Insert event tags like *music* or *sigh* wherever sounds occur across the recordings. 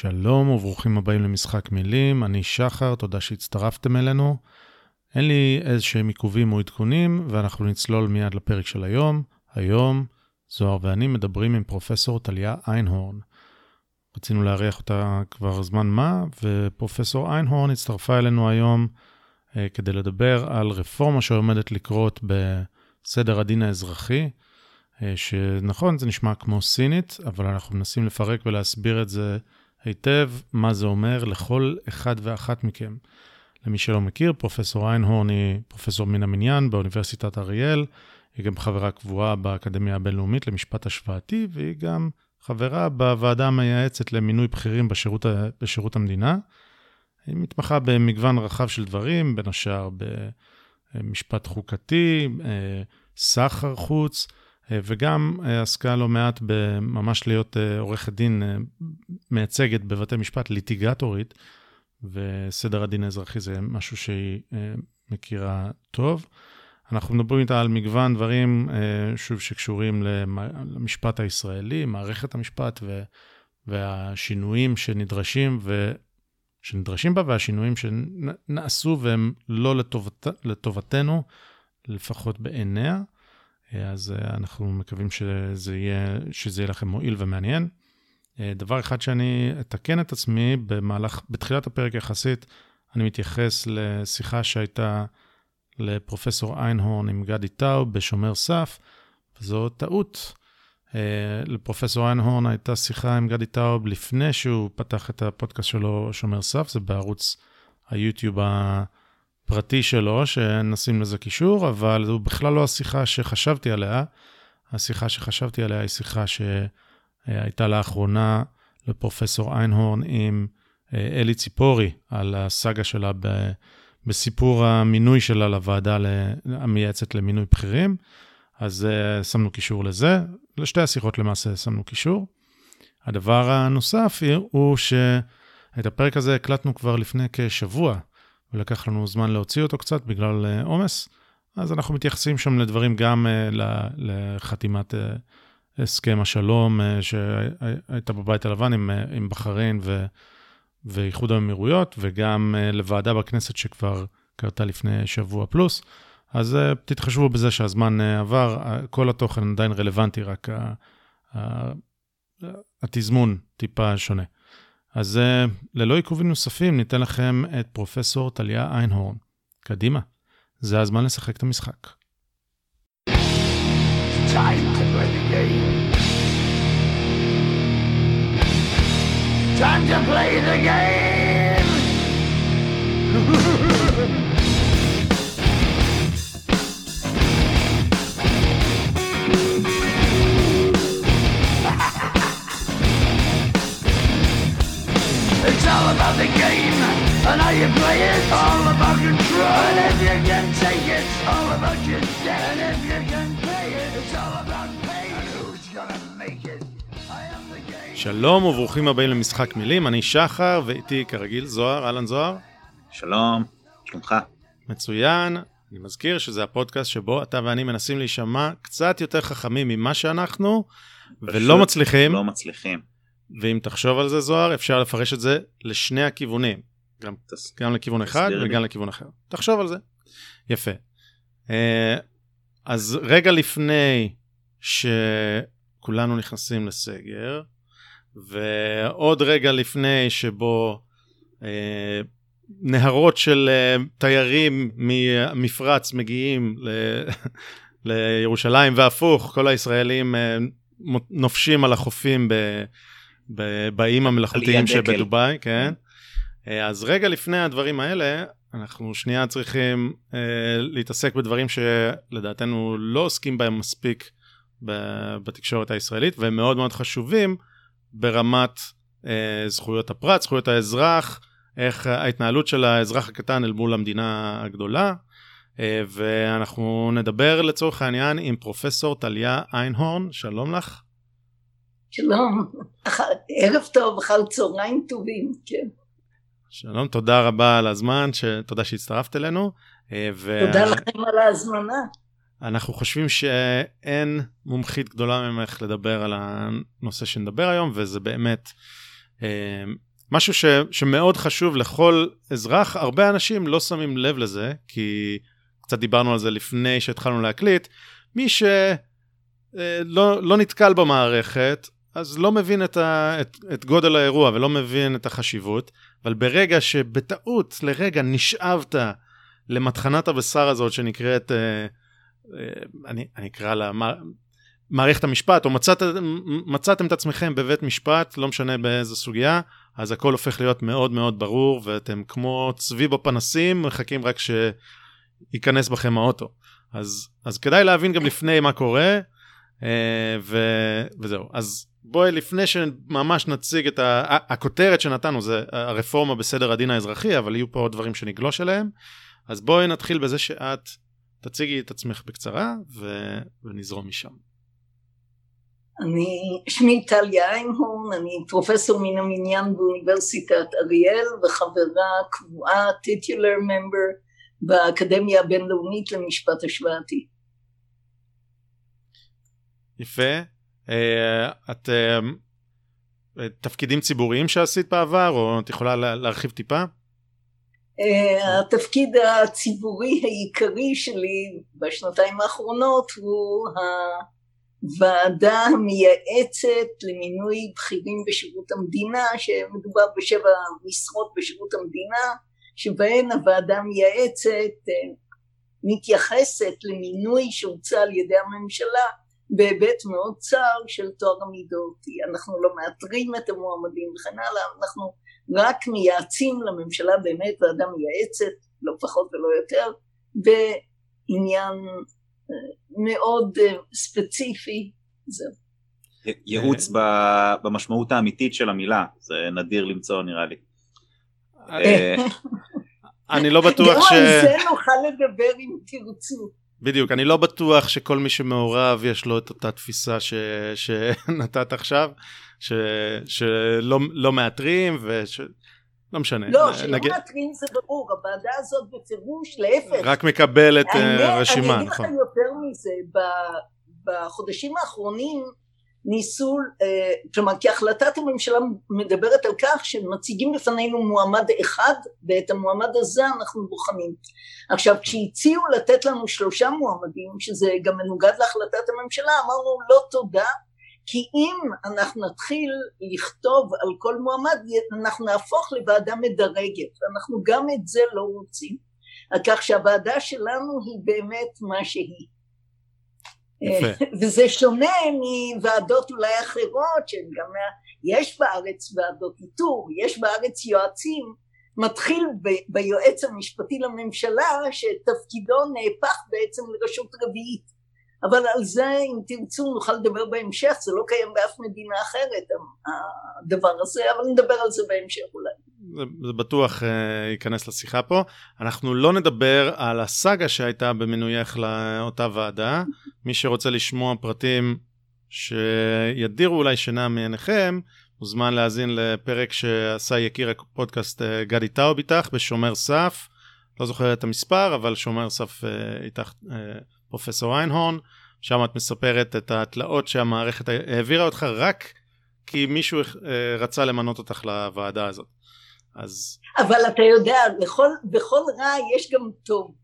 שלום וברוכים הבאים למשחק מילים, אני שחר, תודה שהצטרפתם אלינו. אין לי איזה שהם עיכובים או עדכונים, ואנחנו נצלול מיד לפרק של היום. היום זוהר ואני מדברים עם פרופסור טליה איינהורן. רצינו לארח אותה כבר זמן מה, ופרופסור איינהורן הצטרפה אלינו היום אה, כדי לדבר על רפורמה שעומדת לקרות בסדר הדין האזרחי, אה, שנכון, זה נשמע כמו סינית, אבל אנחנו מנסים לפרק ולהסביר את זה היטב, מה זה אומר לכל אחד ואחת מכם. למי שלא מכיר, פרופסור איינהורן היא פרופסור מן המניין באוניברסיטת אריאל, היא גם חברה קבועה באקדמיה הבינלאומית למשפט השוואתי, והיא גם חברה בוועדה המייעצת למינוי בכירים בשירות, בשירות המדינה. היא מתמחה במגוון רחב של דברים, בין השאר במשפט חוקתי, סחר חוץ, וגם עסקה לא מעט בממש להיות עורכת דין מייצגת בבתי משפט, ליטיגטורית, וסדר הדין האזרחי זה משהו שהיא מכירה טוב. אנחנו מדברים איתה על מגוון דברים, שוב, שקשורים למשפט הישראלי, מערכת המשפט ו, והשינויים שנדרשים, ו, שנדרשים בה, והשינויים שנעשו והם לא לטובת, לטובתנו, לפחות בעיניה. אז אנחנו מקווים שזה יהיה, שזה יהיה לכם מועיל ומעניין. דבר אחד שאני אתקן את עצמי, במהלך, בתחילת הפרק יחסית, אני מתייחס לשיחה שהייתה לפרופסור איינהורן עם גדי טאו בשומר סף, וזו טעות. לפרופסור איינהורן הייתה שיחה עם גדי טאוב לפני שהוא פתח את הפודקאסט שלו, שומר סף, זה בערוץ היוטיוב הפרטי שלו, שנשים לזה קישור, אבל זו בכלל לא השיחה שחשבתי עליה. השיחה שחשבתי עליה היא שיחה שהייתה לאחרונה לפרופסור איינהורן עם אלי ציפורי, על הסאגה שלה ב... בסיפור המינוי שלה לוועדה המייעצת למינוי בכירים. אז uh, שמנו קישור לזה, לשתי השיחות למעשה שמנו קישור. הדבר הנוסף הוא שאת הפרק הזה הקלטנו כבר לפני כשבוע, ולקח לנו זמן להוציא אותו קצת בגלל אה, עומס, אז אנחנו מתייחסים שם לדברים גם uh, לחתימת uh, הסכם השלום שהייתה בבית הלבן עם, עם בחריין ו, ואיחוד האמירויות, וגם לוועדה בכנסת שכבר קרתה לפני שבוע פלוס. אז תתחשבו בזה שהזמן עבר, כל התוכן עדיין רלוונטי, רק התזמון טיפה שונה. אז uh, ללא עיכובים נוספים, ניתן לכם את פרופסור טליה איינהורן. קדימה, זה הזמן לשחק את המשחק. Time to play the game. Time to play the game. *laughs* It's all about the game and how you play it. All about control. And if you can take it, all about your debt. And if you can pay it, it's all about pay. And who's gonna make it? שלום וברוכים הבאים למשחק מילים, אני שחר ואיתי כרגיל זוהר, אהלן זוהר. שלום, שלומך. מצוין, אני מזכיר שזה הפודקאסט שבו אתה ואני מנסים להישמע קצת יותר חכמים ממה שאנחנו, ולא מצליחים. לא מצליחים. ואם תחשוב על זה זוהר, אפשר לפרש את זה לשני הכיוונים. גם, תס... גם לכיוון אחד וגם לי. לכיוון אחר. תחשוב על זה. יפה. אז רגע לפני שכולנו נכנסים לסגר, ועוד רגע לפני שבו אה, נהרות של אה, תיירים מהמפרץ מגיעים ל, *laughs* לירושלים והפוך, כל הישראלים אה, נופשים על החופים ב, באיים המלאכותיים שבדובאי, כן? אה, אז רגע לפני הדברים האלה, אנחנו שנייה צריכים אה, להתעסק בדברים שלדעתנו לא עוסקים בהם מספיק בתקשורת הישראלית, והם מאוד מאוד חשובים ברמת אה, זכויות הפרט, זכויות האזרח, איך ההתנהלות של האזרח הקטן אל מול המדינה הגדולה. אה, ואנחנו נדבר לצורך העניין עם פרופסור טליה איינהורן, שלום לך. שלום, ערב טוב, אחר צהריים טובים, כן. שלום, תודה רבה על הזמן, ש... תודה שהצטרפת אלינו. אה, ו... תודה לכם על ההזמנה. אנחנו חושבים שאין מומחית גדולה ממך לדבר על הנושא שנדבר היום, וזה באמת משהו ש, שמאוד חשוב לכל אזרח, הרבה אנשים לא שמים לב לזה, כי קצת דיברנו על זה לפני שהתחלנו להקליט, מי שלא לא נתקל במערכת, אז לא מבין את, ה, את, את גודל האירוע ולא מבין את החשיבות, אבל ברגע שבטעות, לרגע, נשאבת למטחנת הבשר הזאת שנקראת, אה, אה, אני, אני אקרא לה מערכת המשפט, או מצאת, מצאתם את עצמכם בבית משפט, לא משנה באיזה סוגיה, אז הכל הופך להיות מאוד מאוד ברור, ואתם כמו צבי בפנסים, מחכים רק שייכנס בכם האוטו. אז, אז כדאי להבין גם לפני מה קורה, אה, ו, וזהו. אז בואי, לפני שממש נציג את ה... הכותרת שנתנו זה הרפורמה בסדר הדין האזרחי, אבל יהיו פה עוד דברים שנגלוש אליהם. אז בואי נתחיל בזה שאת תציגי את עצמך בקצרה, ו... ונזרום משם. אני, שמי טליה איינהורן, אני פרופסור מן המניין באוניברסיטת אריאל וחברה קבועה, טיטולר ממבר, באקדמיה הבינלאומית למשפט השוואתי. יפה. אה, את אה, תפקידים ציבוריים שעשית בעבר, או את יכולה להרחיב טיפה? אה, התפקיד הציבורי העיקרי שלי בשנתיים האחרונות הוא הוועדה המייעצת למינוי בכירים בשירות המדינה, שמדובר בשבע משרות בשירות המדינה, שבהן הוועדה המייעצת מתייחסת למינוי שהוצע על ידי הממשלה בהיבט מאוד צר של טוהר המידות. אנחנו לא מאתרים את המועמדים וכן הלאה, אנחנו רק מייעצים לממשלה באמת ועדה מייעצת, לא פחות ולא יותר, בעניין אה, מאוד אה, ספציפי, זהו. ייעוץ במשמעות האמיתית של המילה, זה נדיר למצוא נראה לי. אה, אני לא בטוח *laughs* ש... גם על זה נוכל לדבר אם תרצו. בדיוק, אני לא בטוח שכל מי שמעורב יש לו את אותה תפיסה ש... שנתת עכשיו, ש... שלא לא מאתרים וש... לא משנה. לא, שלא נגיד... מאתרים זה ברור, הוועדה הזאת בפירוש, להפך. רק מקבלת אה, רשימה, נכון. אני אגיד לך נכון. יותר מזה, בחודשים האחרונים ניסו, אה, כלומר כי החלטת הממשלה מדברת על כך שמציגים בפנינו מועמד אחד ואת המועמד הזה אנחנו בוחנים. עכשיו כשהציעו לתת לנו שלושה מועמדים שזה גם מנוגד להחלטת הממשלה אמרנו לא תודה כי אם אנחנו נתחיל לכתוב על כל מועמד אנחנו נהפוך לוועדה מדרגת. ואנחנו גם את זה לא רוצים. על כך שהוועדה שלנו היא באמת מה שהיא *laughs* וזה שונה מוועדות אולי אחרות שהן גם, יש בארץ ועדות איתור, יש בארץ יועצים, מתחיל ב- ביועץ המשפטי לממשלה שתפקידו נהפך בעצם לרשות רביעית. אבל על זה אם תרצו נוכל לדבר בהמשך, זה לא קיים באף מדינה אחרת הדבר הזה, אבל נדבר על זה בהמשך אולי. זה, זה בטוח uh, ייכנס לשיחה פה. אנחנו לא נדבר על הסאגה שהייתה במינוייך לאותה ועדה. מי שרוצה לשמוע פרטים שידירו אולי שינה מעיניכם, מוזמן להאזין לפרק שעשה יקיר הפודקאסט uh, גדי טאוב איתך בשומר סף. לא זוכר את המספר, אבל שומר סף uh, איתך uh, פרופסור איינהורן. שם את מספרת את התלאות שהמערכת העבירה אותך רק כי מישהו רצה למנות אותך לוועדה הזאת. אז... אבל אתה יודע, בכל, בכל רע יש גם טוב.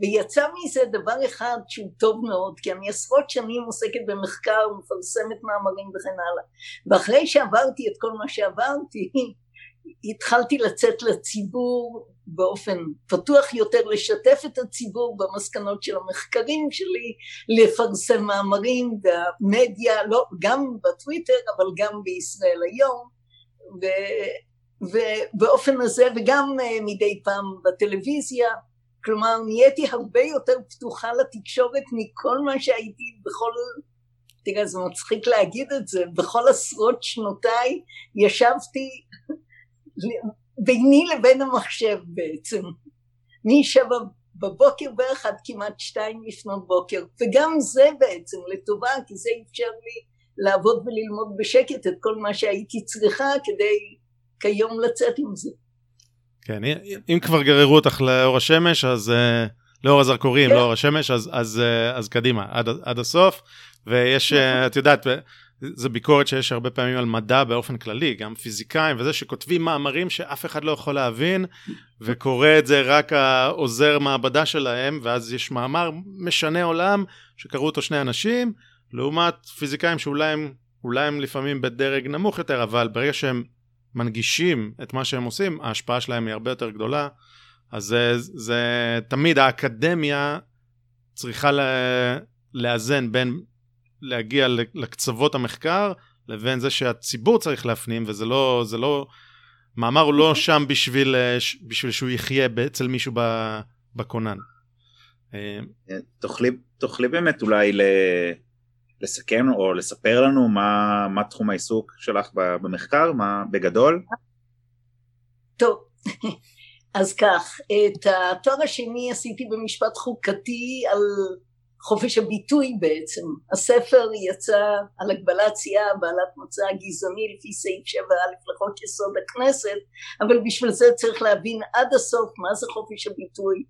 ויצא מזה דבר אחד שהוא טוב מאוד, כי אני עשרות שנים עוסקת במחקר, מפרסמת מאמרים וכן הלאה. ואחרי שעברתי את כל מה שעברתי, *laughs* התחלתי לצאת לציבור באופן פתוח יותר, לשתף את הציבור במסקנות של המחקרים שלי, לפרסם מאמרים במדיה, לא, גם בטוויטר, אבל גם בישראל היום. ו... ובאופן הזה וגם אה, מדי פעם בטלוויזיה. כלומר נהייתי הרבה יותר פתוחה לתקשורת מכל מה שהייתי בכל תראה זה מצחיק להגיד את זה בכל עשרות שנותיי ישבתי *laughs* ביני לבין המחשב בעצם. משבע בבוקר בערך עד כמעט שתיים לפנות בוקר. וגם זה בעצם לטובה כי זה אפשר לי לעבוד וללמוד בשקט את כל מה שהייתי צריכה כדי כיום לצאת עם זה. כן, אם כבר גררו אותך לאור השמש, אז uh, לאור הזרקורים, כן. לאור השמש, אז, אז, uh, אז קדימה, עד, עד הסוף. ויש, uh, את יודעת, זה ביקורת שיש הרבה פעמים על מדע באופן כללי, גם פיזיקאים וזה שכותבים מאמרים שאף אחד לא יכול להבין, וקורא את זה רק העוזר מעבדה שלהם, ואז יש מאמר משנה עולם, שקראו אותו שני אנשים, לעומת פיזיקאים שאולי הם, אולי הם לפעמים בדרג נמוך יותר, אבל ברגע שהם מנגישים את מה שהם עושים, ההשפעה שלהם היא הרבה יותר גדולה. אז זה, זה תמיד האקדמיה צריכה לאזן בין להגיע לקצוות המחקר לבין זה שהציבור צריך להפנים וזה לא, זה לא, מאמר הוא לא שם בשביל, בשביל שהוא יחיה אצל מישהו בכונן. אה, תוכלי, תוכלי באמת אולי לסכם או לספר לנו מה, מה תחום העיסוק שלך במחקר, מה בגדול? טוב, *laughs* אז כך, את התואר השני עשיתי במשפט חוקתי על חופש הביטוי בעצם. הספר יצא על הגבלת סיעה בעלת מוצא גזעני לפי סעיף 7א לחוק יסוד הכנסת, אבל בשביל זה צריך להבין עד הסוף מה זה חופש הביטוי,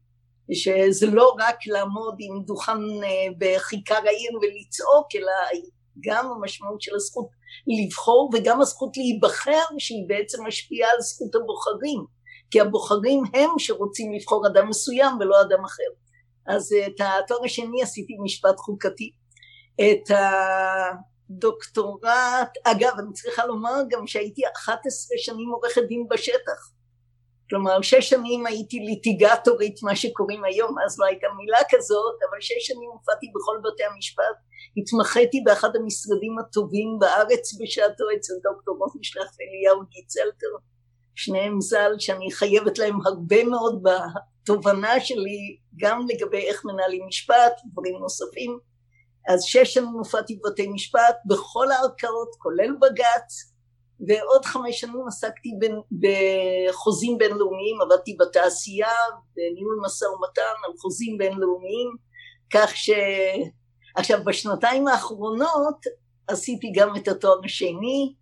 שזה לא רק לעמוד עם דוכן אה, בכיכר העיר ולצעוק, אלא גם המשמעות של הזכות לבחור וגם הזכות להיבחר שהיא בעצם משפיעה על זכות הבוחרים, כי הבוחרים הם שרוצים לבחור אדם מסוים ולא אדם אחר. אז את התואר השני עשיתי משפט חוקתי. את הדוקטורט, אגב אני צריכה לומר גם שהייתי 11 שנים עורכת דין בשטח. כלומר שש שנים הייתי ליטיגטורית מה שקוראים היום אז לא הייתה מילה כזאת אבל שש שנים הופעתי בכל בתי המשפט התמחיתי באחד המשרדים הטובים בארץ בשעתו אצל דוקטור רוטנשלח ואליהו גיצלטר שניהם ז"ל שאני חייבת להם הרבה מאוד בתובנה שלי גם לגבי איך מנהלים משפט ודברים נוספים. אז שש שנים הופעתי בבתי משפט בכל הערכאות כולל בג"ץ ועוד חמש שנים עסקתי בחוזים בינלאומיים, עבדתי בתעשייה, בניהול משא ומתן על חוזים בינלאומיים, כך ש... עכשיו בשנתיים האחרונות עשיתי גם את התואר השני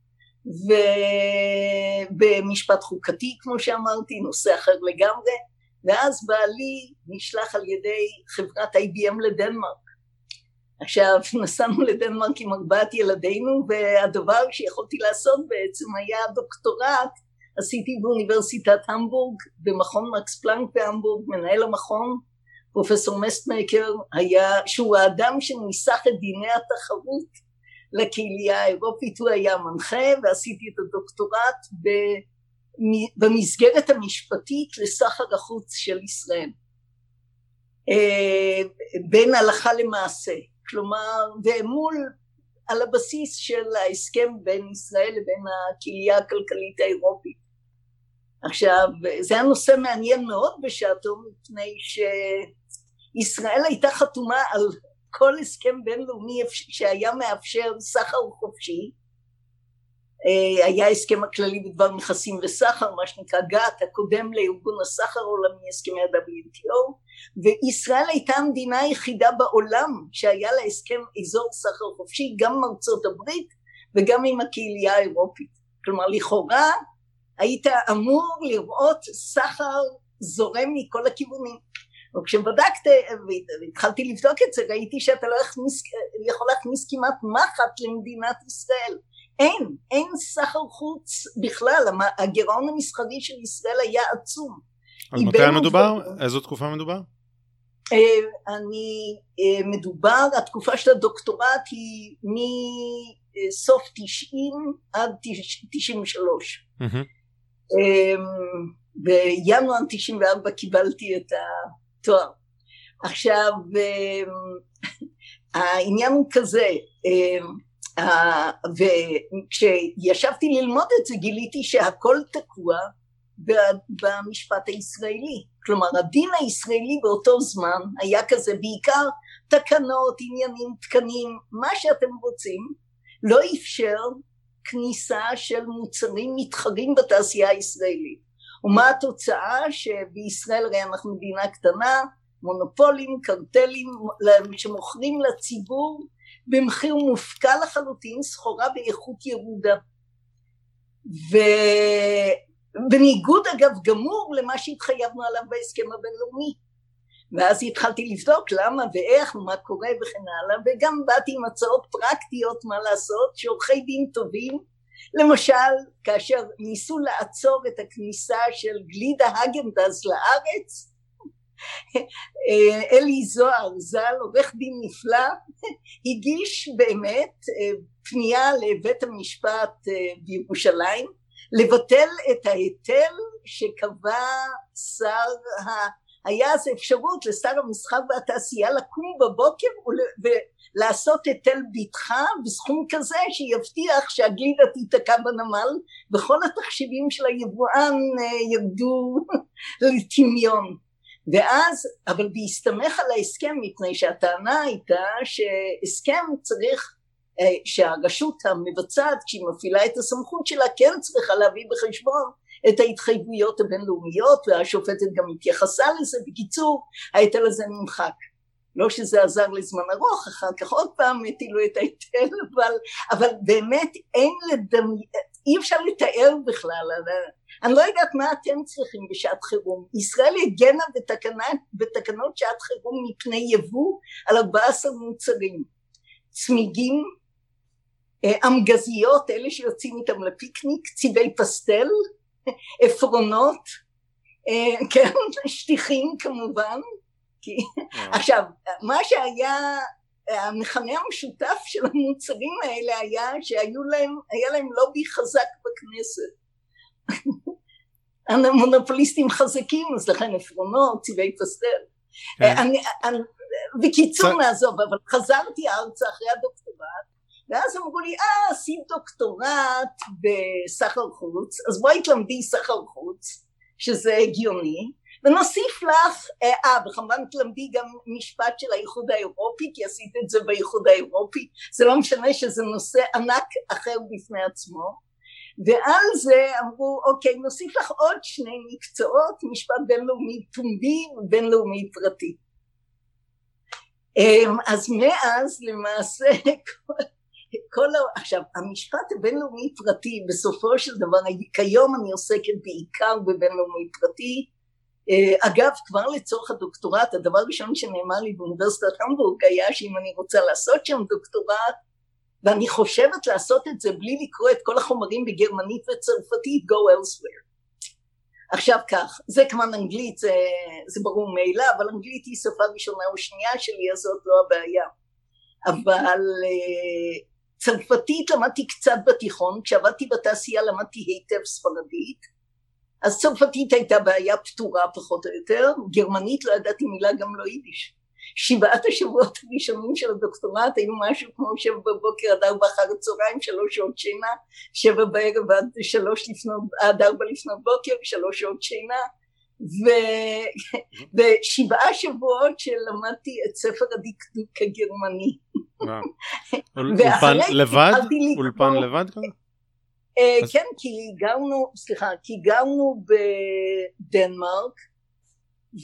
ובמשפט חוקתי כמו שאמרתי, נושא אחר לגמרי, ואז בעלי נשלח על ידי חברת IBM לדנמרק עכשיו *laughs* נסענו לדנמרק עם ארבעת ילדינו והדבר שיכולתי לעשות בעצם היה דוקטורט. עשיתי באוניברסיטת המבורג במכון מקס פלנק בהמבורג מנהל המכון. פרופסור מסטמקר היה שהוא האדם שניסח את דיני התחרות לקהילייה האירופית. הוא היה מנחה ועשיתי את הדוקטורט במסגרת המשפטית לסחר החוץ של ישראל. אה, בין הלכה למעשה כלומר ומול על הבסיס של ההסכם בין ישראל לבין הקהילה הכלכלית האירופית. עכשיו זה היה נושא מעניין מאוד בשעתו מפני שישראל הייתה חתומה על כל הסכם בינלאומי שהיה מאפשר סחר חופשי אה, היה הסכם הכללי בדבר נכסים וסחר מה שנקרא גאט הקודם לארגון הסחר העולמי הסכמי ה-WTO וישראל הייתה המדינה היחידה בעולם שהיה לה הסכם אזור סחר חופשי גם עם ארצות הברית וגם עם הקהילייה האירופית. כלומר לכאורה היית אמור לראות סחר זורם מכל הכיוונים. וכשבדקת והתחלתי לבדוק את זה ראיתי שאתה לא יכניס, יכול להכניס כמעט מחט למדינת ישראל. אין, אין סחר חוץ בכלל, הגירעון המסחרי של ישראל היה עצום. אז מתי מדובר? ו... איזו תקופה מדובר? אה, אני, אה, מדובר, התקופה של הדוקטורט היא מסוף 90 עד 93. Mm-hmm. בינואר 94 קיבלתי את התואר. עכשיו, *laughs* העניין הוא כזה, וכשישבתי ללמוד את זה גיליתי שהכל תקוע במשפט הישראלי. כלומר הדין הישראלי באותו זמן היה כזה בעיקר תקנות, עניינים, תקנים, מה שאתם רוצים, לא אפשר כניסה של מוצרים מתחרים בתעשייה הישראלית. ומה התוצאה? שבישראל הרי אנחנו מדינה קטנה, מונופולים, קרטלים שמוכרים לציבור במחיר מופקע לחלוטין, סחורה באיכות ירודה. ובניגוד אגב גמור למה שהתחייבנו עליו בהסכם הבינלאומי. ואז התחלתי לבדוק למה ואיך ומה קורה וכן הלאה וגם באתי עם הצעות פרקטיות מה לעשות שעורכי דין טובים למשל כאשר ניסו לעצור את הכניסה של גלידה הגנדז לארץ אלי זוהר ז"ל עורך דין נפלא הגיש באמת פנייה לבית המשפט בירושלים לבטל את ההיטל שקבע שר היה אז אפשרות לשר המסחר והתעשייה לקום בבוקר ולעשות היטל ביטחה בסכום כזה שיבטיח שהגלידה תיתקע בנמל וכל התחשיבים של היבואן ירדו *laughs* לטמיון. ואז אבל בהסתמך על ההסכם מפני שהטענה הייתה שהסכם צריך שהרשות המבצעת כשהיא מפעילה את הסמכות שלה כן צריכה להביא בחשבון את ההתחייבויות הבינלאומיות והשופטת גם התייחסה לזה. בקיצור ההיטל הזה נמחק. לא שזה עזר לזמן ארוך אחר כך עוד פעם הטילו את ההיטל *laughs* אבל, אבל באמת אין לדמי... אי אפשר לתאר בכלל אני לא יודעת מה אתם צריכים בשעת חירום. ישראל הגנה בתקנה, בתקנות שעת חירום מפני יבוא על 14 מוצרים. צמיגים אמגזיות אלה שיוצאים איתם לפיקניק צבעי פסטל *laughs* עפרונות, אה, *laughs* כן, שטיחים כמובן, כי אה. עכשיו מה שהיה המכנה המשותף של המוצרים האלה היה שהיו להם, היה להם לובי חזק בכנסת *laughs* המונופוליסטים חזקים אז לכן עפרונות, צבעי פסטל כן. אה, אני, אני, בקיצור נעזוב אבל חזרתי ארצה אחרי הדוקטורט ואז אמרו לי אה עשית דוקטורט בסחר חוץ אז בואי תלמדי סחר חוץ שזה הגיוני. ונוסיף לך אה וכמובן תלמדי גם משפט של האיחוד האירופי כי עשית את זה באיחוד האירופי. זה לא משנה שזה נושא ענק אחר בפני עצמו. ועל זה אמרו אוקיי נוסיף לך עוד שני מקצועות משפט בינלאומי פומבי ובינלאומי פרטי. אמ, אז מאז למעשה *laughs* כל ה... עכשיו המשפט הבינלאומי פרטי בסופו של דבר כיום אני עוסקת בעיקר בבינלאומי פרטי. אה, אגב כבר לצורך הדוקטורט הדבר הראשון שנאמר לי באוניברסיטת המבורג היה שאם אני רוצה לעשות שם דוקטורט ואני חושבת לעשות את זה בלי לקרוא את כל החומרים בגרמנית וצרפתית go elsewhere. עכשיו כך זה כמובן אנגלית זה, זה ברור מאליו אבל אנגלית היא שפה ראשונה או שנייה שלי אז זאת לא הבעיה. אבל אה, צרפתית למדתי קצת בתיכון, כשעבדתי בתעשייה למדתי היטב ספרדית, אז צרפתית הייתה בעיה פתורה פחות או יותר, גרמנית לא ידעתי מילה גם לא יידיש. שבעת השבועות הראשונים של הדוקטורט היו משהו כמו שבע בבוקר עד ארבע אחר הצהריים, שלוש שעות שינה, שבע בערב עד שלוש לפנות, עד ארבע לפנות בוקר, שלוש שעות שינה, ובשבעה שבועות שלמדתי את ספר הדקדוק הגרמני. *laughs* אולפן לבד? אולפן לבד כזה? אה, כן, כי גרנו, סליחה, כי גרנו בדנמרק,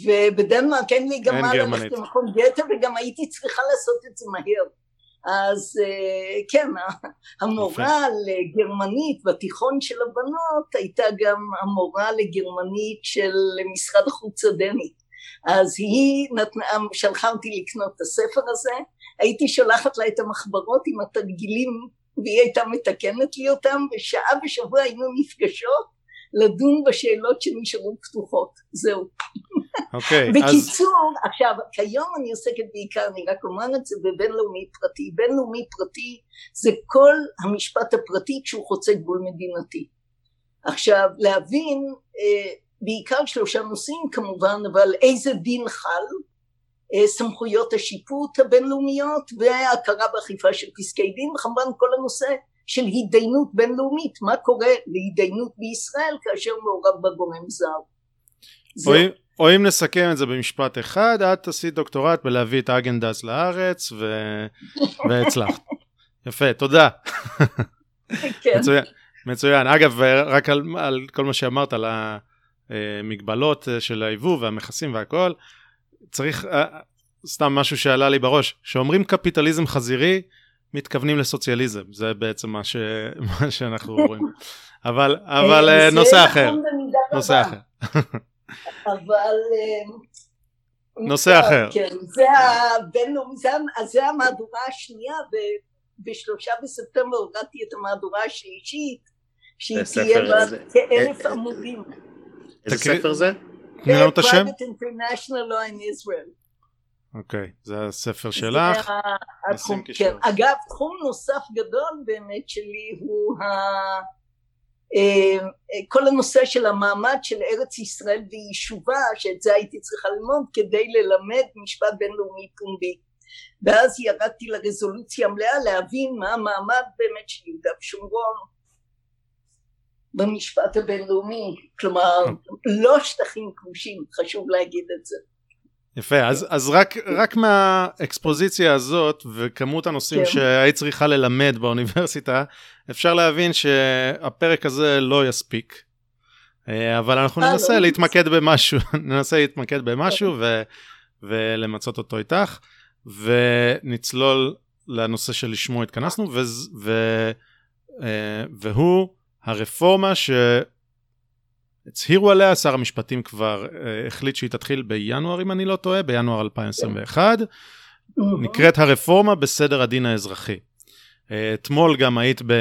ובדנמרק אין לי גם מה ללכת למקום גטר, וגם הייתי צריכה לעשות את זה מהר. אז אה, כן, *laughs* המורה לגרמנית בתיכון של הבנות הייתה גם המורה לגרמנית של משרד החוץ הדני. אז היא נתנה, שלחה אותי לקנות את הספר הזה, הייתי שולחת לה את המחברות עם התרגילים והיא הייתה מתקנת לי אותם ושעה בשבוע היינו נפגשות לדון בשאלות שנשארו פתוחות, זהו. *laughs* אוקיי, okay, בקיצור, אז... עכשיו, כיום אני עוסקת בעיקר, אני רק אומר את זה בבינלאומי פרטי. בינלאומי פרטי זה כל המשפט הפרטי כשהוא חוצה גבול מדינתי. עכשיו, להבין אה, בעיקר שלושה נושאים כמובן, אבל איזה דין חל, אה, סמכויות השיפוט הבינלאומיות וההכרה באכיפה של פסקי דין, וכמובן כל הנושא של התדיינות בינלאומית, מה קורה להתדיינות בישראל כאשר מעורב בה גורם זר. או אם, נסכם את זה במשפט אחד, את עשית דוקטורט בלהביא את אגנדס לארץ ו... *laughs* והצלחת. יפה, תודה. כן. מצוין, מצוין. אגב, רק על, על כל מה שאמרת, על המגבלות של היבוא והמכסים והכל, צריך, אה, סתם משהו שעלה לי בראש, שאומרים קפיטליזם חזירי, מתכוונים לסוציאליזם, זה בעצם מה, ש... *laughs* מה שאנחנו רואים. אבל, אבל אה, נושא אחר, נושא אחר. *laughs* אבל נושא אחר. כן, זה הבינלאומי, זה המהדורה השנייה, ובשלושה בספטמבר הורדתי את המהדורה השלישית, שהיא תהיה בת כאלף אה, עמודים. איזה ספר זה? תני לנו את השם. Private International Law in Israel. אוקיי, זה הספר שלך. זה התחום, כן. אגב, תחום נוסף גדול באמת שלי הוא ה... אה, כל הנושא של המעמד של ארץ ישראל ויישובה, שאת זה הייתי צריכה ללמוד כדי ללמד משפט בינלאומי פומבי. ואז ירדתי לרזולוציה המלאה להבין מה המעמד באמת של יהודה ושומרון במשפט הבינלאומי, כלומר לא שטחים כבושים, חשוב להגיד את זה. יפה, אז, אז רק, רק מהאקספוזיציה הזאת וכמות הנושאים כן. שהיית צריכה ללמד באוניברסיטה, אפשר להבין שהפרק הזה לא יספיק. אה, אבל אנחנו אה, ננסה לא להתמקד במשהו, *laughs* ננסה להתמקד במשהו ו, ולמצות אותו איתך, ונצלול לנושא שלשמו התכנסנו, ו, ו, אה, והוא הרפורמה ש... הצהירו עליה, שר המשפטים כבר uh, החליט שהיא תתחיל בינואר, אם אני לא טועה, בינואר 2021, נקראת הרפורמה בסדר הדין האזרחי. Uh, אתמול גם היית ב...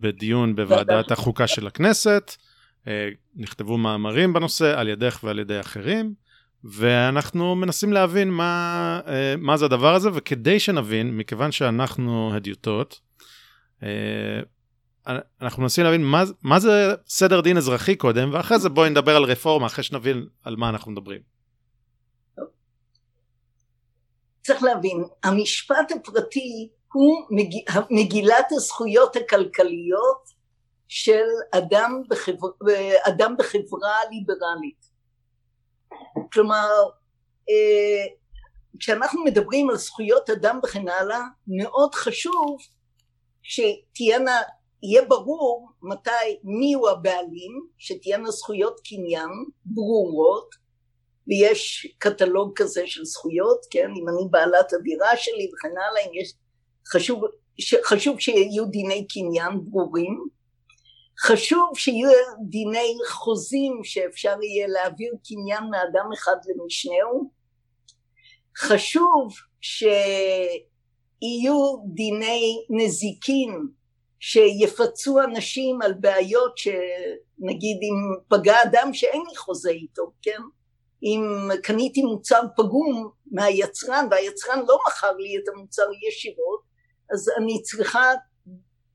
בדיון בוועדת החוקה של הכנסת, uh, נכתבו מאמרים בנושא על ידך ועל ידי אחרים, ואנחנו מנסים להבין מה, uh, מה זה הדבר הזה, וכדי שנבין, מכיוון שאנחנו הדיוטות, אנחנו מנסים להבין מה, מה זה סדר דין אזרחי קודם, ואחרי זה בואי נדבר על רפורמה, אחרי שנבין על מה אנחנו מדברים. צריך להבין, המשפט הפרטי הוא מג... מגילת הזכויות הכלכליות של אדם, בחבר... אדם בחברה ליברלית. כלומר, אה, כשאנחנו מדברים על זכויות אדם וכן הלאה, מאוד חשוב שתהיינה יהיה ברור מתי, מי הוא הבעלים, שתהיינה זכויות קניין ברורות, ויש קטלוג כזה של זכויות, כן, אם אני בעלת הדירה שלי וכן הלאה, אם יש, חשוב, ש, חשוב שיהיו דיני קניין ברורים, חשוב שיהיו דיני חוזים שאפשר יהיה להעביר קניין מאדם אחד למשנהו, חשוב שיהיו דיני נזיקין שיפצו אנשים על בעיות שנגיד אם פגע אדם שאין לי חוזה איתו, כן? אם קניתי מוצר פגום מהיצרן והיצרן לא מכר לי את המוצר ישירות, אז אני צריכה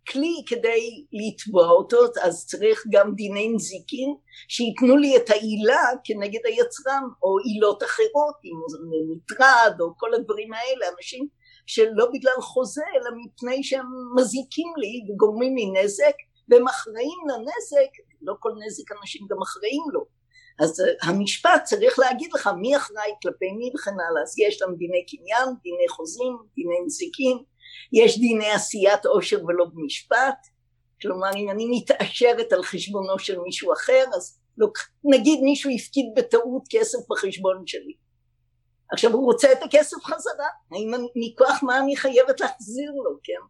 כלי כדי לתבוע אותו, אז צריך גם דיני נזיקין שייתנו לי את העילה כנגד היצרן, או עילות אחרות, אם זה מטרד או כל הדברים האלה, אנשים שלא בגלל חוזה אלא מפני שהם מזיקים לי וגורמים לי נזק והם אחראים לנזק, לא כל נזק אנשים גם אחראים לו. אז uh, המשפט צריך להגיד לך מי אחראי כלפי מי וכן הלאה. אז יש לנו דיני קניין, דיני חוזים, דיני נזיקין, יש דיני עשיית עושר ולא במשפט, כלומר אם אני מתעשרת על חשבונו של מישהו אחר, אז לא, נגיד מישהו הפקיד בטעות כסף בחשבון שלי. עכשיו הוא רוצה את הכסף חזרה, האם מכוח מה אני חייבת להחזיר לו, כן?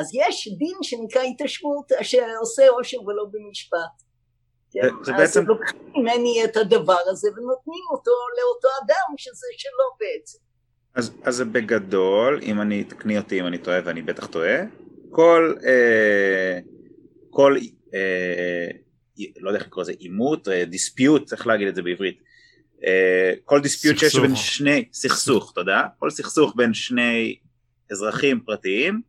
אז יש דין שנקרא התעשרות שעושה עושר ולא במשפט. כן? זה אז בעצם... לוקחים ממני את הדבר הזה ונותנים אותו לאותו אדם שזה שלו בעצם. אז, אז בגדול, אם אני, תקני אותי אם אני טועה ואני בטח טועה, כל, אה, כל אה, לא יודע איך לקרוא לזה, עימות, דיספיוט, אה, צריך להגיד את זה בעברית, כל דיספיוט שיש בין שני, סכסוך, תודה, כל סכסוך בין שני אזרחים פרטיים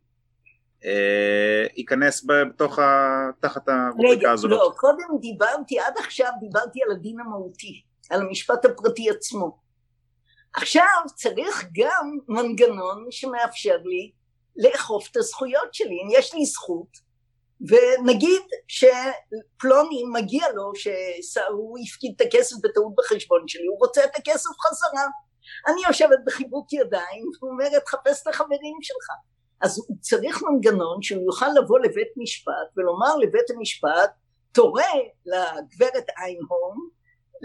אה, ייכנס בתוך ה... תחת הרובריקה הזאת. לא, קודם דיברתי, עד עכשיו דיברתי על הדין המהותי, על המשפט הפרטי עצמו. עכשיו צריך גם מנגנון שמאפשר לי לאכוף את הזכויות שלי. אם יש לי זכות, ונגיד שפלוני מגיע לו שהוא הפקיד את הכסף בטעות בחשבון שלי, הוא רוצה את הכסף חזרה. אני יושבת בחיבוק ידיים ואומרת חפש את החברים שלך. אז הוא צריך מנגנון שהוא יוכל לבוא לבית משפט ולומר לבית המשפט תורה לגברת איינהורן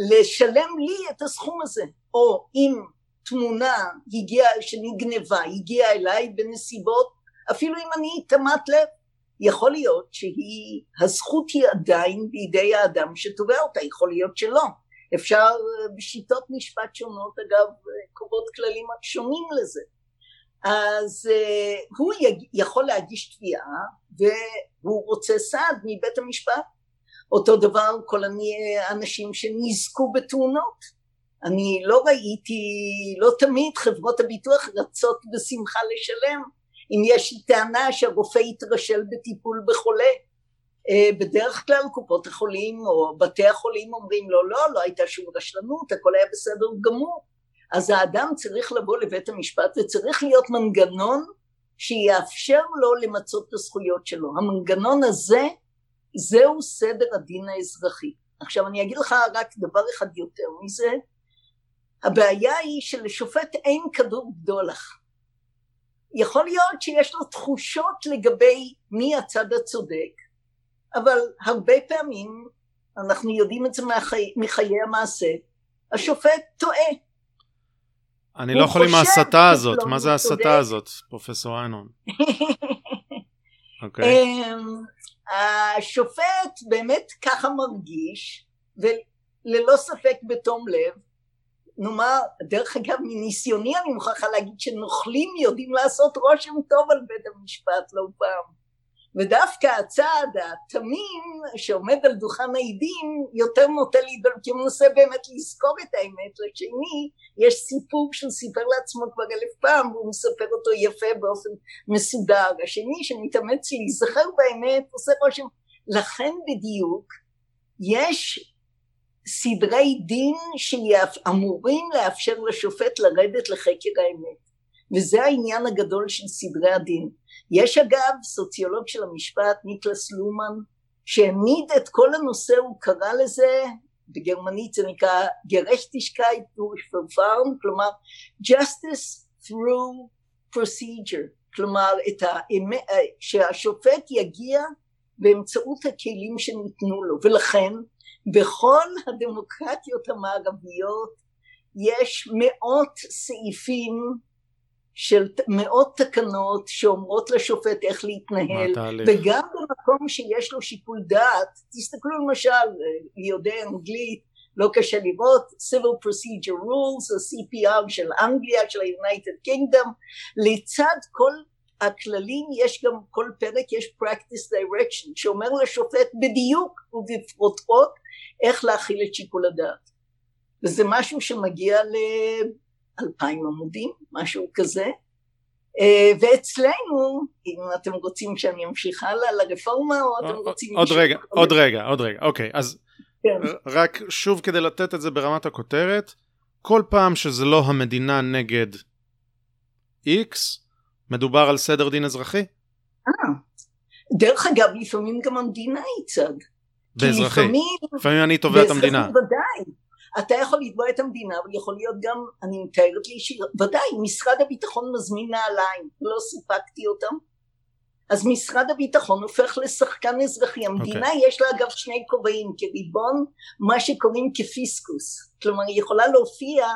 לשלם לי את הסכום הזה או אם תמונה הגיעה שנגנבה הגיעה אליי בנסיבות אפילו אם אני תמת לב יכול להיות שהזכות היא עדיין בידי האדם שתובע אותה, יכול להיות שלא. אפשר בשיטות משפט שונות אגב קובעות כללים שונים לזה. אז uh, הוא יכול להגיש תביעה והוא רוצה סעד מבית המשפט. אותו דבר כל האנשים שנזקו בתאונות. אני לא ראיתי, לא תמיד חברות הביטוח רצות בשמחה לשלם אם יש טענה שהרופא יתרשל בטיפול בחולה אה, בדרך כלל קופות החולים או בתי החולים אומרים לו לא, לא הייתה שום רשלנות, הכל היה בסדר גמור אז האדם צריך לבוא לבית המשפט וצריך להיות מנגנון שיאפשר לו למצות את הזכויות שלו. המנגנון הזה זהו סדר הדין האזרחי. עכשיו אני אגיד לך רק דבר אחד יותר מזה, הבעיה היא שלשופט אין כדור בדולח. יכול להיות שיש לו תחושות לגבי מי הצד הצודק, אבל הרבה פעמים, אנחנו יודעים את זה מחי, מחיי המעשה, השופט טועה. אני לא יכול עם ההסתה הזאת, מה זה ההסתה הזאת, פרופסור איינון? *laughs* אוקיי. אמ, השופט באמת ככה מרגיש, וללא ספק בתום לב, נאמר, דרך אגב מניסיוני אני מוכרחה להגיד שנוכלים יודעים לעשות רושם טוב על בית המשפט לא פעם. ודווקא הצד התמים שעומד על דוכן העדים יותר נוטה להידל כי הוא מנסה באמת לזכור את האמת לשני יש סיפור שהוא סיפר לעצמו כבר אלף פעם והוא מספר אותו יפה באופן מסודר. השני שמתאמץ להיזכר באמת עושה רושם. לכן בדיוק יש סדרי דין שאמורים לאפשר לשופט לרדת לחקר האמת. וזה העניין הגדול של סדרי הדין. יש אגב סוציולוג של המשפט ניקלס לומן שהעמיד את כל הנושא הוא קרא לזה בגרמנית זה נקרא גרשטישקייט Verfahren כלומר justice through procedure כלומר את האמת, שהשופט יגיע באמצעות הכלים שניתנו לו. ולכן בכל הדמוקרטיות המערביות יש מאות סעיפים של מאות תקנות שאומרות לשופט איך להתנהל. וגם במקום שיש לו שיקול דעת תסתכלו למשל ליודעי אנגלית לא קשה לראות civil procedure rules או CPR של אנגליה של ה-United Kingdom. לצד כל הכללים יש גם כל פרק יש practice direction שאומר לשופט בדיוק ובפרוטרוט איך להכיל את שיקול הדעת. וזה משהו שמגיע לאלפיים עמודים משהו כזה. אה, ואצלנו אם אתם רוצים שאני אמשיך הלאה לרפורמה או אתם רוצים עוד רגע עוד רגע עוד רגע. אוקיי אז כן. רק שוב כדי לתת את זה ברמת הכותרת כל פעם שזה לא המדינה נגד X מדובר על סדר דין אזרחי? אה, דרך אגב לפעמים גם המדינה היא צד באזרחי. לפעמים אני תובע את המדינה. ודאי. אתה יכול לתבוע את המדינה, אבל יכול להיות גם, אני מתארת לי, ודאי, משרד הביטחון מזמין נעליים, לא סיפקתי אותם. אז משרד הביטחון הופך לשחקן אזרחי. המדינה okay. אוקיי. יש לה אגב שני כובעים, כריבון, מה שקוראים כפיסקוס. כלומר, היא יכולה להופיע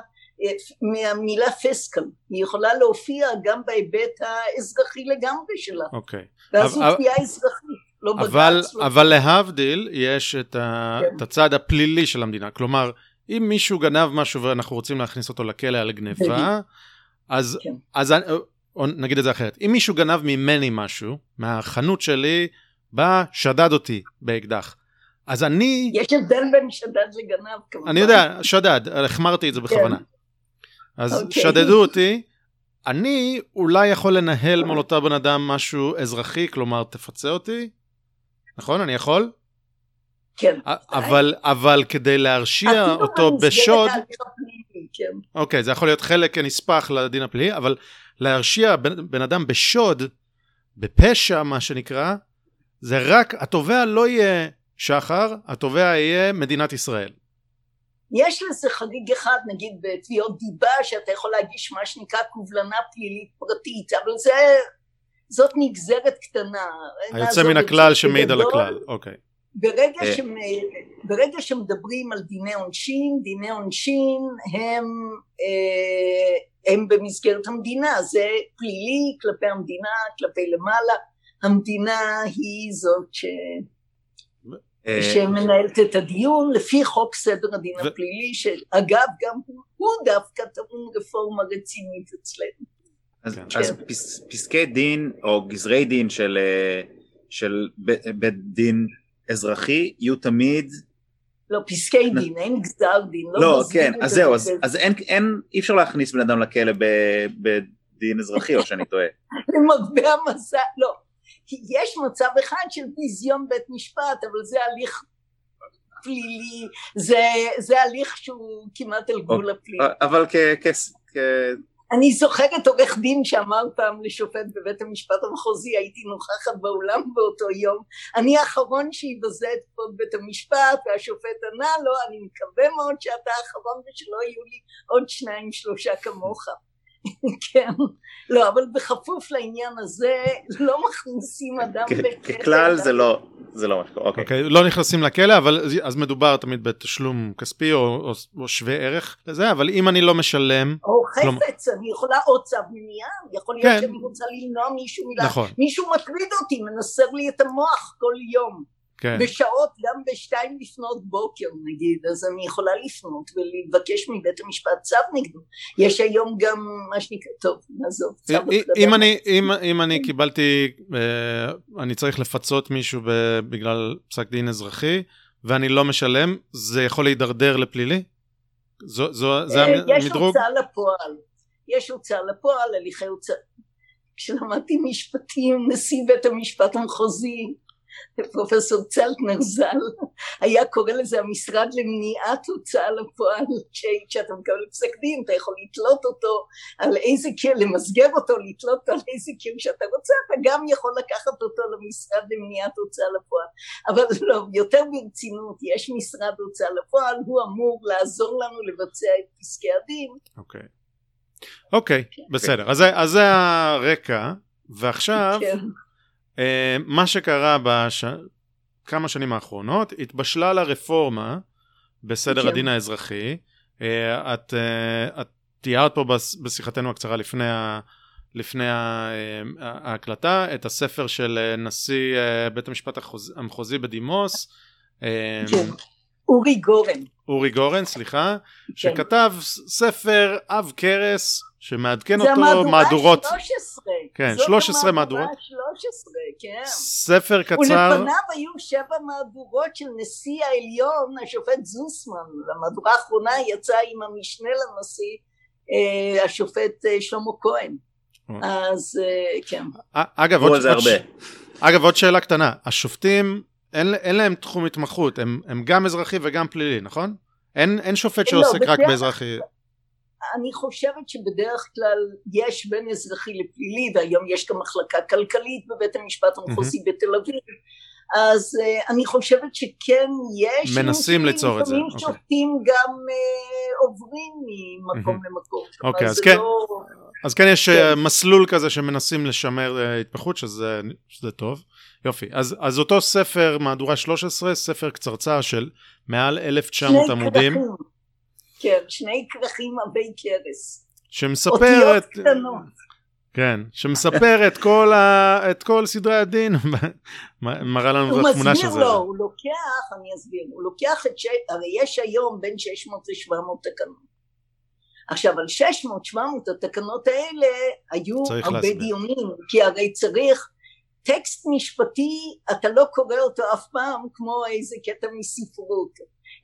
מהמילה פיסקל, היא יכולה להופיע גם בהיבט האזרחי לגמרי שלה. אוקיי. Okay. ואז זו תביעה אזרחית. לא אבל, בגץ. אבל להבדיל, יש את, ה, כן. את הצד הפלילי של המדינה. כלומר, אם מישהו גנב משהו ואנחנו רוצים להכניס אותו לכלא על גניבה, אז, כן. אז נגיד את זה אחרת. אם מישהו גנב ממני משהו, מהחנות שלי, בא, שדד אותי באקדח. אז אני... יש הבדל בין שדד לגנב כמובן. אני יודע, שדד, החמרתי את זה בכוונה. כן. אז okay. אוקיי. שדדו אותי, אני אולי יכול לנהל מול אותו בן אדם משהו אזרחי, כלומר תפצה אותי, נכון? אני יכול? כן. אבל, אבל כדי להרשיע אותו בשוד... כן. אוקיי, זה יכול להיות חלק נספח לדין הפלילי, אבל להרשיע בן, בן אדם בשוד, בפשע מה שנקרא, זה רק, התובע לא יהיה שחר, התובע יהיה מדינת ישראל. יש לזה חריג אחד נגיד בתביעות דיבה שאתה יכול להגיש מה שנקרא קובלנה פלילית פרטית אבל זה זאת נגזרת קטנה. היוצא מן הכלל שמעיד על הכלל, אוקיי. ברגע, אה. ש... ברגע שמדברים על דיני עונשין, דיני עונשין הם, אה, הם במסגרת המדינה, זה פלילי כלפי המדינה, כלפי למעלה, המדינה היא זאת ש... שמנהלת את הדיון לפי חוק סדר הדין ו... הפלילי, שאגב גם הוא דווקא טעון רפורמה רצינית אצלנו. אז, כן. אז פס, פסקי דין או גזרי דין של, אה, של בית דין אזרחי יהיו תמיד לא, פסקי דין, אין גזר דין. לא, לא כן, אז זהו, אז, אז אין, אין, אי אפשר להכניס בן אדם לכלא בדין אזרחי, או שאני טועה. *laughs* למרבה המזל, לא. יש מצב אחד של ביזיון בית משפט, אבל זה הליך פלילי, זה, זה הליך שהוא כמעט על גבול הפלילי. אבל כ... כ, כ אני זוכרת עורך דין שאמר פעם לשופט בבית המשפט המחוזי, הייתי נוכחת באולם באותו יום, אני האחרון שיבזה את כבוד בית המשפט, והשופט ענה לו, אני מקווה מאוד שאתה האחרון ושלא יהיו לי עוד שניים שלושה כמוך. *laughs* כן, לא, אבל בכפוף לעניין הזה, לא מכניסים אדם בכלא. ככלל זה לא, זה לא מה שקורה, אוקיי. אוקיי. לא נכנסים לכלא, אבל אז מדובר תמיד בתשלום כספי או, או, או שווה ערך לזה, אבל אם אני לא משלם... או חפץ, אני יכולה עוד צו מניעה, יכול להיות כן. שאני רוצה למנוע מישהו מילה. נכון. מישהו מטריד אותי, מנסר לי את המוח כל יום. כן. בשעות גם בשתיים לפנות בוקר נגיד, אז אני יכולה לפנות ולבקש מבית המשפט צו נגדו. יש היום גם מה שנקרא, טוב, נעזוב, צו אם אני, אם, אם אני קיבלתי, אה, אני צריך לפצות מישהו בגלל פסק דין אזרחי, ואני לא משלם, זה יכול להידרדר לפלילי? זו, זו, זה המדרוג? יש הוצאה לפועל, יש הוצאה לפועל, הליכי הוצאה. כשלמדתי משפטים, נשיא בית המשפט המחוזי, פרופסור צלטנר ז"ל היה קורא לזה המשרד למניעת הוצאה לפועל כשאתה מקבל פסק דין אתה יכול לתלות אותו על איזה קיר, למסגר אותו, לתלות אותו על איזה קיר שאתה רוצה, אתה גם יכול לקחת אותו למשרד למניעת הוצאה לפועל אבל לא, יותר ברצינות, יש משרד הוצאה לפועל, הוא אמור לעזור לנו לבצע את פסקי הדין אוקיי, okay. אוקיי, okay, כן. בסדר, אז, אז זה הרקע ועכשיו כן. אה, מה שקרה בכמה בש... שנים האחרונות, התבשלה לה רפורמה בסדר כן. הדין האזרחי. אה, את, אה, את תיארת פה בשיחתנו הקצרה לפני, ה, לפני ההקלטה את הספר של נשיא בית המשפט המחוזי בדימוס. כן. אורי גורן. אורי גורן, סליחה, כן. שכתב ספר עב כרס שמעדכן אותו מהדורות. זה המהדורה 13. כן, 13 מהדורות. זאת המהדורה 13, כן. ספר קצר. ולפניו היו שבע מהדורות של נשיא העליון, השופט זוסמן. המהדורה האחרונה יצאה עם המשנה לנשיא, אה, השופט אה, שלמה כהן. אז אה, כן. אגב, עוד, עוד, אגב, עוד שאלה קטנה. השופטים, אין, אין להם תחום התמחות, הם, הם גם אזרחי וגם פלילי, נכון? אין, אין שופט לא, שעוסק לא, רק באזרחי. אני חושבת שבדרך כלל יש בין אזרחי לפלילי והיום יש גם מחלקה כלכלית בבית המשפט המחוזי mm-hmm. בתל אביב אז uh, אני חושבת שכן יש מנסים ליצור את זה לפעמים okay. אוקיי. שופטים גם uh, עוברים ממקום mm-hmm. למקום אוקיי okay, אז, כן, לא... אז כן יש כן. מסלול כזה שמנסים לשמר uh, התפחות שזה, שזה טוב יופי אז, אז אותו ספר מהדורה 13 ספר קצרצר של מעל 1900 עמודים. כן, שני כרכים עבי כרס. שמספר את... קטנות. כן, שמספר את כל, ה... את כל סדרי הדין, *laughs* מראה לנו את התמונה של זה. הוא מסביר לו, הוא לוקח, אני אסביר, הוא לוקח את, ש... הרי יש היום בין 600 ל-700 תקנות. עכשיו על 600-700 התקנות האלה היו הרבה להסביר. דיונים, כי הרי צריך טקסט משפטי, אתה לא קורא אותו אף פעם כמו איזה קטע מספרות.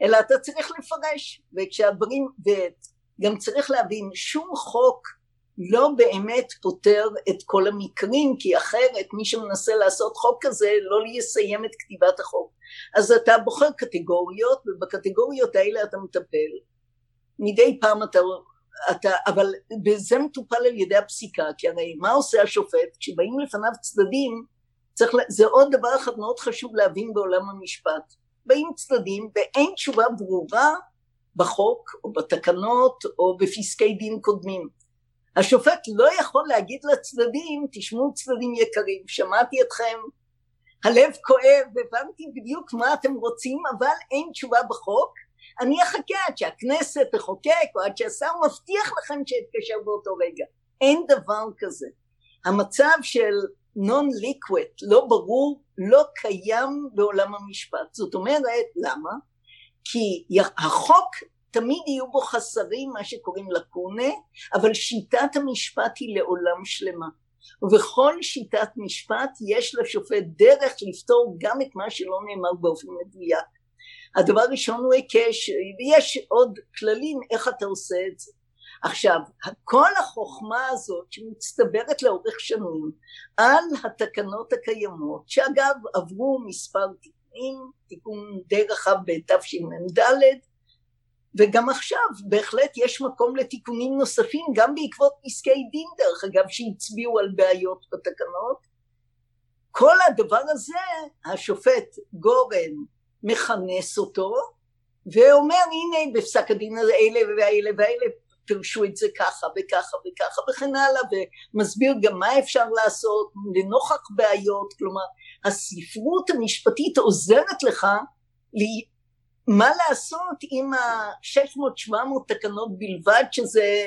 אלא אתה צריך לפרש וכשהדברים וגם צריך להבין שום חוק לא באמת פותר את כל המקרים כי אחרת מי שמנסה לעשות חוק כזה לא יסיים את כתיבת החוק. אז אתה בוחר קטגוריות ובקטגוריות האלה אתה מטפל. מדי פעם אתה, אתה אבל זה מטופל על ידי הפסיקה כי הרי מה עושה השופט? כשבאים לפניו צדדים צריך, זה עוד דבר אחד מאוד חשוב להבין בעולם המשפט באים צדדים ואין תשובה ברורה בחוק או בתקנות או בפסקי דין קודמים. השופט לא יכול להגיד לצדדים תשמעו צדדים יקרים שמעתי אתכם. הלב כואב הבנתי בדיוק מה אתם רוצים אבל אין תשובה בחוק. אני אחכה עד שהכנסת תחוקק או עד שהשר מבטיח לכם שאתקשר באותו רגע. אין דבר כזה. המצב של נון ליקוויט לא ברור לא קיים בעולם המשפט. זאת אומרת, למה? כי החוק תמיד יהיו בו חסרים, מה שקוראים לקונה, אבל שיטת המשפט היא לעולם שלמה. ובכל שיטת משפט יש לשופט דרך לפתור גם את מה שלא נאמר באופן מדויק. הדבר הראשון הוא היקש, ויש עוד כללים איך אתה עושה את זה. עכשיו, כל החוכמה הזאת שמצטברת לאורך שנים על התקנות הקיימות, שאגב עברו מספר תיקונים, תיקון די רחב בתשמ"ד, וגם עכשיו בהחלט יש מקום לתיקונים נוספים גם בעקבות פסקי דין דרך אגב שהצביעו על בעיות בתקנות. כל הדבר הזה השופט גורן מכנס אותו ואומר הנה בפסק הדין האלה והאלה והאלה פירשו את זה ככה וככה וככה וכן הלאה ומסביר גם מה אפשר לעשות לנוכח בעיות כלומר הספרות המשפטית עוזרת לך מה לעשות עם ה-600-700 תקנות בלבד שזה...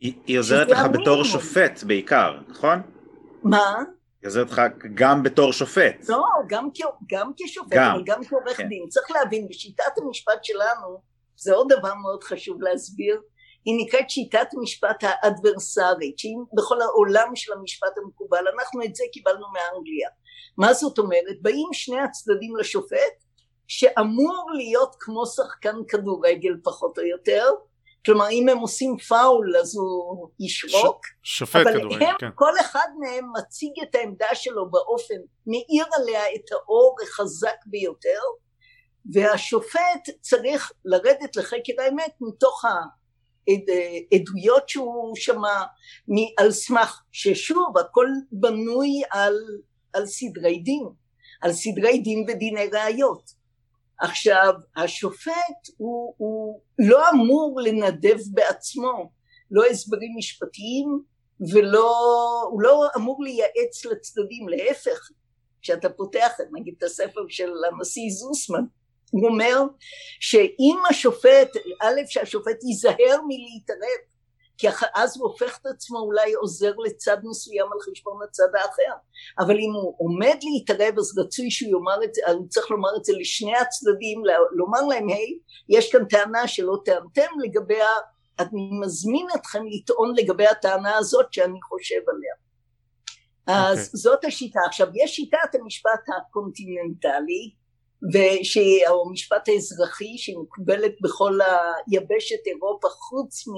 היא, היא עוזרת לך המינימום. בתור שופט בעיקר, נכון? מה? היא עוזרת לך גם בתור שופט. לא, גם, כ, גם כשופט, גם. אבל גם כעורך כן. דין. צריך להבין, בשיטת המשפט שלנו, זה עוד דבר מאוד חשוב להסביר, היא נקראת שיטת משפט האדברסרית, שהיא בכל העולם של המשפט המקובל, אנחנו את זה קיבלנו מאנגליה. מה זאת אומרת? באים שני הצדדים לשופט, שאמור להיות כמו שחקן כדורגל פחות או יותר, כלומר אם הם עושים פאול אז הוא ישרוק, ש... שופט אבל כדורגל, הם, כן. כל אחד מהם מציג את העמדה שלו באופן, מאיר עליה את האור החזק ביותר, והשופט צריך לרדת לחקר האמת מתוך העדויות שהוא שמע על סמך ששוב הכל בנוי על, על סדרי דין, על סדרי דין ודיני ראיות. עכשיו השופט הוא, הוא לא אמור לנדב בעצמו לא הסברים משפטיים ולא הוא לא אמור לייעץ לצדדים להפך כשאתה פותח נגיד את הספר של הנשיא זוסמן הוא אומר שאם השופט א' שהשופט ייזהר מלהתערב כי אז הוא הופך את עצמו אולי עוזר לצד מסוים על חשבון הצד האחר אבל אם הוא עומד להתערב אז רצוי שהוא יאמר את זה, הוא צריך לומר את זה לשני הצדדים, לומר להם היי hey, יש כאן טענה שלא טענתם לגבי ה... אני מזמין אתכם לטעון לגבי הטענה הזאת שאני חושב עליה אז okay. אוקיי. זאת השיטה. עכשיו יש שיטת המשפט הקונטיננטלי או המשפט האזרחי שמקובלת בכל היבשת אירופה חוץ מ...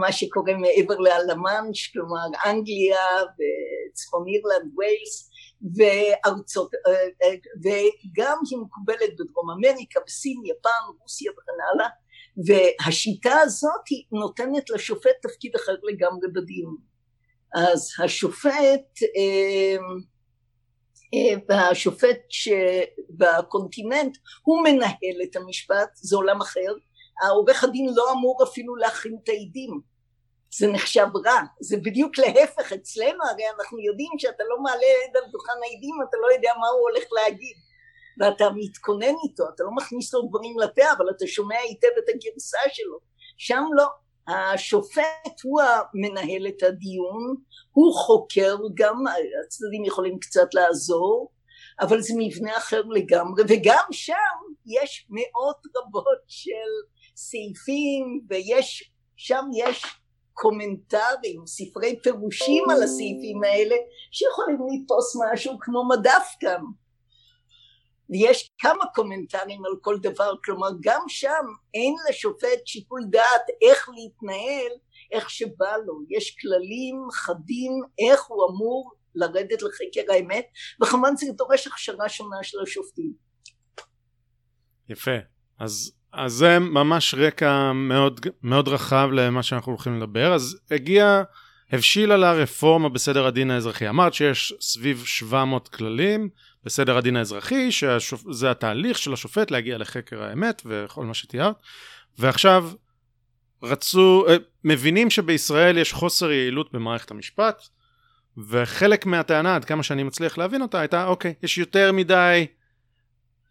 מה שקורה מעבר ללה מאנש, כלומר אנגליה וצפון אירלנד, ויילס וארצות, אה, אה, וגם היא מקובלת בדרום אמריקה, בסין, יפן, רוסיה וכן הלאה, והשיטה הזאת היא נותנת לשופט תפקיד אחר לגמרי בדיון. אז השופט, אה, והשופט שבקונטיננט הוא מנהל את המשפט, זה עולם אחר, העורך הדין לא אמור אפילו להכין את העדים. זה נחשב רע. זה בדיוק להפך אצלנו הרי אנחנו יודעים שאתה לא מעלה עד על דוכן העדים אתה לא יודע מה הוא הולך להגיד. ואתה מתכונן איתו אתה לא מכניס לו דברים לפה אבל אתה שומע היטב את הגרסה שלו. שם לא השופט הוא המנהל את הדיון הוא חוקר גם הצדדים יכולים קצת לעזור אבל זה מבנה אחר לגמרי וגם שם יש מאות רבות של סעיפים ויש שם יש קומנטרים ספרי פירושים על הסעיפים האלה שיכולים לתפוס משהו כמו מדף גם ויש כמה קומנטרים על כל דבר כלומר גם שם אין לשופט שיקול דעת איך להתנהל איך שבא לו יש כללים חדים איך הוא אמור לרדת לחקר האמת וכמובן זה דורש הכשרה שונה של השופטים יפה אז אז זה ממש רקע מאוד, מאוד רחב למה שאנחנו הולכים לדבר. אז הגיע, הבשילה לה רפורמה בסדר הדין האזרחי. אמרת שיש סביב 700 כללים בסדר הדין האזרחי, שזה התהליך של השופט להגיע לחקר האמת וכל מה שתיארת. ועכשיו רצו, אה, מבינים שבישראל יש חוסר יעילות במערכת המשפט, וחלק מהטענה, עד כמה שאני מצליח להבין אותה, הייתה, אוקיי, יש יותר מדי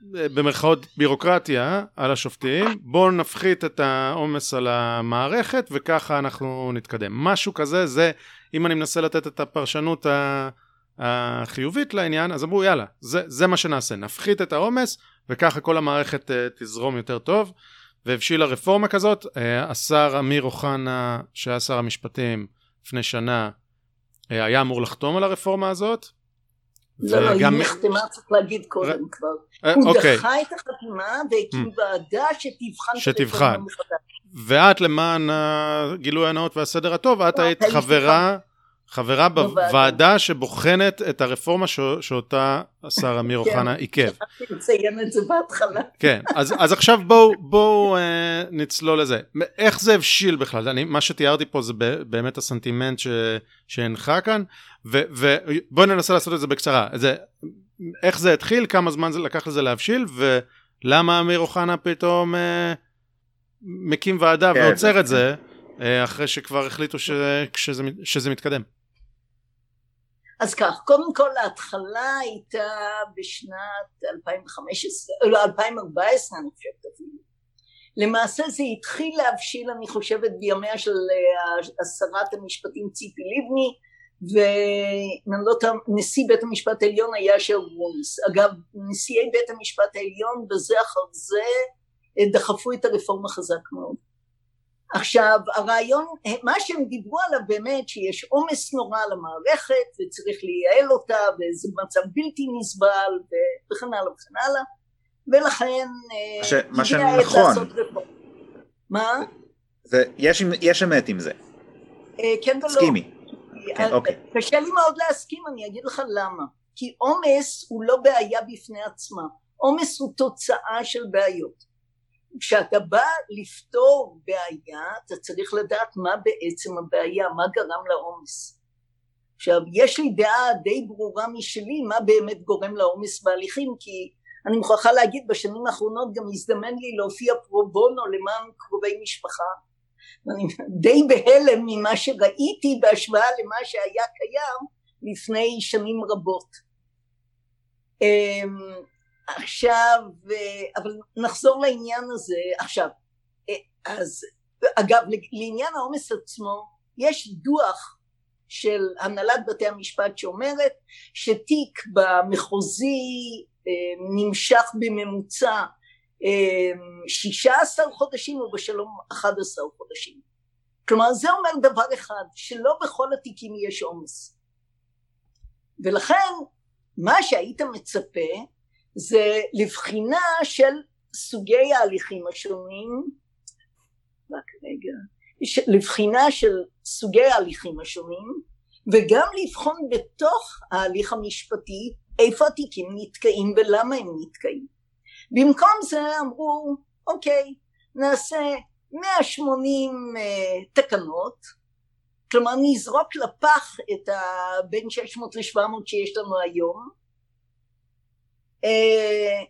במרכאות בירוקרטיה על השופטים, בואו נפחית את העומס על המערכת וככה אנחנו נתקדם. משהו כזה, זה, אם אני מנסה לתת את הפרשנות החיובית לעניין, אז אמרו יאללה, זה, זה מה שנעשה, נפחית את העומס וככה כל המערכת uh, תזרום יותר טוב והבשילה רפורמה כזאת, uh, השר אמיר אוחנה שהיה שר המשפטים לפני שנה uh, היה אמור לחתום על הרפורמה הזאת לא, לא, היא נחתמה, צריך להגיד קודם כבר. הוא אוקיי. דחה את החתימה והקים ועדה שתבחן את שתבחן. ואת למען הגילוי הנאות והסדר הטוב, את לא, היית חברה, חברה בוועדה. בוועדה שבוחנת את הרפורמה ש- שאותה השר אמיר כן. אוחנה עיכב. שכחתי לציין את זה בהתחלה. כן, אז, אז עכשיו בואו בוא, אה, נצלול לזה. איך זה הבשיל בכלל? אני, מה שתיארתי פה זה ב- באמת הסנטימנט ש, שהנחה כאן, ובואו ננסה לעשות את זה בקצרה. זה, איך זה התחיל, כמה זמן זה לקח לזה להבשיל, ולמה אמיר אוחנה פתאום אה, מקים ועדה כן, ועוצר את זה, אה, אחרי שכבר החליטו ש, שזה, שזה מתקדם. אז כך, קודם כל ההתחלה הייתה בשנת 2015, לא 2014 אני חושבת אפילו. למעשה זה התחיל להבשיל אני חושבת בימיה של אה, שרת המשפטים ציפי לבני אני לא בית המשפט העליון היה אשר גרוניס. אגב נשיאי בית המשפט העליון בזה אחר זה אה, דחפו את הרפורמה חזק מאוד. עכשיו הרעיון, מה שהם דיברו עליו באמת שיש עומס נורא על המערכת וצריך לייעל אותה וזה מצב בלתי נסבל וכן הלאה וכן הלאה ולכן מה ש- אה, מה שנכון. לעשות רפורמה. מה? זה, יש, יש אמת עם זה, אה, כן ולא. סכימי. כן, אה, אוקיי. קשה לי מאוד להסכים, אני אגיד לך למה. כי עומס הוא לא בעיה בפני עצמה, עומס הוא תוצאה של בעיות. כשאתה בא לפתור בעיה, אתה צריך לדעת מה בעצם הבעיה, מה גרם לעומס. עכשיו, יש לי דעה די ברורה משלי מה באמת גורם לעומס בהליכים, כי אני מוכרחה להגיד, בשנים האחרונות גם הזדמן לי להופיע פרו בונו למען קרובי משפחה. ואני די בהלם ממה שראיתי בהשוואה למה שהיה קיים לפני שנים רבות. אמ, עכשיו, אה, אבל נחזור לעניין הזה עכשיו. אה, אז אגב, לעניין העומס עצמו, יש דוח של הנהלת בתי המשפט שאומרת שתיק במחוזי אה, נמשך בממוצע שישה עשר חודשים ובשלום אחד עשר חודשים. כלומר זה אומר דבר אחד, שלא בכל התיקים יש עומס. ולכן מה שהיית מצפה זה לבחינה של סוגי ההליכים השונים, רק רגע, לבחינה של סוגי ההליכים השונים וגם לבחון בתוך ההליך המשפטי איפה התיקים נתקעים ולמה הם נתקעים. במקום זה אמרו אוקיי נעשה 180 uh, תקנות. כלומר נזרוק לפח את הבין 600 ל-700 שיש לנו היום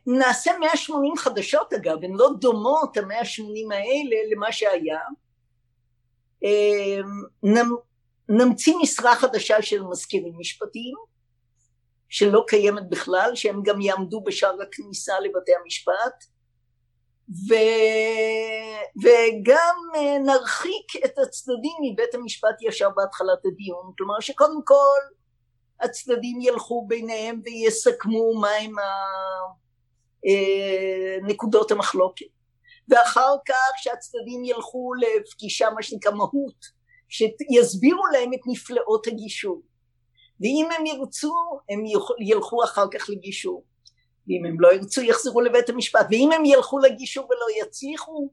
נעשה 180 חדשות אגב הן לא דומות ה-180 האלה למה שהיה. נמ, נמציא משרה חדשה של מזכירים משפטיים שלא קיימת בכלל, שהם גם יעמדו בשער הכניסה לבתי המשפט, ו... וגם אה, נרחיק את הצדדים מבית המשפט ישר בהתחלת הדיון, כלומר שקודם כל הצדדים ילכו ביניהם ויסכמו מהם אה, נקודות המחלוקת, ואחר כך שהצדדים ילכו לפגישה מה שנקרא מהות, שיסבירו להם את נפלאות הגישור. ואם הם ירצו הם ילכו אחר כך לגישור. ואם הם לא ירצו יחזרו לבית המשפט. ואם הם ילכו לגישור ולא יצליחו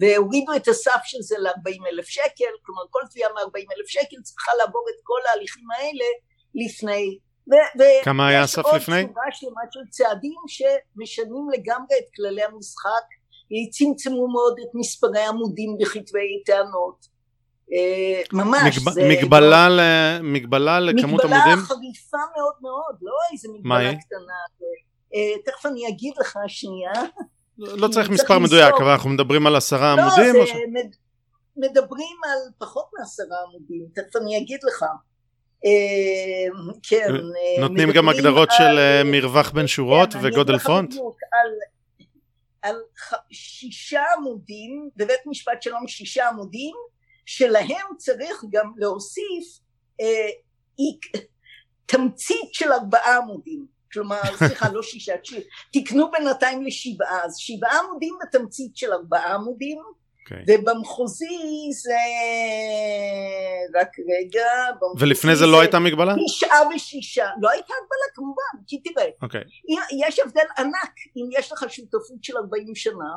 והורידו את הסף של זה ל-40 אלף שקל כלומר כל תביעה מ-40 אלף שקל צריכה לעבור את כל ההליכים האלה לפני ו- כמה היה הסף לפני? ויש עוד שורה שלמה של צעדים שמשנים לגמרי את כללי המשחק צמצמו מאוד את מספרי העמודים בכתבי טענות אה, ממש מגב... זה מגבלה, ל... מגבלה לכמות מגבלה עמודים? חריפה מאוד מאוד, לא איזה מגבלה? קטנה. אה, תכף אני אגיד לך שנייה. לא צריך צריך מספר. מדויק, אבל אנחנו מדברים על עשרה לא, עמודים? זה או ש... מד- מדברים על פחות מעשרה עמודים, תכף אני אגיד לך. אה, כן. אה, נותנים גם הגדרות על- של אה, מרווח בין שורות כן, וגודל פונט? על, על שישה עמודים, בבית משפט שלום שישה עמודים, שלהם צריך גם להוסיף אה, איק, תמצית של ארבעה עמודים, כלומר, *laughs* סליחה, לא שישה, תקנו בינתיים לשבעה, אז שבעה עמודים בתמצית של ארבעה עמודים, okay. אוקיי. ובמחוזי זה... רק רגע, ולפני זה לא הייתה מגבלה? תשעה ושישה, לא הייתה הגבלה כמובן, כי תראה, okay. אוקיי. יש הבדל ענק אם יש לך שותפות של ארבעים שנה,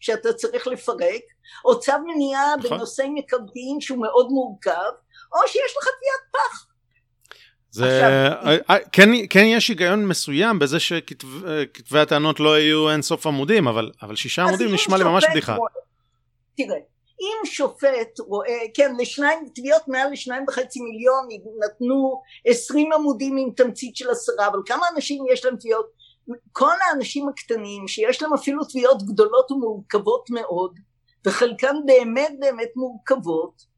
שאתה צריך לפרק, או צו מניעה נכון. בנושאי מקרקעין שהוא מאוד מורכב, או שיש לך תביעת פח. זה, עכשיו, אה, אה, כן, כן יש היגיון מסוים בזה שכתבי הטענות לא יהיו אינסוף עמודים, אבל, אבל שישה עמודים נשמע לי ממש בדיחה. רואה, תראה, אם שופט רואה, כן, לשניים, תביעות מעל לשניים וחצי מיליון נתנו עשרים עמודים עם תמצית של עשרה, אבל כמה אנשים יש להם תביעות? כל האנשים הקטנים שיש להם אפילו תביעות גדולות ומורכבות מאוד, וחלקן באמת באמת מורכבות,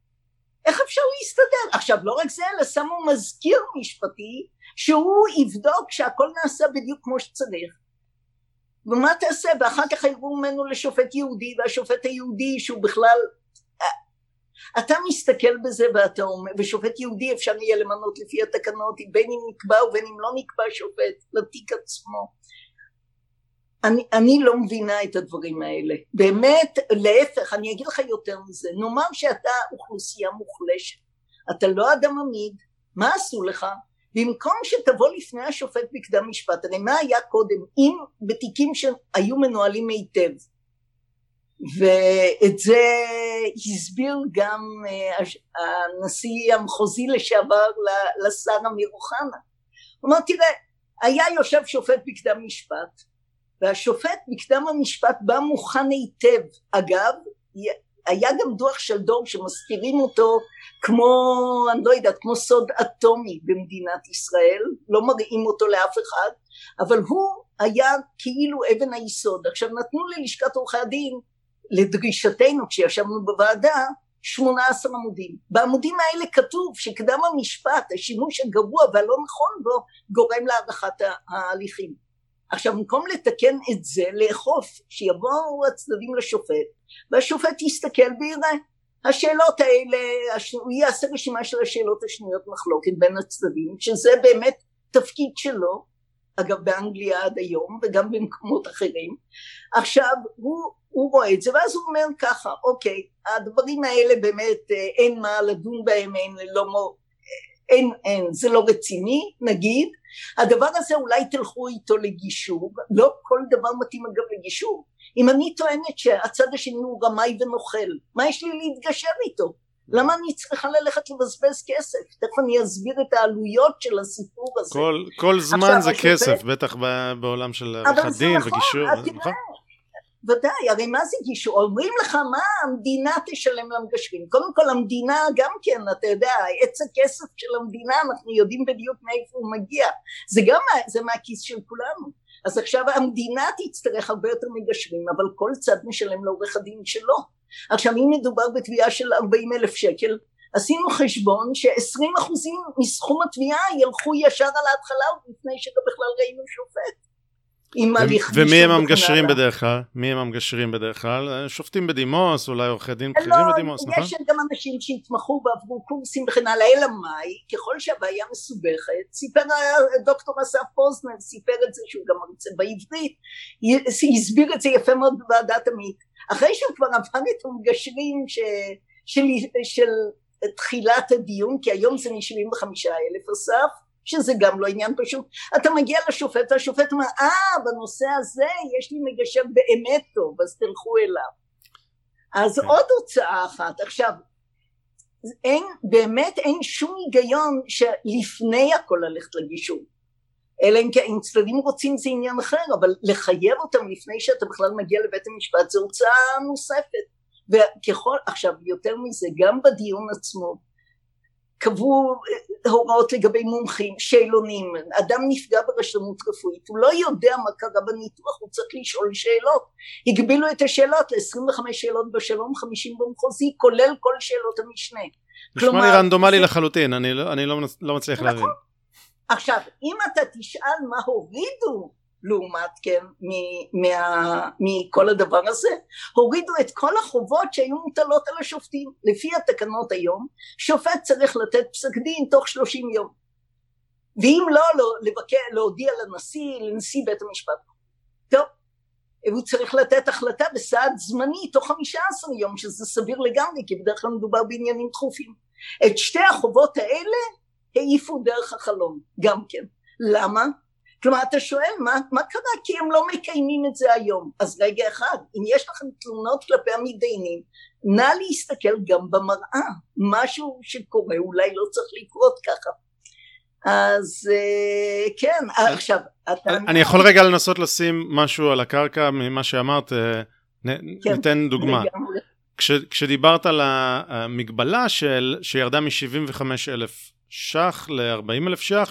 איך אפשר להסתדר? עכשיו לא רק זה, אלא שמו מזכיר משפטי שהוא יבדוק שהכל נעשה בדיוק כמו שצריך. ומה תעשה? ואחר כך העירו ממנו לשופט יהודי, והשופט היהודי שהוא בכלל... אתה מסתכל בזה ואתה אומר, ושופט יהודי אפשר יהיה למנות לפי התקנות, בין אם נקבע ובין אם לא נקבע שופט לתיק עצמו. אני, אני לא מבינה את הדברים האלה. באמת, להפך, אני אגיד לך יותר מזה. נאמר שאתה אוכלוסייה מוחלשת, אתה לא אדם עמיד, מה עשו לך? במקום שתבוא לפני השופט בקדם משפט, הרי מה היה קודם? אם בתיקים שהיו מנוהלים היטב, ואת זה הסביר גם אה, הנשיא המחוזי לשעבר לשר אמיר אוחנה. הוא אמר, תראה, היה יושב שופט בקדם משפט, והשופט בקדם המשפט בא מוכן היטב. אגב, היה גם דוח של דור שמסתירים אותו כמו, אני לא יודעת, כמו סוד אטומי במדינת ישראל, לא מראים אותו לאף אחד, אבל הוא היה כאילו אבן היסוד. עכשיו נתנו ללשכת עורכי הדין, לדרישתנו כשישבנו בוועדה, שמונה עשר עמודים. בעמודים האלה כתוב שקדם המשפט, השימוש הגרוע והלא נכון בו, גורם להארכת ההליכים. עכשיו במקום לתקן את זה לאכוף שיבואו הצדדים לשופט והשופט יסתכל ויראה. השאלות האלה הוא יעשה רשימה של השאלות השנויות מחלוקת בין הצדדים שזה באמת תפקיד שלו אגב באנגליה עד היום וגם במקומות אחרים. עכשיו הוא, הוא רואה את זה ואז הוא אומר ככה אוקיי הדברים האלה באמת אה, אין מה לדון בהם אין לא אין, אין, זה לא רציני, נגיד, הדבר הזה אולי תלכו איתו לגישור, לא כל דבר מתאים אגב לגישור, אם אני טוענת שהצד השני הוא רמאי ונוכל, מה יש לי להתגשר איתו? למה אני צריכה ללכת לבזבז כסף? תכף אני אסביר את העלויות של הסיפור הזה. כל, כל זמן עכשיו, זה כסף, בטח בעולם של עריכת דין נכון, וגישור, נכון? ודאי, הרי מה זה גישור? אומרים לך מה המדינה תשלם למגשרים. קודם כל המדינה גם כן, אתה יודע, עץ הכסף של המדינה, אנחנו יודעים בדיוק מאיפה הוא מגיע. זה גם, זה מהכיס של כולנו. אז עכשיו המדינה תצטרך הרבה יותר מגשרים, אבל כל צד משלם לעורך הדין שלו. עכשיו אם מדובר בתביעה של 40 אלף שקל, עשינו חשבון ש-20 אחוזים מסכום התביעה ילכו ישר על ההתחלה לפני שבכלל ראינו שופט. עם הליך ומי הם המגשרים בדרך כלל? מי הם המגשרים בדרך כלל? שופטים בדימוס, אולי עורכי דין בכירים לא, בדימוס, נכון? יש גם אנשים שהתמחו ועברו קורסים וכן הלאה, אלא מאי, ככל שהבעיה מסובכת, סיפר דוקטור אסף פוזנר, סיפר את זה שהוא גם מרצה בעברית, הסביר את זה יפה מאוד בוועדת עמית. אחרי שהוא כבר עבר את המגשרים ש, של, של תחילת הדיון, כי היום זה מ-75 אלף אסף, שזה גם לא עניין פשוט, אתה מגיע לשופט והשופט אומר אה בנושא הזה יש לי מגשר באמת טוב אז תלכו אליו. אז כן. עוד הוצאה אחת עכשיו אין באמת אין שום היגיון שלפני הכל ללכת לגישור. אלא אם כן צדדים רוצים זה עניין אחר אבל לחייב אותם לפני שאתה בכלל מגיע לבית המשפט זו הוצאה נוספת. וככל עכשיו יותר מזה גם בדיון עצמו קבעו אה, הוראות לגבי מומחים, שאלונים, אדם נפגע ברשלנות רפואית, הוא לא יודע מה קרה בניתוח, הוא צריך לשאול שאלות, הגבילו את השאלות ל-25 שאלות בשלום, 50 במחוזי, כולל כל שאלות המשנה. נשמע לי רנדומלי זה... לחלוטין, אני לא, אני לא, לא מצליח נכון. להבין. עכשיו, אם אתה תשאל מה הורידו לעומת כן מה, מכל הדבר הזה הורידו את כל החובות שהיו מוטלות על השופטים לפי התקנות היום שופט צריך לתת פסק דין תוך שלושים יום ואם לא, לא לבקר, להודיע לנשיא, לנשיא בית המשפט. טוב, הוא צריך לתת החלטה בסעד זמני תוך חמישה עשר יום, שזה סביר לגמרי, כי בדרך כלל מדובר בעניינים דחופים. את שתי החובות האלה העיפו דרך החלון, גם כן. למה? כלומר אתה שואל מה, מה קרה? כי הם לא מקיימים את זה היום. אז רגע אחד אם יש לכם תלונות כלפי המתדיינים נא להסתכל גם במראה. משהו שקורה אולי לא צריך לקרות ככה. אז אה, כן עכשיו אתה... אני יכול רגע לנסות לשים משהו על הקרקע ממה שאמרת נ, כן, ניתן דוגמה. כש, כשדיברת על המגבלה של שירדה מ-75 אלף ש"ח ל-40 אלף ש"ח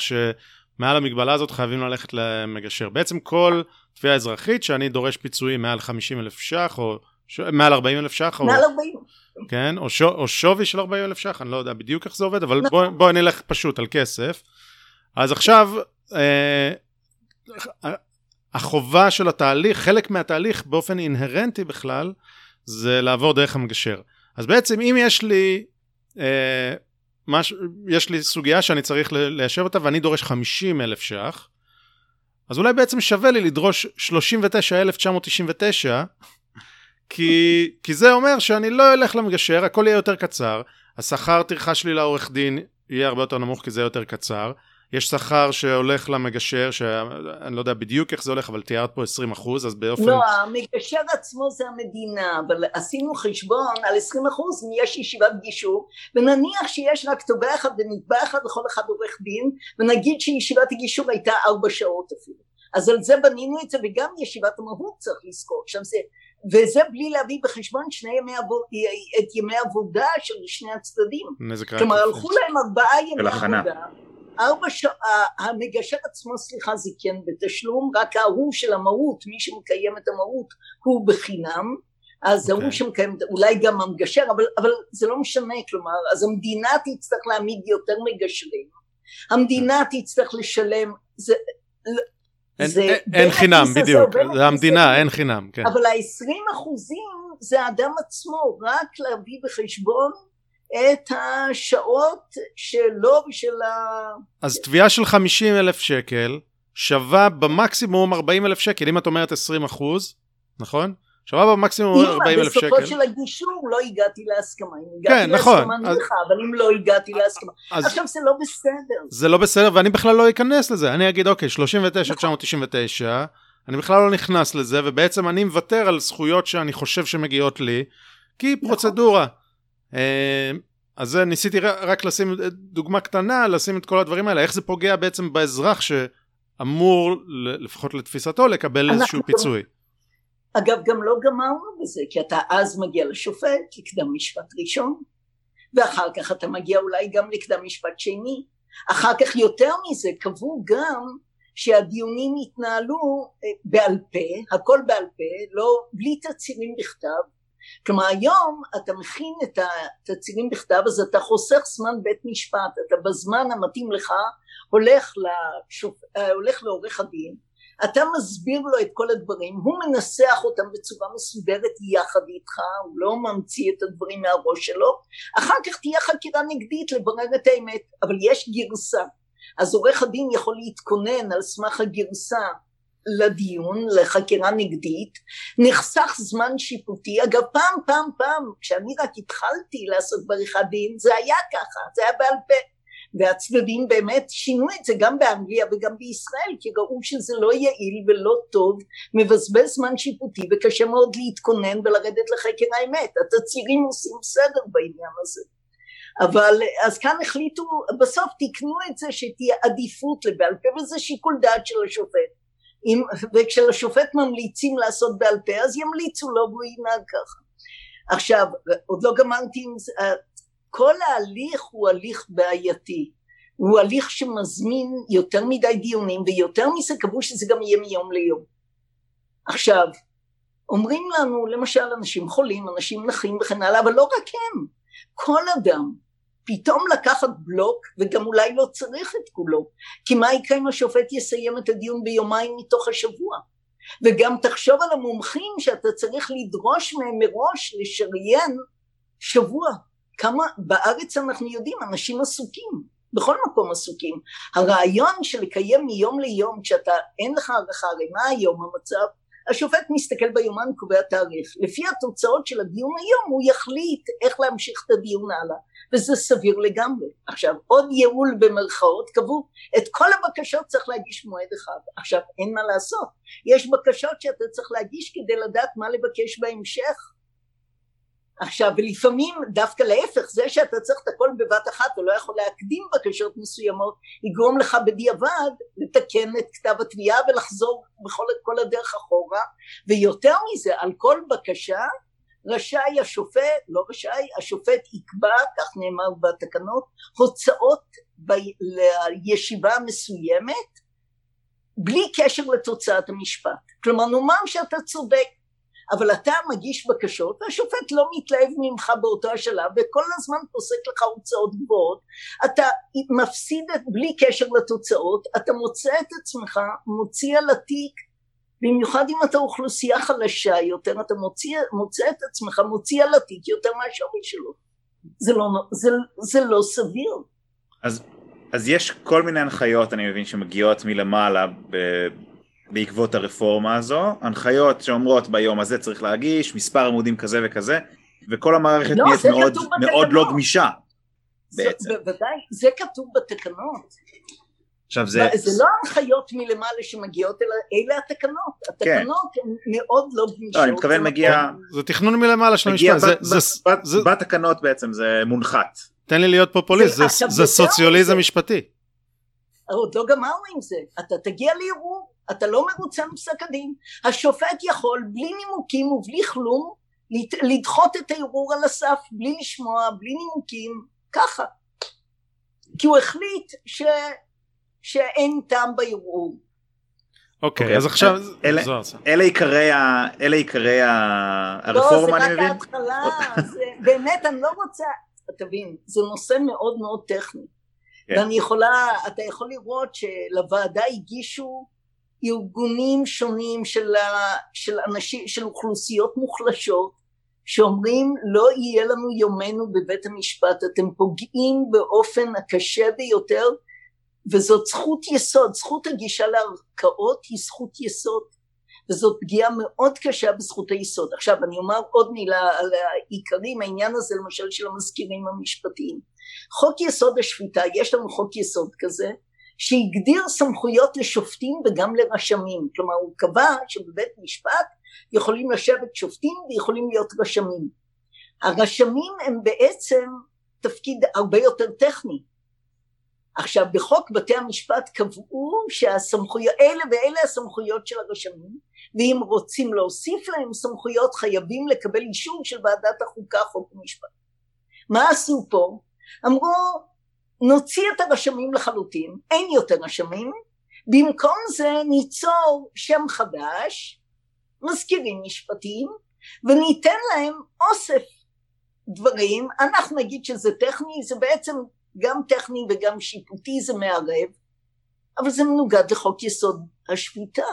מעל המגבלה הזאת חייבים ללכת למגשר. בעצם כל תביעה אזרחית שאני דורש פיצויים מעל 50 אלף ש"ח או ש... מעל 40 אלף ש"ח מעל 40 כן, או, ש... או שווי של 40 אלף ש"ח, אני לא יודע בדיוק איך זה עובד, אבל נכון. בוא, בוא נלך פשוט על כסף. אז עכשיו, אה, החובה של התהליך, חלק מהתהליך באופן אינהרנטי בכלל, זה לעבור דרך המגשר. אז בעצם אם יש לי אה, מש... יש לי סוגיה שאני צריך ליישב אותה ואני דורש 50 אלף ש"ח, אז אולי בעצם שווה לי לדרוש 39,999, כי, כי זה אומר שאני לא אלך למגשר, הכל יהיה יותר קצר, השכר טרחה שלי לעורך דין יהיה הרבה יותר נמוך כי זה יותר קצר, יש שכר שהולך למגשר, שאני לא יודע בדיוק איך זה הולך, אבל תיארת פה 20 אחוז, אז באופן... לא, המגשר עצמו זה המדינה, אבל עשינו חשבון על 20 אחוז אם יש ישיבת גישור, ונניח שיש רק תובע אחד ונתבע אחד לכל אחד עורך דין, ונגיד שישיבת הגישור הייתה ארבע שעות אפילו. אז על זה בנינו את זה, וגם ישיבת המהות צריך לזכור, שם זה... וזה בלי להביא בחשבון שני ימי עבוד, את ימי עבודה של שני הצדדים. כלומר הלכו להם ארבעה ימי עבודה. ארבע שעות, המגשר עצמו סליחה זה כן בתשלום, רק ההוא של המהות, מי שמקיים את המהות הוא בחינם, אז okay. ההוא אוקיי. שמקיים, אולי גם המגשר, אבל, אבל זה לא משנה, כלומר, אז המדינה תצטרך להעמיד יותר מגשרים, המדינה okay. תצטרך לשלם, זה, אין, זה אין, אין חינם בדיוק, זה המדינה, אין חינם, כן. אבל ה-20 אחוזים זה האדם עצמו, רק להביא בחשבון את השעות שלו ושל ה... אז תביעה של 50 אלף שקל שווה במקסימום 40 אלף שקל, אם את אומרת 20 אחוז, נכון? שווה במקסימום 40 אלף שקל. אם בסופו של הגישור לא הגעתי להסכמה, אם הגעתי כן, נכון. להסכמה נכון. נלכה, אז... אבל אם לא הגעתי להסכמה, אז... עכשיו זה לא בסדר. זה לא בסדר ואני בכלל לא אכנס לזה, אני אגיד אוקיי 39 999 אני בכלל לא נכנס לזה ובעצם אני מוותר על זכויות שאני חושב שמגיעות לי כי נכון. פרוצדורה. אה, אז זה ניסיתי רק לשים דוגמה קטנה, לשים את כל הדברים האלה, איך זה פוגע בעצם באזרח שאמור, לפחות לתפיסתו, לקבל איזשהו פיצוי. אגב, גם לא גמרנו בזה, כי אתה אז מגיע לשופט, לקדם משפט ראשון, ואחר כך אתה מגיע אולי גם לקדם משפט שני. אחר כך יותר מזה, קבעו גם שהדיונים יתנהלו אה, בעל פה, הכל בעל פה, לא, בלי תצהירים בכתב, כלומר היום אתה מכין את התצהירים בכתב אז אתה חוסך זמן בית משפט, אתה בזמן המתאים לך הולך, לשופ... אה, הולך לעורך הדין, אתה מסביר לו את כל הדברים, הוא מנסח אותם בצורה מסודרת יחד איתך, הוא לא ממציא את הדברים מהראש שלו, אחר כך תהיה חקירה נגדית לברר את האמת, אבל יש גרסה, אז עורך הדין יכול להתכונן על סמך הגרסה לדיון, לחקירה נגדית, נחסך זמן שיפוטי, אגב פעם פעם פעם כשאני רק התחלתי לעשות בעריכת דין זה היה ככה, זה היה בעל פה. והצדדים באמת שינו את זה גם באנגליה וגם בישראל כי ראו שזה לא יעיל ולא טוב, מבזבז זמן שיפוטי וקשה מאוד להתכונן ולרדת לחקר האמת, התצהירים עושים סדר בעניין הזה. אבל אז כאן החליטו, בסוף תיקנו את זה שתהיה עדיפות לבעל פה וזה שיקול דעת של השופט וכשלשופט ממליצים לעשות בעל פה אז ימליצו לו והוא ינהג ככה. עכשיו עוד לא גמרתי עם זה, כל ההליך הוא הליך בעייתי, הוא הליך שמזמין יותר מדי דיונים ויותר מזה קבעו שזה גם יהיה מיום ליום. עכשיו אומרים לנו למשל אנשים חולים, אנשים נכים וכן הלאה, אבל לא רק הם, כל אדם פתאום לקחת בלוק וגם אולי לא צריך את כולו כי מה יקרה אם השופט יסיים את הדיון ביומיים מתוך השבוע וגם תחשוב על המומחים שאתה צריך לדרוש מהם מראש לשריין שבוע כמה בארץ אנחנו יודעים אנשים עסוקים בכל מקום עסוקים. הרעיון של לקיים מיום ליום כשאתה אין לך הערכה, הרי מה היום המצב? השופט מסתכל ביומן קובע תאריך, לפי התוצאות של הדיון היום הוא יחליט איך להמשיך את הדיון הלאה וזה סביר לגמרי. עכשיו עוד ייעול במרכאות קבעו. את כל הבקשות צריך להגיש מועד אחד, עכשיו אין מה לעשות, יש בקשות שאתה צריך להגיש כדי לדעת מה לבקש בהמשך עכשיו ולפעמים דווקא להפך זה שאתה צריך את הכל בבת אחת ולא יכול להקדים בקשות מסוימות יגרום לך בדיעבד לתקן את כתב התביעה ולחזור בכל כל הדרך אחורה ויותר מזה על כל בקשה רשאי השופט, לא רשאי, השופט יקבע, כך נאמר בתקנות, הוצאות ב, לישיבה מסוימת בלי קשר לתוצאת המשפט. כלומר נאמר שאתה צודק אבל אתה מגיש בקשות והשופט לא מתלהב ממך באותו השלב וכל הזמן פוסק לך הוצאות גבוהות אתה מפסיד את, בלי קשר לתוצאות אתה מוצא את עצמך מוציא על התיק במיוחד אם אתה אוכלוסייה חלשה יותר אתה מוציא, מוצא את עצמך מוציא על התיק יותר מהשווי שלו. זה לא, זה, זה לא סביר. אז, אז יש כל מיני הנחיות אני מבין שמגיעות מלמעלה ב... בעקבות הרפורמה הזו, הנחיות שאומרות ביום הזה צריך להגיש, מספר עמודים כזה וכזה, וכל המערכת לא, נהיית מאוד, מאוד לא גמישה בעצם. בוודאי, זה כתוב בתקנות. עכשיו זה... זה לא הנחיות מלמעלה שמגיעות, אלא אלה התקנות. התקנות כן. הן מאוד לא גמישות. לא, אני מתכוון מגיע... זה תכנון מלמעלה של המשפט. זה, זה, זה... בתקנות בעצם זה מונחת. תן לי להיות פופוליסט, זה, זה, זה סוציאליזם משפטי. עוד לא גמרנו עם זה. אתה תגיע לערעור, אתה לא מרוצה מפסק הדין, השופט יכול בלי נימוקים ובלי כלום לדחות את הערעור על הסף בלי לשמוע, בלי נימוקים, ככה. כי הוא החליט ש... שאין טעם בערעור. אוקיי, okay, אז עכשיו... אלה עיקרי אלה עיקרי הרפורמה, אני מבין? לא, זה רק ההתחלה, זה, באמת, אני לא רוצה... תבין, זה נושא מאוד מאוד טכני. כן. ואני יכולה, אתה יכול לראות שלוועדה הגישו ארגונים שונים של, ה, של אנשים, של אוכלוסיות מוחלשות שאומרים לא יהיה לנו יומנו בבית המשפט, אתם פוגעים באופן הקשה ביותר וזאת זכות יסוד, זכות הגישה לערכאות היא זכות יסוד וזאת פגיעה מאוד קשה בזכות היסוד. עכשיו אני אומר עוד מילה על העיקרים, העניין הזה למשל של המזכירים המשפטיים. חוק יסוד השפיטה, יש לנו חוק יסוד כזה, שהגדיר סמכויות לשופטים וגם לרשמים, כלומר הוא קבע שבבית משפט יכולים לשבת שופטים ויכולים להיות רשמים. הרשמים הם בעצם תפקיד הרבה יותר טכני. עכשיו בחוק בתי המשפט קבעו שהסמכויות, אלה ואלה הסמכויות של הרשמים ואם רוצים להוסיף להם סמכויות חייבים לקבל אישור של ועדת החוקה חוק ומשפט. מה עשו פה? אמרו נוציא את הרשמים לחלוטין, אין יותר רשמים, במקום זה ניצור שם חדש, מזכירים משפטיים, וניתן להם אוסף דברים, אנחנו נגיד שזה טכני, זה בעצם גם טכני וגם שיפוטי, זה מערב, אבל זה מנוגד לחוק יסוד השפיטה.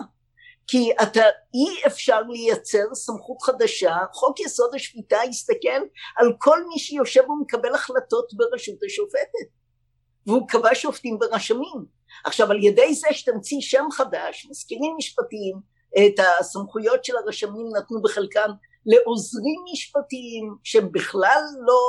כי אתה אי אפשר לייצר סמכות חדשה, חוק יסוד השפיטה יסתכל על כל מי שיושב ומקבל החלטות ברשות השופטת. והוא קבע שופטים ורשמים. עכשיו על ידי זה שתמציא שם חדש, מזכירים משפטיים, את הסמכויות של הרשמים נתנו בחלקם לעוזרים משפטיים שהם בכלל לא...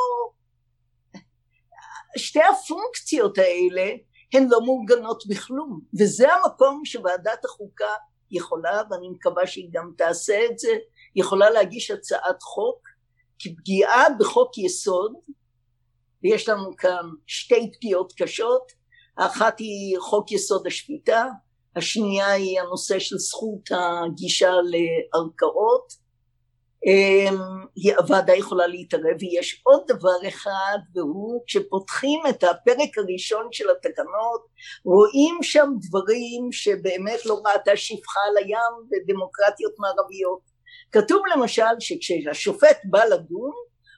שתי הפונקציות האלה הן לא מעוגנות בכלום, וזה המקום שוועדת החוקה יכולה, ואני מקווה שהיא גם תעשה את זה, יכולה להגיש הצעת חוק, כי פגיעה בחוק יסוד ויש לנו כאן שתי פגיעות קשות, האחת היא חוק יסוד השפיטה, השנייה היא הנושא של זכות הגישה לערכאות, אמ, הוועדה יכולה להתערב ויש עוד דבר אחד והוא כשפותחים את הפרק הראשון של התקנות רואים שם דברים שבאמת לא ראתה שפחה על הים בדמוקרטיות מערביות. כתוב למשל שכשהשופט בא לדון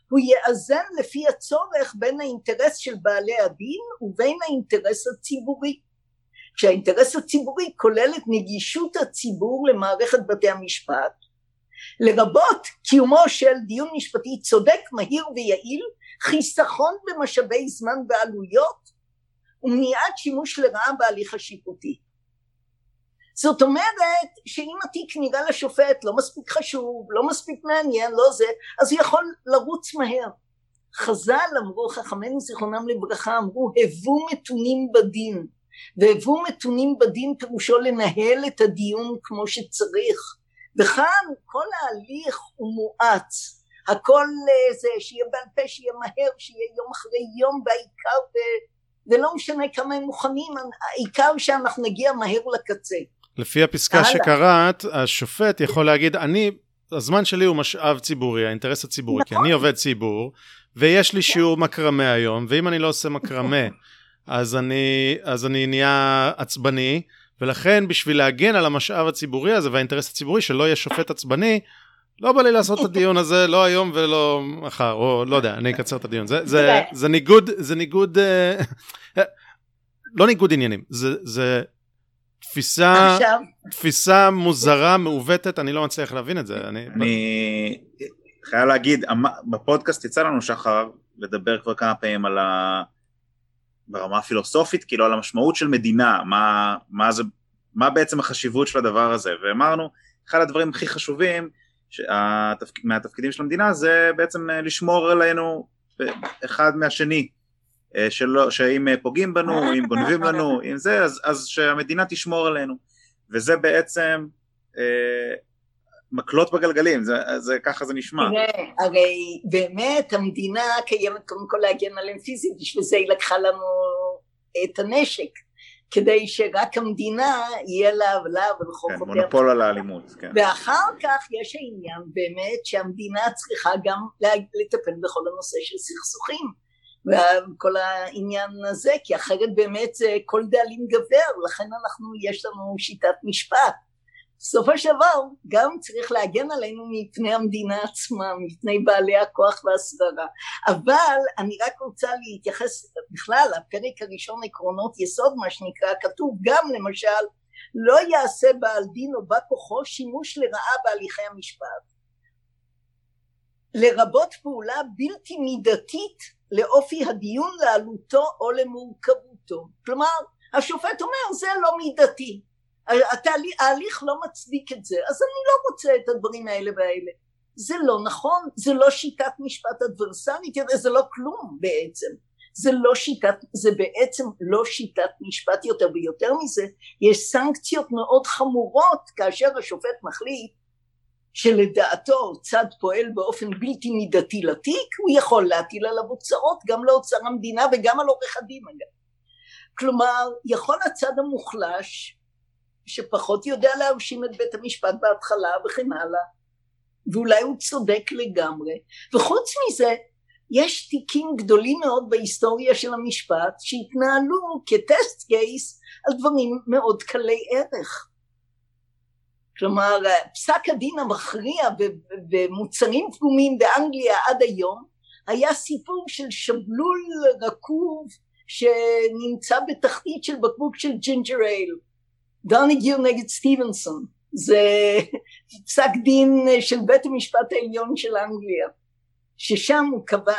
הוא יאזן לפי הצורך בין האינטרס של בעלי הדין ובין האינטרס הציבורי. כשהאינטרס הציבורי כולל את נגישות הציבור למערכת בתי המשפט, לרבות קיומו של דיון משפטי צודק, מהיר ויעיל, חיסכון במשאבי זמן ועלויות, ומניעת שימוש לרעה בהליך השיפוטי. זאת אומרת שאם התיק נראה לשופט לא מספיק חשוב, לא מספיק מעניין, לא זה, אז הוא יכול לרוץ מהר. חז"ל אמרו, חכמינו זיכרונם לברכה, אמרו, הבו מתונים בדין. והבו מתונים בדין פירושו לנהל את הדיון כמו שצריך. וכאן כל ההליך הוא מואץ. הכל אה, זה שיהיה בעל פה, שיהיה מהר, שיהיה יום אחרי יום, והעיקר, ו... ולא משנה כמה הם מוכנים, העיקר שאנחנו נגיע מהר לקצה. לפי הפסקה הלאה. שקראת, השופט יכול להגיד, אני, הזמן שלי הוא משאב ציבורי, האינטרס הציבורי, נכון. כי אני עובד ציבור, ויש לי כן. שיעור מקרמה היום, ואם אני לא עושה מקרמה, *laughs* אז אני, אז אני נהיה עצבני, ולכן בשביל להגן על המשאב הציבורי הזה והאינטרס הציבורי, שלא יהיה שופט עצבני, לא בא לי לעשות את הדיון הזה, לא היום ולא מחר, או לא יודע, אני אקצר את הדיון. זה, זה, זה ניגוד, זה ניגוד, אה, *laughs* לא ניגוד עניינים, זה, זה תפיסה, עכשיו... תפיסה מוזרה, מעוותת, אני לא מצליח להבין את זה. אני, אני חייב להגיד, בפודקאסט יצא לנו שחר לדבר כבר כמה פעמים על ה... ברמה הפילוסופית, כאילו על המשמעות של מדינה, מה, מה, זה, מה בעצם החשיבות של הדבר הזה, ואמרנו, אחד הדברים הכי חשובים שהתפק... מהתפקידים של המדינה זה בעצם לשמור עלינו אחד מהשני, אה, שלא, שאם פוגעים בנו, *laughs* אם גונבים לנו, אם זה, אז, אז שהמדינה תשמור עלינו, וזה בעצם אה, מקלות בגלגלים, זה, זה ככה זה נשמע. תראה, הרי באמת המדינה קיימת קודם כל להגן עליהם פיזית, בשביל זה היא לקחה לנו את הנשק, כדי שרק המדינה יהיה לה ולה ולחוק כן, מונופול על האלימות, כן. ואחר כך יש העניין באמת שהמדינה צריכה גם לטפל בכל הנושא של סכסוכים. וכל העניין הזה, כי אחרת באמת זה כל דאלים גבר, לכן אנחנו, יש לנו שיטת משפט. בסופו של דבר גם צריך להגן עלינו מפני המדינה עצמה, מפני בעלי הכוח והשררה. אבל אני רק רוצה להתייחס בכלל, הפרק הראשון עקרונות יסוד מה שנקרא, כתוב גם למשל לא יעשה בעל דין או בא כוחו שימוש לרעה בהליכי המשפט. לרבות פעולה בלתי מידתית לאופי הדיון, לעלותו או למורכבותו. כלומר, השופט אומר זה לא מידתי, ההליך לא מצדיק את זה, אז אני לא רוצה את הדברים האלה והאלה. זה לא נכון, זה לא שיטת משפט אדברסלית, זה לא כלום בעצם. זה לא שיטת, זה בעצם לא שיטת משפט יותר ויותר מזה, יש סנקציות מאוד חמורות כאשר השופט מחליט שלדעתו צד פועל באופן בלתי מידתי לתיק, הוא יכול להטיל עליו הוצאות גם לאוצר המדינה וגם על עורך הדין אגב. כלומר, יכול הצד המוחלש, שפחות יודע להרשים את בית המשפט בהתחלה וכן הלאה, ואולי הוא צודק לגמרי, וחוץ מזה, יש תיקים גדולים מאוד בהיסטוריה של המשפט שהתנהלו כטסט קייס על דברים מאוד קלי ערך. כלומר פסק הדין המכריע במוצרים פגומים באנגליה עד היום היה סיפור של שבלול רקוב שנמצא בתחתית של בקבוק של ginger ale. דונהיו נגד סטיבנסון. זה *laughs* פסק דין של בית המשפט העליון של אנגליה ששם הוא קבע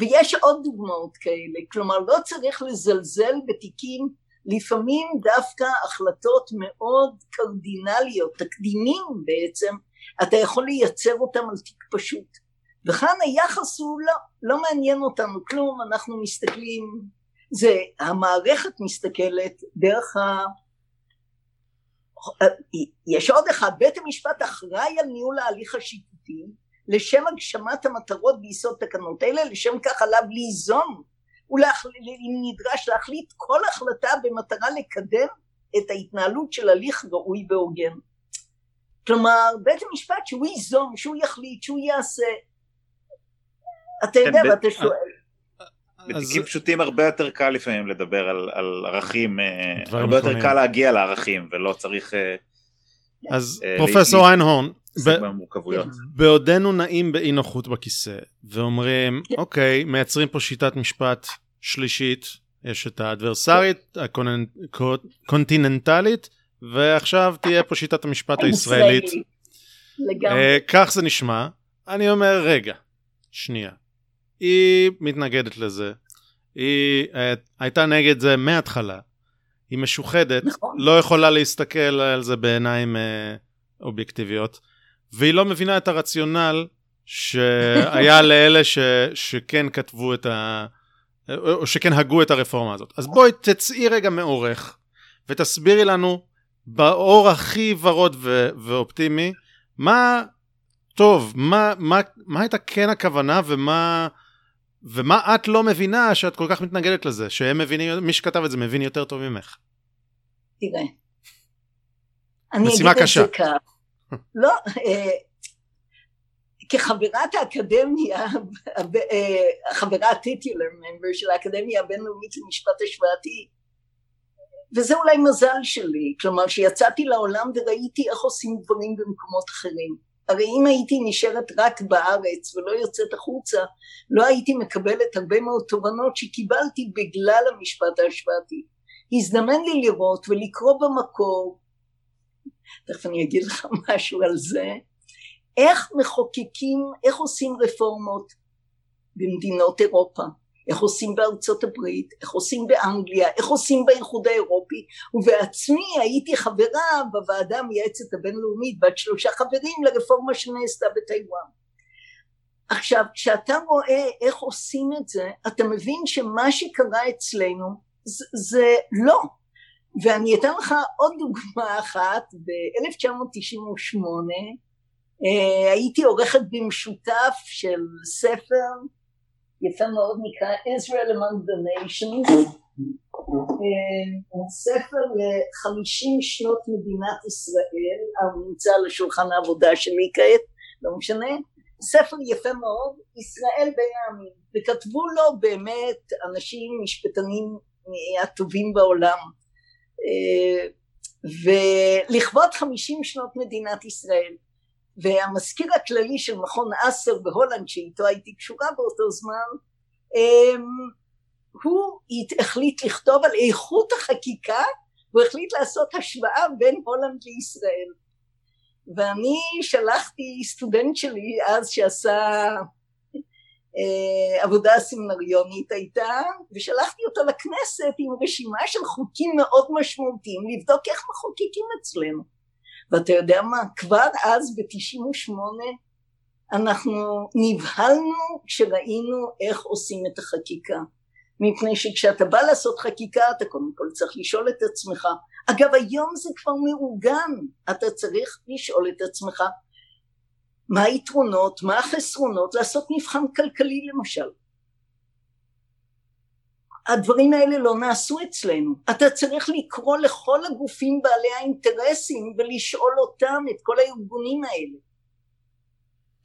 ויש עוד דוגמאות כאלה. כלומר לא צריך לזלזל בתיקים לפעמים דווקא החלטות מאוד קרדינליות, תקדימים בעצם, אתה יכול לייצר אותם על תיק פשוט. וכאן היחס הוא לא, לא מעניין אותנו כלום, אנחנו מסתכלים, זה, המערכת מסתכלת דרך ה... יש עוד אחד, בית המשפט אחראי על ניהול ההליך השיפוטי לשם הגשמת המטרות ביסוד תקנות אלה, לשם כך עליו ליזום אם נדרש להחליט כל החלטה במטרה לקדם את ההתנהלות של הליך ראוי והוגן. כלומר בית המשפט שהוא ייזום, שהוא יחליט, שהוא יעשה. אתה יודע כן, ואתה שואל. בתיקים פשוטים הרבה יותר קל לפעמים לדבר על, על ערכים, אה, הרבה יותר קל להגיע לערכים ולא צריך... אה, אז אה, פרופסור איינהורן, בעודנו נעים באי נוחות בכיסא ואומרים כן. אוקיי מייצרים פה שיטת משפט שלישית יש את האדברסרית הקונטיננטלית ועכשיו תהיה פה שיטת המשפט הישראלית. לגמרי. כך זה נשמע אני אומר רגע שנייה היא מתנגדת לזה היא uh, הייתה נגד זה מההתחלה. היא משוחדת, נכון. לא יכולה להסתכל על זה בעיניים uh, אובייקטיביות, והיא לא מבינה את הרציונל שהיה *laughs* לאלה ש, שכן כתבו את ה... או שכן הגו את הרפורמה הזאת. אז בואי תצאי רגע מאורך ותסבירי לנו באור הכי ורוד ו- ואופטימי מה טוב, מה, מה, מה הייתה כן הכוונה ומה, ומה את לא מבינה שאת כל כך מתנגדת לזה, שהם מבינים, מי שכתב את זה מבין יותר טוב ממך. תראה, אני משימה אגיד קשה. את זה כך. לא, אה, כחברת האקדמיה, חברת טיטולר ממבר של האקדמיה הבינלאומית למשפט השוואתי, וזה אולי מזל שלי, כלומר שיצאתי לעולם וראיתי איך עושים דברים במקומות אחרים. הרי אם הייתי נשארת רק בארץ ולא יוצאת החוצה, לא הייתי מקבלת הרבה מאוד תובנות שקיבלתי בגלל המשפט ההשוואתי. הזדמן לי לראות ולקרוא במקור, תכף אני אגיד לך *laughs* משהו על זה, איך מחוקקים, איך עושים רפורמות במדינות אירופה, איך עושים בארצות הברית, איך עושים באנגליה, איך עושים באיחוד האירופי, ובעצמי הייתי חברה בוועדה המייעצת הבינלאומית בת שלושה חברים לרפורמה שנעשתה בטיוואן. עכשיו, כשאתה רואה איך עושים את זה, אתה מבין שמה שקרה אצלנו זה, זה לא. ואני אתן לך עוד דוגמה אחת, ב-1998 אה, הייתי עורכת במשותף של ספר יפה מאוד נקרא Israel Among the Nations, אה, ספר לחמישים שנות מדינת ישראל, הוא נמצא על השולחן העבודה שלי כעת, לא משנה, ספר יפה מאוד, ישראל בין העמים, וכתבו לו באמת אנשים משפטנים הטובים בעולם, אה, ולכבוד חמישים שנות מדינת ישראל והמזכיר הכללי של מכון אסר בהולנד שאיתו הייתי קשורה באותו זמן הוא החליט לכתוב על איכות החקיקה והוא החליט לעשות השוואה בין הולנד לישראל. ואני שלחתי סטודנט שלי אז שעשה עבודה סמינריונית הייתה ושלחתי אותו לכנסת עם רשימה של חוקים מאוד משמעותיים לבדוק איך מחוקקים אצלנו. ואתה יודע מה כבר אז ב-98 אנחנו נבהלנו כשראינו איך עושים את החקיקה. מפני שכשאתה בא לעשות חקיקה אתה קודם כל צריך לשאול את עצמך. אגב היום זה כבר מאורגן. אתה צריך לשאול את עצמך מה היתרונות מה החסרונות לעשות מבחן כלכלי למשל? הדברים האלה לא נעשו אצלנו. אתה צריך לקרוא לכל הגופים בעלי האינטרסים ולשאול אותם את כל הארגונים האלה.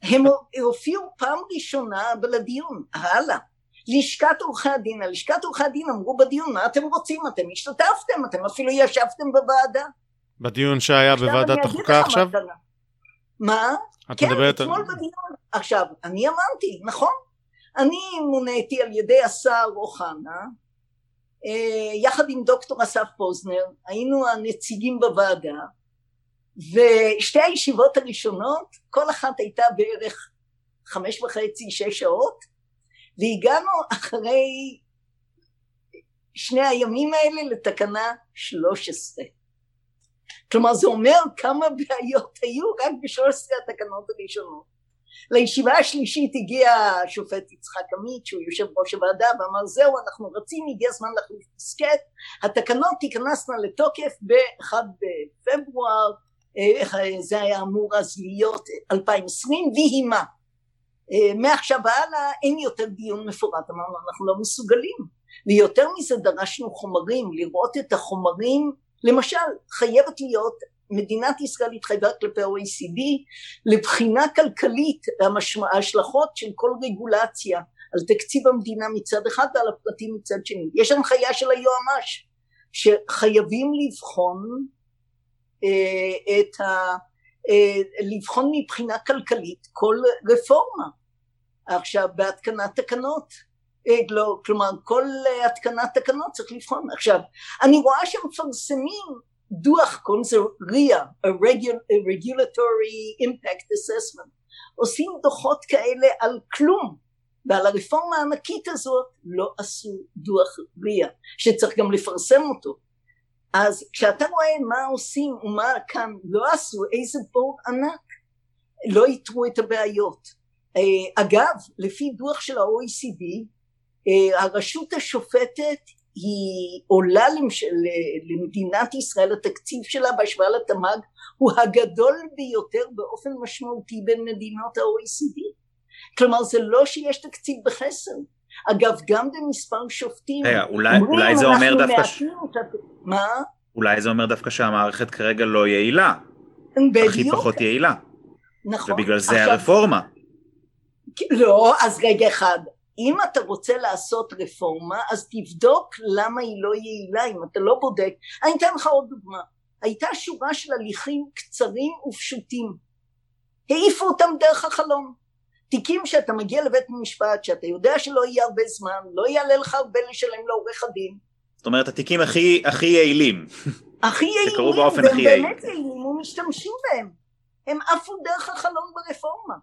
הם הופיעו פעם ראשונה לדיון הלאה. לשכת עורכי הדין, לשכת עורכי הדין אמרו בדיון מה אתם רוצים, אתם השתתפתם, אתם אפילו ישבתם בוועדה. בדיון שהיה בוועדת החוקה עכשיו? מה? את כן, מדברת אתמול. בדיון. עכשיו, אני אמרתי, נכון, אני מוניתי על ידי השר אוחנה, אה, יחד עם דוקטור אסף פוזנר, היינו הנציגים בוועדה, ושתי הישיבות הראשונות, כל אחת הייתה בערך חמש וחצי, שש שעות, והגענו אחרי שני הימים האלה לתקנה 13. כלומר זה אומר כמה בעיות היו רק ב-13 התקנות הראשונות. לישיבה השלישית הגיע השופט יצחק עמית שהוא יושב ראש הוועדה ואמר זהו אנחנו רצים הגיע הזמן להחליף דיסקט. התקנות תיכנסנה לתוקף ב-1 בפברואר אה, זה היה אמור אז להיות 2020 ויהי מה? אה, מעכשיו והלאה אין יותר דיון מפורט. אמרנו אנחנו לא מסוגלים. ויותר מזה דרשנו חומרים לראות את החומרים למשל חייבת להיות מדינת ישראל התחייבה כלפי ה-OECD לבחינה כלכלית ההשלכות של כל רגולציה על תקציב המדינה מצד אחד ועל הפרטים מצד שני. יש הנחיה של היועמ"ש שחייבים לבחון אה, את ה... אה, לבחון מבחינה כלכלית כל רפורמה. עכשיו בהתקנת תקנות לא, כלומר כל התקנת תקנות צריך לבחון. עכשיו אני רואה שמפרסמים דוח קוראים לזה RIA, a Regulatory Impact Assessment, עושים דוחות כאלה על כלום, ועל הרפורמה הענקית הזאת לא עשו דוח RIA שצריך גם לפרסם אותו. אז כשאתה רואה מה עושים ומה כאן לא עשו איזה בור ענק לא איתרו את הבעיות. אה, אגב לפי דוח של ה-OECD אה, הרשות השופטת היא עולה למש... למדינת ישראל התקציב שלה בהשוואה לתמ"ג הוא הגדול ביותר באופן משמעותי בין מדינות ה-OECD כלומר זה לא שיש תקציב בחסר אגב גם במספר שופטים רגע, אולי, אולי זה אומר דווקא ש... את... מה? אולי זה אומר דווקא שהמערכת כרגע לא יעילה בדיוק. הכי פחות יעילה נכון. ובגלל זה עכשיו, הרפורמה לא, אז רגע אחד. אם אתה רוצה לעשות רפורמה, אז תבדוק למה היא לא יעילה, אם אתה לא בודק. אני אתן לך עוד דוגמה. הייתה שורה של הליכים קצרים ופשוטים. העיפו אותם דרך החלום. תיקים שאתה מגיע לבית משפט, שאתה יודע שלא יהיה הרבה זמן, לא יעלה לך הרבה לשלם לעורך הדין. זאת אומרת התיקים הכי הכי יעילים הכי יעילים, שקרו באופן הכי יעיל. באמת יעילים ומשתמשים בהם. הם עפו דרך החלום ברפורמה.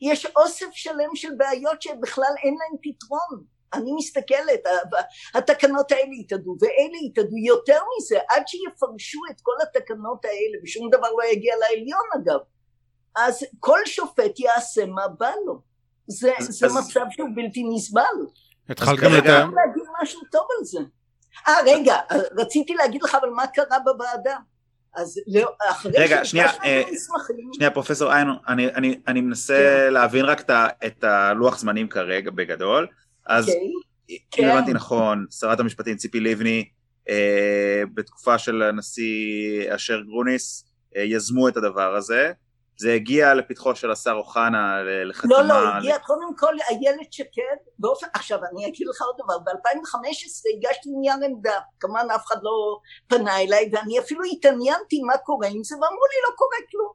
יש אוסף שלם של בעיות שבכלל אין להם פתרון. אני מסתכלת, התקנות האלה יתאדו ואלה יתאדו יותר מזה, עד שיפרשו את כל התקנות האלה, ושום דבר לא יגיע לעליון אגב, אז כל שופט יעשה מה בא לו. זה, אז- זה אז- מצב שהוא בלתי נסבל. התחלת גם כרגע- לתאר... צריך להגיד משהו טוב על זה. אה רגע, רציתי להגיד לך אבל מה קרה בוועדה. אז לא, אחרי רגע, שנייה, אה, את המסמכים, שנייה פרופסור איינון אני, אני, אני מנסה כן. להבין רק את, ה- את הלוח זמנים כרגע בגדול אז אוקיי, אם כן. הבנתי נכון שרת המשפטים ציפי לבני אה, בתקופה של הנשיא אשר גרוניס אה, יזמו את הדבר הזה זה הגיע לפתחו של השר אוחנה ל- לחתימה לא, לא, ל- הגיע קודם כל איילת שקד, באופן, עכשיו אני אגיד לך עוד דבר, ב-2015 הגשתי נייר עמדה, כמובן אף אחד לא פנה אליי, ואני אפילו התעניינתי מה קורה עם זה, ואמרו לי לא קורה כלום.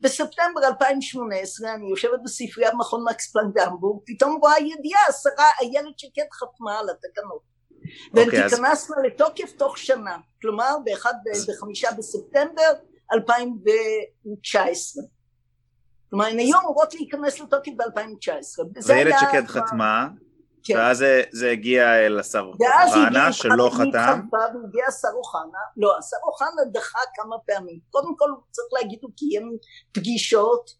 בספטמבר 2018 אני יושבת בספריית מכון מקס פלנק בהמבורג, פתאום רואה ידיעה, השרה איילת שקד חתמה על התקנות. והן אוקיי, אז- תיכנסנה לתוקף תוך שנה, כלומר באחד, בחמישה בספטמבר 2019. כלומר הן היו אמורות להיכנס לתוקף ב-2019. ואיילת שקד חתמה כן. ואז זה, זה הגיע אל השר ואז הגיע, אוחנה שלא חתם התחלפה והגיע השר אוחנה, לא, השר אוחנה דחה כמה פעמים, קודם כל צריך להגיד הוא קיים פגישות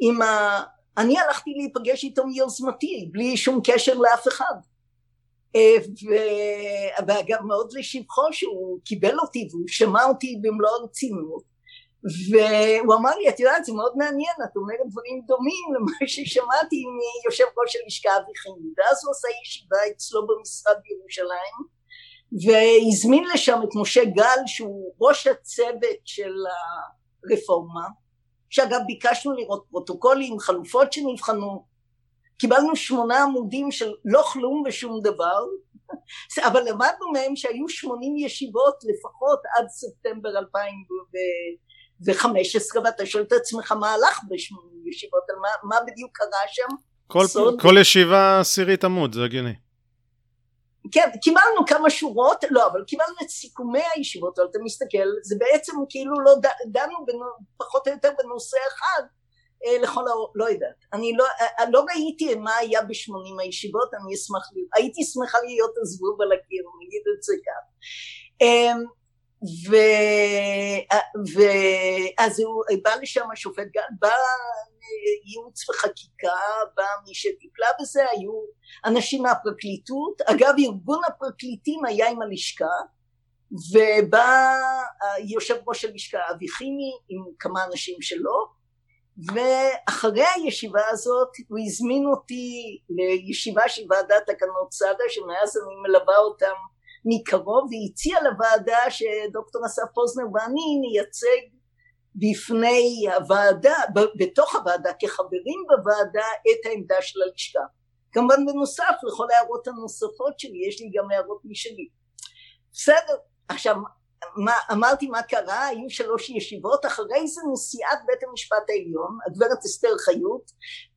עם ה... אני הלכתי להיפגש איתו מיוזמתי, בלי שום קשר לאף אחד. אה, ו- ואגב מאוד לשבחו שהוא קיבל אותי והוא שמע אותי במלוא הרצינות והוא אמר לי את יודעת זה מאוד מעניין את אומרת דברים דומים למה ששמעתי מיושב ראש הלשכה אביכימי ואז הוא עשה ישיבה אצלו במשרד בירושלים והזמין לשם את משה גל שהוא ראש הצוות של הרפורמה שאגב ביקשנו לראות פרוטוקולים חלופות שנבחנו. קיבלנו שמונה עמודים של לא כלום ושום דבר *laughs* אבל למדנו מהם שהיו שמונים ישיבות לפחות עד ספטמבר 2015 ואתה שואל את עצמך מה הלך בשמונים ישיבות מה, מה בדיוק קרה שם כל, סוד. כל ישיבה עשירית עמוד, זה הגיוני. כן קיבלנו כמה שורות לא אבל קיבלנו את סיכומי הישיבות אבל אתה מסתכל זה בעצם כאילו לא ד- דנו בנו, פחות או יותר בנושא אחד אה, לכל האור, לא יודעת, אני לא, אה, לא ראיתי מה היה בשמונים הישיבות, אני אשמח, הייתי שמחה להיות הזבוב על הקיר, נגיד את זה כך. אה. ואז הוא בא לשם השופט גל, בא ייעוץ וחקיקה, בא מי שטיפלה בזה, היו אנשים מהפרקליטות, אגב ארגון הפרקליטים היה עם הלשכה, ובא יושב ראש הלשכה אבי חימי עם כמה אנשים שלו, ואחרי הישיבה הזאת הוא הזמין אותי לישיבה של ועדת תקנות סאדה שמאז אני מלווה אותם מקרוב והציע לוועדה שדוקטור אסף פוזנר ואני נייצג בפני הוועדה, בתוך הוועדה כחברים בוועדה את העמדה של הלשכה. כמובן בנוסף לכל ההערות הנוספות שלי, יש לי גם הערות משלי. בסדר, עכשיו מה, אמרתי מה קרה, היו שלוש ישיבות, אחרי זה נשיאת בית המשפט העליון, הגברת אסתר חיות,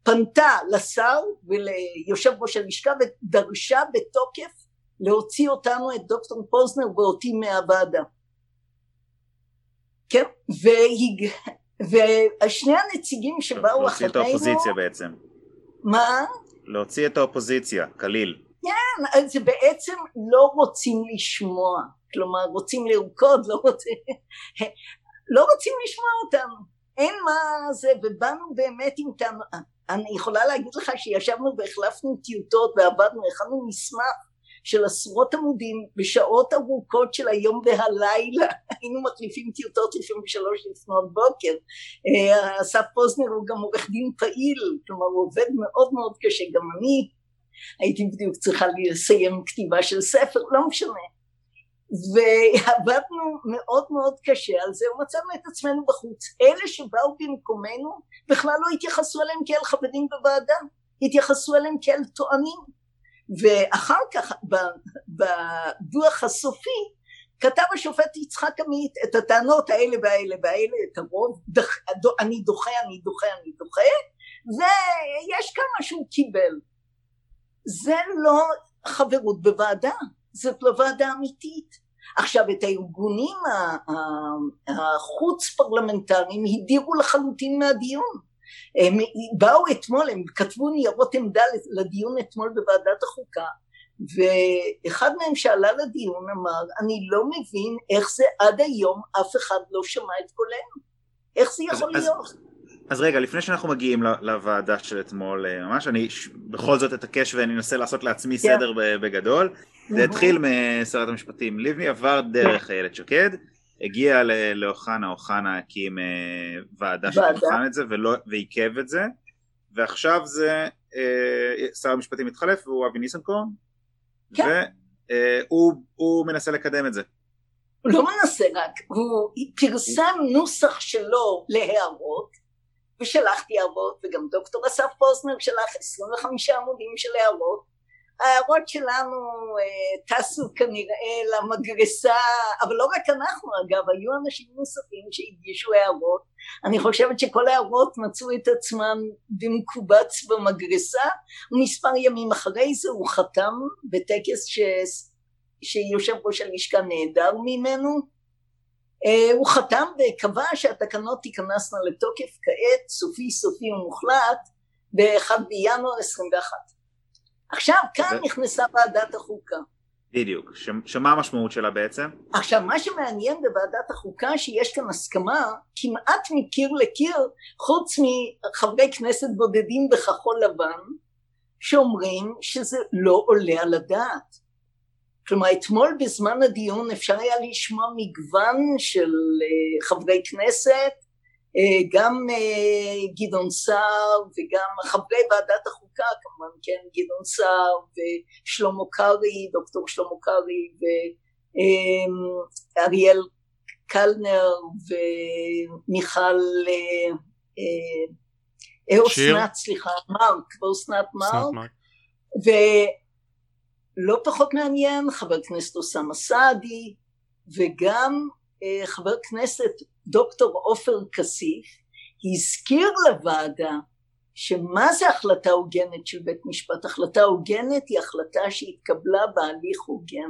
פנתה לשר וליושב ראש הלשכה ודרשה בתוקף להוציא אותנו את דוקטור פוזנר ואותי מהוועדה. כן, והיא, ושני הנציגים שבאו להוציא אחרינו... את האופוזיציה בעצם. מה? להוציא את האופוזיציה, כליל. כן, אז בעצם לא רוצים לשמוע, כלומר רוצים לרקוד, לא רוצים, לא רוצים לשמוע אותנו, אין מה זה, ובאנו באמת עם טעם, אני יכולה להגיד לך שישבנו והחלפנו טיוטות ועבדנו, הכנו מסמך של עשרות עמודים בשעות ארוכות של היום והלילה. *laughs* היינו מחליפים טיוטות לפעמים בשלוש לפנות בוקר. אה, אסף פוזנר הוא גם עורך דין פעיל כלומר הוא עובד מאוד מאוד קשה. גם אני הייתי בדיוק צריכה לסיים כתיבה של ספר לא משנה. ועבדנו מאוד מאוד קשה על זה ומצאנו את עצמנו בחוץ. אלה שבאו במקומנו בכלל לא התייחסו אליהם כאל חברים בוועדה התייחסו אליהם כאל טוענים ואחר כך בדוח הסופי כתב השופט יצחק עמית את הטענות האלה והאלה והאלה את הרוב דח, אני דוחה אני דוחה אני דוחה ויש כמה שהוא קיבל. זה לא חברות בוועדה זאת לא ועדה אמיתית. עכשיו את הארגונים החוץ פרלמנטריים הדירו לחלוטין מהדיון הם באו אתמול, הם כתבו ניירות עמדה לדיון אתמול בוועדת החוקה ואחד מהם שעלה לדיון אמר אני לא מבין איך זה עד היום אף אחד לא שמע את קולנו איך זה יכול אז, להיות? אז, אז רגע לפני שאנחנו מגיעים לוועדה של אתמול אה, ממש אני בכל זאת אתעקש ואני אנסה לעשות לעצמי כן. סדר בגדול זה התחיל משרת המשפטים לבני עבר דרך איילת שקד הגיע לאוחנה, אוחנה הקים אה, ועדה שתבחן את זה ועיכב את זה, ועכשיו זה, אה, שר המשפטים מתחלף והוא אבי ניסנקורן, כן. והוא אה, מנסה לקדם את זה. הוא לא מנסה רק, הוא פרסם נוסח שלו להערות, ושלחתי הערות, וגם דוקטור אסף פוזנר שלח 25 עמודים של הערות, ההערות שלנו אה, טסו כנראה למגרסה, אבל לא רק אנחנו אגב, היו אנשים נוספים שהגישו הערות, אני חושבת שכל ההערות מצאו את עצמם במקובץ במגרסה, ומספר ימים אחרי זה הוא חתם בטקס ש... שיושב ראש הלשכה נעדר ממנו, אה, הוא חתם וקבע שהתקנות תיכנסנה לתוקף כעת סופי סופי ומוחלט ב-1 בינואר 21 עכשיו כאן נכנסה ועדת החוקה. בדיוק, שמה המשמעות שלה בעצם? עכשיו מה שמעניין בוועדת החוקה שיש כאן הסכמה כמעט מקיר לקיר חוץ מחברי כנסת בודדים בכחול לבן שאומרים שזה לא עולה על הדעת. כלומר אתמול בזמן הדיון אפשר היה לשמוע מגוון של אה, חברי כנסת גם אה, גדעון סער וגם חברי ועדת החוקה כמובן כן גדעון סער ושלמה קרעי דוקטור שלמה קרעי ואריאל קלנר ומיכל אה, אסנת סליחה מרק ואסנת מרק ולא פחות מעניין חבר כנסת אוסאמה סעדי וגם חבר כנסת דוקטור עופר כסיף הזכיר לוועדה שמה זה החלטה הוגנת של בית משפט? החלטה הוגנת היא החלטה שהתקבלה בהליך הוגן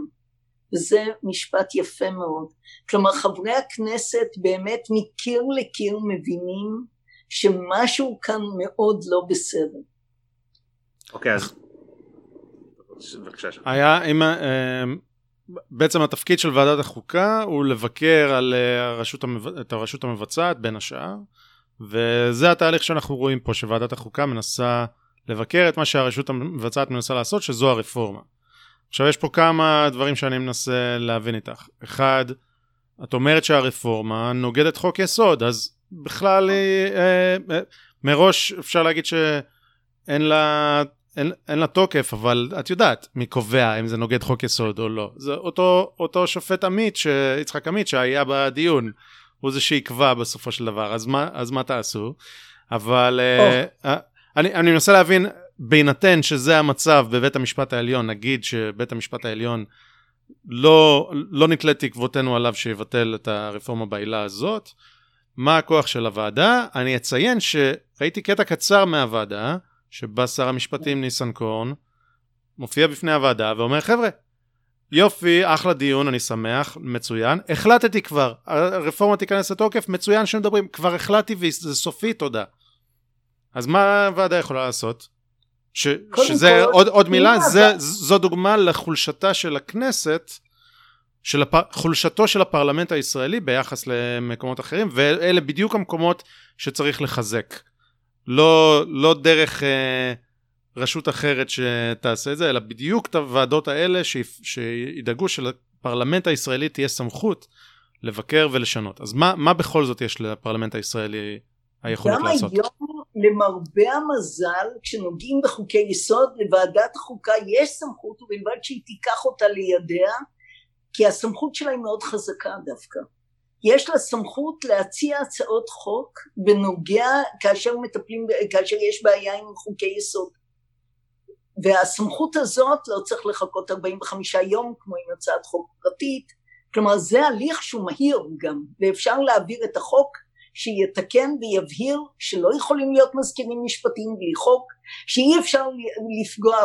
וזה משפט יפה מאוד. כלומר חברי הכנסת באמת מקיר לקיר מבינים שמשהו כאן מאוד לא בסדר. אוקיי okay, אז בבקשה. היה, אם, אה, בעצם התפקיד של ועדת החוקה הוא לבקר על אה, הרשות המב... את הרשות המבצעת בין השאר וזה התהליך שאנחנו רואים פה שוועדת החוקה מנסה לבקר את מה שהרשות המבצעת מנסה לעשות שזו הרפורמה. עכשיו יש פה כמה דברים שאני מנסה להבין איתך. אחד, את אומרת שהרפורמה נוגדת חוק יסוד אז בכלל אה, אה, מראש אפשר להגיד שאין לה אין, אין לה תוקף, אבל את יודעת מי קובע אם זה נוגד חוק יסוד או לא. זה אותו, אותו שופט עמית, ש... יצחק עמית, שהיה בדיון, הוא זה שיקבע בסופו של דבר, אז מה, אז מה תעשו? אבל oh. uh, אני, אני מנסה להבין, בהינתן שזה המצב בבית המשפט העליון, נגיד שבית המשפט העליון לא, לא נתלה תקוותינו עליו שיבטל את הרפורמה בעילה הזאת, מה הכוח של הוועדה? אני אציין שראיתי קטע קצר מהוועדה, שבה שר המשפטים ניסנקורן מופיע בפני הוועדה ואומר חבר'ה יופי אחלה דיון אני שמח מצוין החלטתי כבר הרפורמה תיכנס לתוקף מצוין שמדברים כבר החלטתי וזה סופי תודה אז מה הוועדה יכולה לעשות? ש, שזה כל, עוד, עוד מילה, זה, זו דוגמה לחולשתה של הכנסת, של הפ, חולשתו של הפרלמנט הישראלי ביחס למקומות אחרים, ואלה בדיוק המקומות שצריך לחזק. לא, לא דרך אה, רשות אחרת שתעשה את זה, אלא בדיוק את הוועדות האלה שידאגו שלפרלמנט הישראלי תהיה סמכות לבקר ולשנות. אז מה, מה בכל זאת יש לפרלמנט הישראלי היכולת לעשות? גם היום, למרבה המזל, כשנוגעים בחוקי יסוד, לוועדת החוקה יש סמכות, ובלבד שהיא תיקח אותה לידיה, כי הסמכות שלה היא מאוד חזקה דווקא. יש לה סמכות להציע הצעות חוק בנוגע כאשר מטפלים, כאשר יש בעיה עם חוקי יסוד. והסמכות הזאת לא צריך לחכות 45 יום כמו עם הצעת חוק פרטית, כלומר זה הליך שהוא מהיר גם, ואפשר להעביר את החוק שיתקן ויבהיר שלא יכולים להיות מזכירים משפטיים בלי חוק, שאי אפשר לפגוע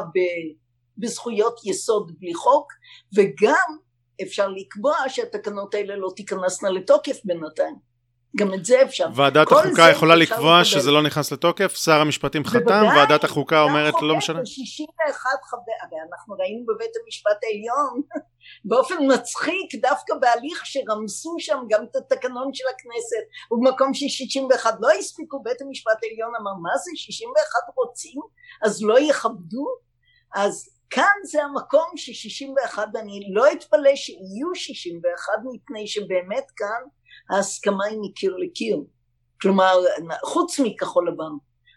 בזכויות יסוד בלי חוק, וגם אפשר לקבוע שהתקנות האלה לא תיכנסנה לתוקף בינתיים. גם את זה אפשר. ועדת החוקה יכולה לקבוע שזה לא נכנס לתוקף, שר המשפטים חתם, ועדת החוקה אומרת לא משנה. 61 חבר, הרי אנחנו ראינו בבית המשפט העליון *laughs* באופן מצחיק דווקא בהליך שרמסו שם גם את התקנון של הכנסת ובמקום של 61 לא הספיקו בית המשפט העליון אמר מה זה 61 רוצים אז לא יכבדו אז כאן זה המקום ש-61 ואני לא אתפלא שיהיו 61 מפני שבאמת כאן ההסכמה היא מקיר לקיר. כלומר חוץ מכחול לבן.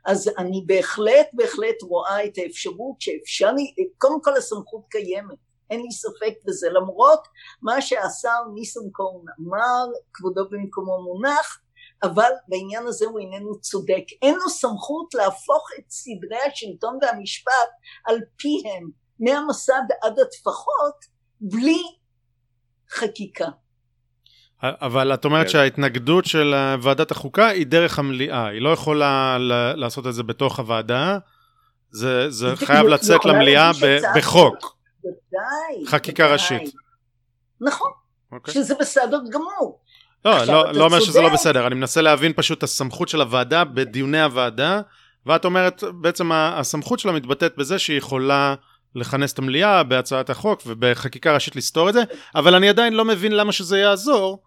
אז אני בהחלט בהחלט רואה את האפשרות שאפשר קודם כל הסמכות קיימת. אין לי ספק בזה. למרות מה שהשר ניסנקורן אמר כבודו במקומו מונח אבל בעניין הזה הוא איננו צודק. אין לו סמכות להפוך את סדרי השלטון והמשפט על פיהם מהמסד עד הטפחות בלי חקיקה אבל את אומרת כן. שההתנגדות של ועדת החוקה היא דרך המליאה, היא לא יכולה לעשות את זה בתוך הוועדה, זה, זה חייב לצאת למליאה בחוק, חקיקה ראשית. נכון, okay. אוקיי. שזה בסדר גמור. לא, לא, לא אומר שזה לא בסדר, אני מנסה להבין פשוט את הסמכות של הוועדה בדיוני הוועדה, ואת אומרת בעצם הסמכות שלה מתבטאת בזה שהיא יכולה לכנס את המליאה בהצעת החוק ובחקיקה ראשית לסתור את זה, אבל אני עדיין לא מבין למה שזה יעזור,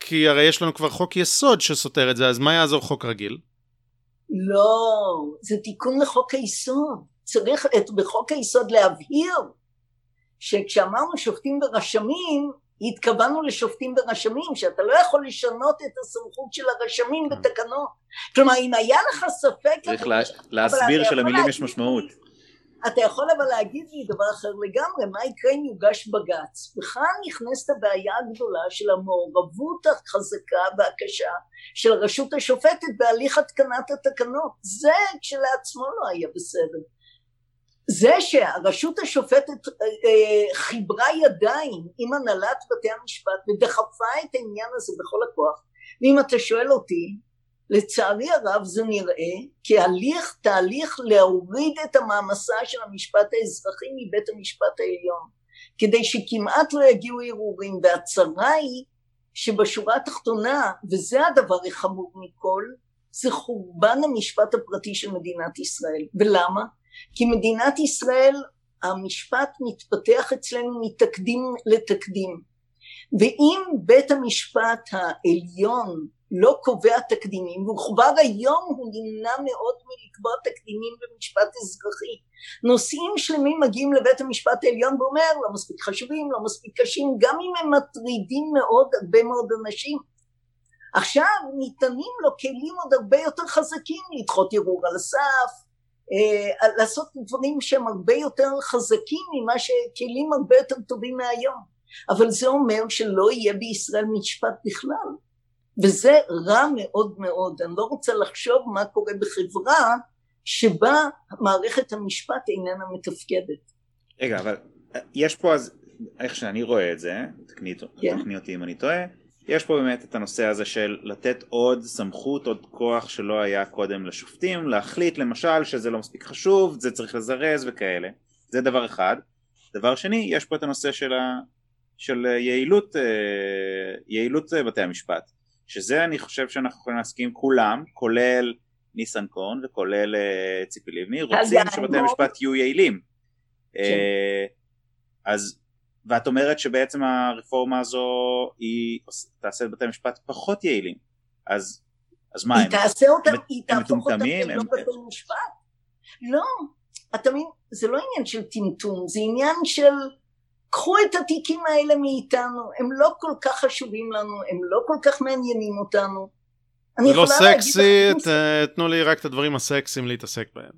כי הרי יש לנו כבר חוק יסוד שסותר את זה, אז מה יעזור חוק רגיל? לא, זה תיקון לחוק היסוד. צריך את, בחוק היסוד להבהיר שכשאמרנו שופטים ורשמים, התכוונו לשופטים ורשמים, שאתה לא יכול לשנות את הסמכות של הרשמים כן. בתקנות. כלומר, אם היה לך ספק... צריך לה, להסביר שלמילים יש משמעות. אתה יכול אבל להגיד לי דבר אחר לגמרי, מה יקרה אם יוגש בג"ץ? וכאן נכנסת הבעיה הגדולה של המעורבות החזקה והקשה של הרשות השופטת בהליך התקנת התקנות. זה כשלעצמו לא היה בסדר. זה שהרשות השופטת אה, אה, חיברה ידיים עם הנהלת בתי המשפט ודחפה את העניין הזה בכל הכוח, ואם אתה שואל אותי, לצערי הרב זה נראה כהליך תהליך להוריד את המעמסה של המשפט האזרחי מבית המשפט העליון. כדי שכמעט לא יגיעו ערעורים והצרה היא שבשורה התחתונה וזה הדבר החמור מכל זה חורבן המשפט הפרטי של מדינת ישראל. ולמה? כי מדינת ישראל המשפט מתפתח אצלנו מתקדים לתקדים. ואם בית המשפט העליון לא קובע תקדימים וכבר היום הוא נמנע מאוד מלקבוע תקדימים במשפט אזרחי. נושאים שלמים מגיעים לבית המשפט העליון ואומר לא מספיק חשובים לא מספיק קשים גם אם הם מטרידים מאוד הרבה מאוד אנשים. עכשיו ניתנים לו כלים עוד הרבה יותר חזקים לדחות ערעור על הסף אה, לעשות דברים שהם הרבה יותר חזקים ממה שכלים הרבה יותר טובים מהיום. אבל זה אומר שלא יהיה בישראל משפט בכלל וזה רע מאוד מאוד. אני לא רוצה לחשוב מה קורה בחברה שבה מערכת המשפט איננה מתפקדת. רגע, אבל יש פה אז, איך שאני רואה את זה, תקני, כן. אותי אם אני טועה, יש פה באמת את הנושא הזה של לתת עוד סמכות, עוד כוח שלא היה קודם לשופטים, להחליט למשל שזה לא מספיק חשוב, זה צריך לזרז וכאלה. זה דבר אחד. דבר שני, יש פה את הנושא של, ה, של יעילות, אה, יעילות בתי המשפט. שזה אני חושב שאנחנו יכולים להסכים כולם, כולל ניסנקורן וכולל uh, ציפי לבני רוצים שבתי המשפט יהיו יעילים. כן. Uh, אז ואת אומרת שבעצם הרפורמה הזו היא תעשה את בתי המשפט פחות יעילים אז, אז מה היא הם? תעשה אותם, הם, היא הם תהפוך אותם? ללא בתי משפט. לא, אתה מבין, זה לא עניין של טמטום, זה עניין של קחו את התיקים האלה מאיתנו, הם לא כל כך חשובים לנו, הם לא כל כך מעניינים אותנו. זה לא סקסי, ת- תנו לי רק את הדברים הסקסיים להתעסק בהם.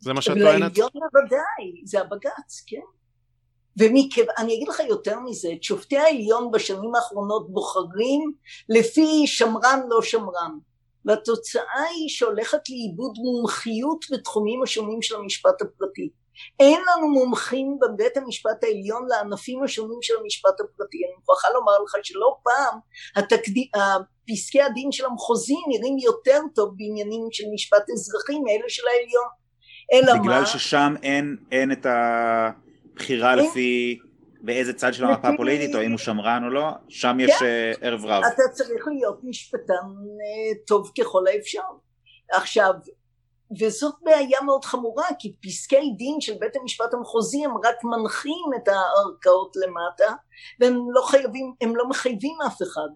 זה מה שאת טוענת? לעליון בוודאי, זה הבג"ץ, כן. ואני אגיד לך יותר מזה, את שופטי העליון בשנים האחרונות בוחרים לפי שמרן לא שמרן, והתוצאה היא שהולכת לאיבוד מומחיות בתחומים השונים של המשפט הפרטי. אין לנו מומחים בבית המשפט העליון לענפים השונים של המשפט הפרטי. אני מוכרחה לומר לך שלא פעם התקדי, פסקי הדין של המחוזי נראים יותר טוב בעניינים של משפט אזרחי מאלה של העליון. אלא בגלל מה? ששם אין, אין את הבחירה אין. לפי באיזה צד של המפה הפוליטית או אם הוא שמרן או לא, שם יש כן. אה, ערב רב. אתה צריך להיות משפטן אה, טוב ככל האפשר. עכשיו, וזאת בעיה מאוד חמורה, כי פסקי דין של בית המשפט המחוזי הם רק מנחים את הערכאות למטה, והם לא חייבים, הם לא מחייבים אף אחד.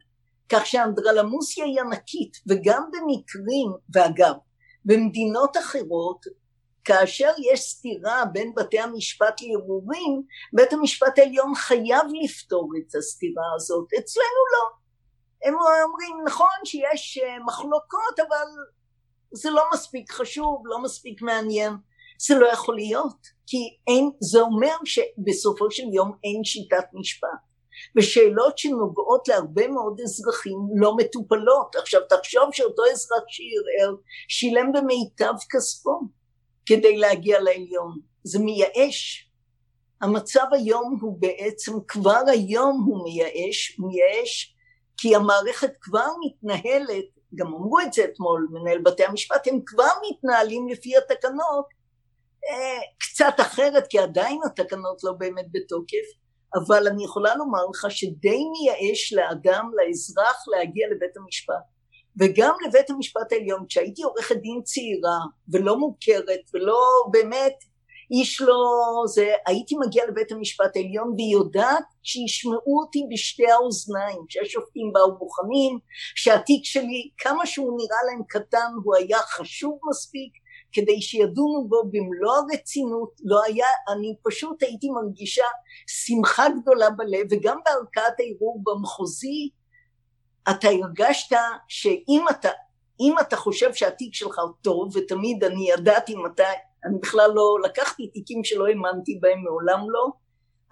כך שהאנדרלמוסיה היא ענקית, וגם במקרים, ואגב, במדינות אחרות, כאשר יש סתירה בין בתי המשפט לערעורים, בית המשפט העליון חייב לפתור את הסתירה הזאת. אצלנו לא. הם אומרים, נכון שיש אה, מחלוקות, אבל זה לא מספיק חשוב, לא מספיק מעניין. זה לא יכול להיות, כי אין, זה אומר שבסופו של יום אין שיטת משפט. ושאלות שנוגעות להרבה מאוד אזרחים לא מטופלות. עכשיו תחשוב שאותו אזרח שערער שילם במיטב כספו כדי להגיע לעליון. זה מייאש. המצב היום הוא בעצם, כבר היום הוא מייאש, מייאש כי המערכת כבר מתנהלת, גם אמרו את זה אתמול מנהל בתי המשפט, הם כבר מתנהלים לפי התקנות אה, קצת אחרת, כי עדיין התקנות לא באמת בתוקף, אבל אני יכולה לומר לך שדי מייאש לאדם, לאזרח, להגיע לבית המשפט. וגם לבית המשפט העליון, כשהייתי עורכת דין צעירה ולא מוכרת ולא באמת איש לא זה, הייתי מגיעה לבית המשפט העליון ויודעת שישמעו אותי בשתי האוזניים, שהשופטים באו מוכנים, שהתיק שלי, כמה שהוא נראה להם קטן, הוא היה חשוב מספיק כדי שידונו בו במלוא הרצינות, לא היה, אני פשוט הייתי מרגישה שמחה גדולה בלב, וגם בערכאת הערעור במחוזי, אתה הרגשת שאם אתה, אם אתה חושב שהתיק שלך טוב, ותמיד אני ידעתי מתי, אני בכלל לא לקחתי תיקים שלא האמנתי בהם, מעולם לא,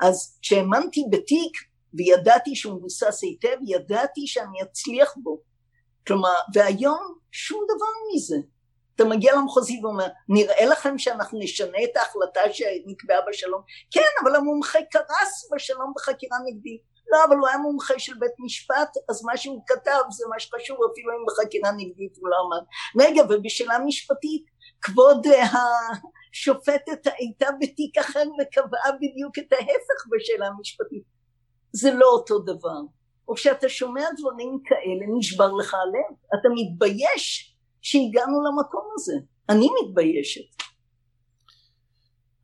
אז כשהאמנתי בתיק וידעתי שהוא מבוסס היטב, ידעתי שאני אצליח בו. כלומר, והיום שום דבר מזה. אתה מגיע למחוזי ואומר, נראה לכם שאנחנו נשנה את ההחלטה שנקבעה בשלום? כן, אבל המומחה קרס בשלום בחקירה נגדית. לא, אבל הוא היה מומחה של בית משפט, אז מה שהוא כתב זה מה שחשוב, אפילו אם בחקירה נגדית הוא לא אמר. רגע, ובשאלה משפטית, כבוד השופטת הייתה בתיק אחר וקבעה בדיוק את ההפך בשאלה המשפטית. זה לא אותו דבר. וכשאתה שומע דברים כאלה, נשבר לך הלב. אתה מתבייש שהגענו למקום הזה. אני מתביישת.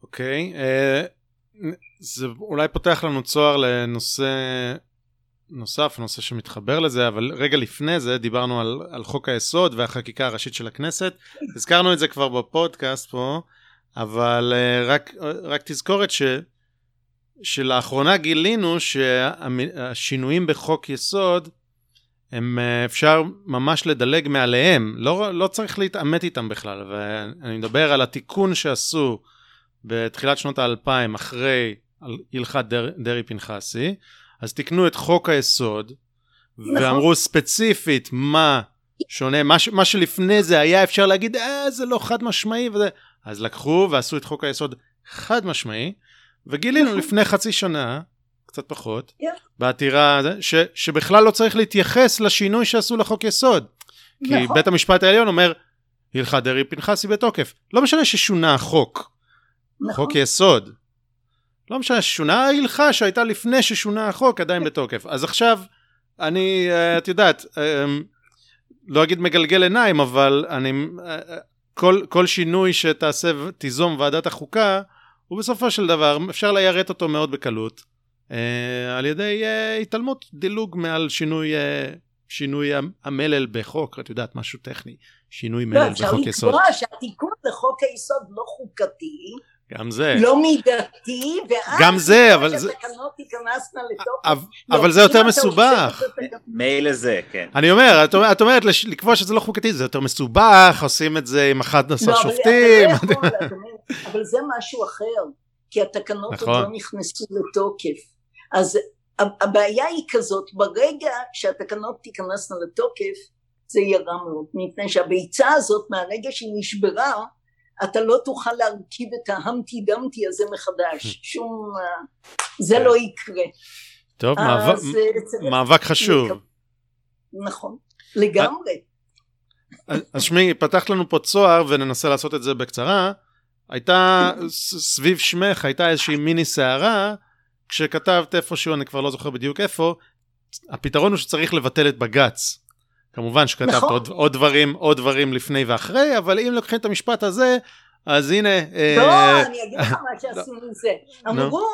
אוקיי, okay, uh, זה אולי פותח לנו צוהר לנושא נוסף, נושא שמתחבר לזה, אבל רגע לפני זה דיברנו על, על חוק היסוד והחקיקה הראשית של הכנסת. הזכרנו את זה כבר בפודקאסט פה, אבל uh, רק, רק תזכורת ש, שלאחרונה גילינו שהשינויים בחוק יסוד, הם אפשר ממש לדלג מעליהם, לא, לא צריך להתעמת איתם בכלל, ואני מדבר על התיקון שעשו בתחילת שנות האלפיים אחרי הלכת דר, דרעי פנחסי, אז תיקנו את חוק היסוד, נכון. ואמרו ספציפית מה שונה, מה, מה שלפני זה היה אפשר להגיד, אה, זה לא חד משמעי, וזה... אז לקחו ועשו את חוק היסוד חד משמעי, וגילינו נכון. לפני חצי שנה, קצת פחות, yeah. בעתירה, ש, שבכלל לא צריך להתייחס לשינוי שעשו לחוק יסוד. כי נכון. בית המשפט העליון אומר, הלכת דרעי פנחסי בתוקף. לא משנה ששונה החוק, נכון. חוק יסוד. לא משנה ששונה ההלכה שהייתה לפני ששונה החוק עדיין בתוקף. אז עכשיו, אני, את יודעת, לא אגיד מגלגל עיניים, אבל אני, כל, כל שינוי שתעשה, תיזום ועדת החוקה, הוא בסופו של דבר, אפשר ליירט אותו מאוד בקלות, אה, על ידי אה, התעלמות, דילוג מעל שינוי, אה, שינוי המלל בחוק, את יודעת, משהו טכני, שינוי מלל לא, בחוק יסוד. אפשר לקבוע שהתיקון לחוק היסוד לא חוקתי, גם זה. לא מידתי, ואז גם זה, אבל זה... שהתקנות תיכנסנה לתוקף. אבל, לא, זה יותר מסובך. התקנות- מילא זה, כן. אני אומר, את, אומרת- לקבוע שזה לא חוקתי, זה יותר מסובך, עושים את זה עם 11 לא, אבל שופטים. לא אבל זה משהו אחר, כי התקנות עוד נכון. לא נכנסו לתוקף. אז הבעיה היא כזאת, ברגע שהתקנות תיכנסנה לתוקף, זה יהיה רע מאוד, מפני שהביצה הזאת, מהרגע שהיא נשברה, אתה לא תוכל להרכיב את ההמטי דמטי הזה מחדש, *laughs* שום... אה, זה כן. לא יקרה. טוב, מאבק- אה, מאבק חשוב. נכון, לגמרי. אז אז שמי, פתחת לנו פה צוהר וננסה לעשות את זה בקצרה. הייתה, סביב שמך הייתה איזושהי מיני סערה, כשכתבת איפשהו, אני כבר לא זוכר בדיוק איפה, הפתרון הוא שצריך לבטל את בג"ץ. כמובן שכתבת נכון. עוד, עוד דברים, עוד דברים לפני ואחרי, אבל אם לוקחים את המשפט הזה, אז הנה, אה, לא, אני אגיד לך מה שעשו מזה. נו. אמרו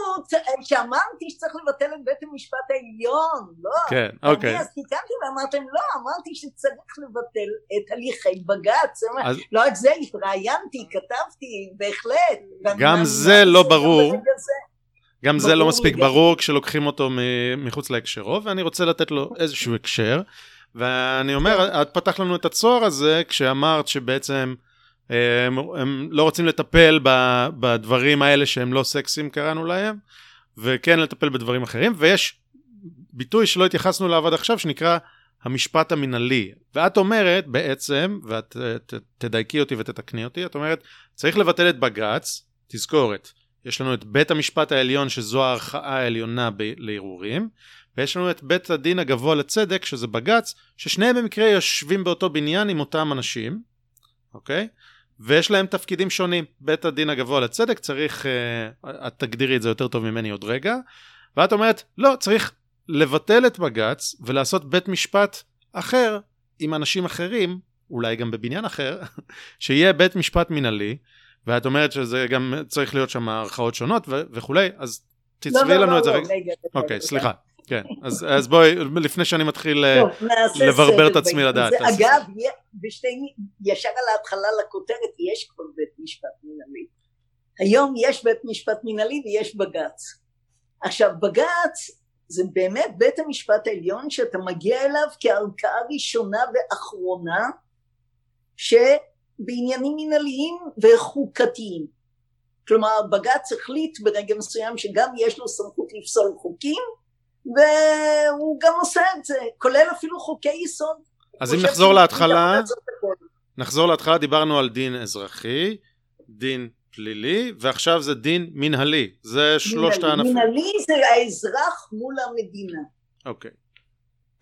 שאמרתי שצריך לבטל את בית המשפט העליון, לא. כן, אוקיי. אני אז תיקנתי ואמרתם לא, אמרתי שצריך לבטל את הליכי בג"ץ. אז- לא רק זה, התראיינתי, כתבתי, בהחלט. ואני גם זה לא ברור. גם זה לא מספיק. ברור כשלוקחים אותו מחוץ להקשרו, ואני רוצה לתת לו איזשהו הקשר. ואני אומר, את פתחת לנו את הצוהר הזה כשאמרת שבעצם אה, הם, הם לא רוצים לטפל ב- בדברים האלה שהם לא סקסיים קראנו להם, וכן לטפל בדברים אחרים, ויש ביטוי שלא התייחסנו אליו עד עכשיו שנקרא המשפט המינהלי. ואת אומרת בעצם, ואת אה, ת- תדייקי אותי ותתקני אותי, את אומרת, צריך לבטל את בג"ץ, תזכורת, יש לנו את בית המשפט העליון שזו הערכאה העליונה ב- לערעורים, ויש לנו את בית הדין הגבוה לצדק שזה בג"ץ, ששניהם במקרה יושבים באותו בניין עם אותם אנשים, אוקיי? ויש להם תפקידים שונים. בית הדין הגבוה לצדק צריך, אה, את תגדירי את זה יותר טוב ממני עוד רגע, ואת אומרת, לא, צריך לבטל את בג"ץ ולעשות בית משפט אחר עם אנשים אחרים, אולי גם בבניין אחר, *laughs* שיהיה בית משפט מינהלי, ואת אומרת שזה גם צריך להיות שם ערכאות שונות ו- וכולי, אז לא, תצבי לא, לנו לא, את זה לא, רגע. רגע, רגע, אוקיי, רגע. סליחה. כן, אז, אז בואי, לפני שאני מתחיל... אה, לברבר את עצמי לדעת. תעשי אגב, בשתי, ישר על ההתחלה לכותרת יש כבר בית משפט מינהלי. היום יש בית משפט מינהלי ויש בג"ץ. עכשיו בג"ץ זה באמת בית המשפט העליון שאתה מגיע אליו כערכאה ראשונה ואחרונה שבעניינים מינהליים וחוקתיים. כלומר בג"ץ החליט ברגע מסוים שגם יש לו סמכות לפסול חוקים והוא גם עושה את זה, כולל אפילו חוקי יסוד. אז אם נחזור להתחלה. נחזור להתחלה, דיברנו על דין אזרחי, דין פלילי, ועכשיו זה דין מנהלי. זה שלושת. הענפים. מנהלי זה האזרח מול המדינה. אוקיי.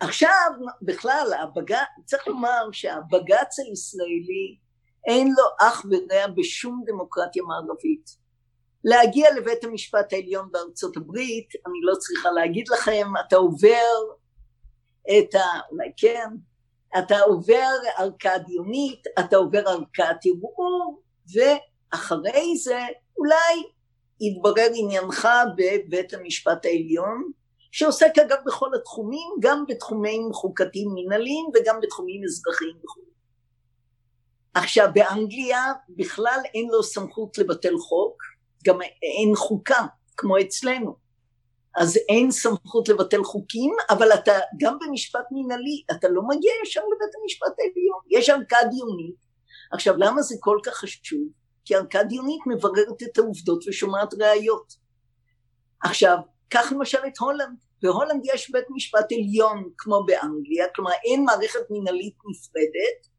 עכשיו בכלל הבג"ץ, צריך לומר שהבג"ץ הישראלי אין לו אח ורע בשום דמוקרטיה מערבית. להגיע לבית המשפט העליון בארצות הברית, אני לא צריכה להגיד לכם, אתה עובר את ה... אולי כן, אתה עובר ערכאה דיונית, אתה עובר ערכאת ערעור, ואחרי זה אולי יתברר עניינך בבית המשפט העליון, שעוסק אגב בכל התחומים, גם בתחומים חוקתיים מנהליים וגם בתחומים אזרחיים וכו'. עכשיו באנגליה בכלל אין לו סמכות לבטל חוק, גם אין חוקה כמו אצלנו, אז אין סמכות לבטל חוקים, אבל אתה גם במשפט מנהלי אתה לא מגיע ישר לבית המשפט העליון, יש ערכאה דיונית. עכשיו למה זה כל כך חשוב? כי ערכאה דיונית מבררת את העובדות ושומעת ראיות. עכשיו קח למשל את הולנד, בהולנד יש בית משפט עליון כמו באנגליה, כלומר אין מערכת מנהלית נפרדת,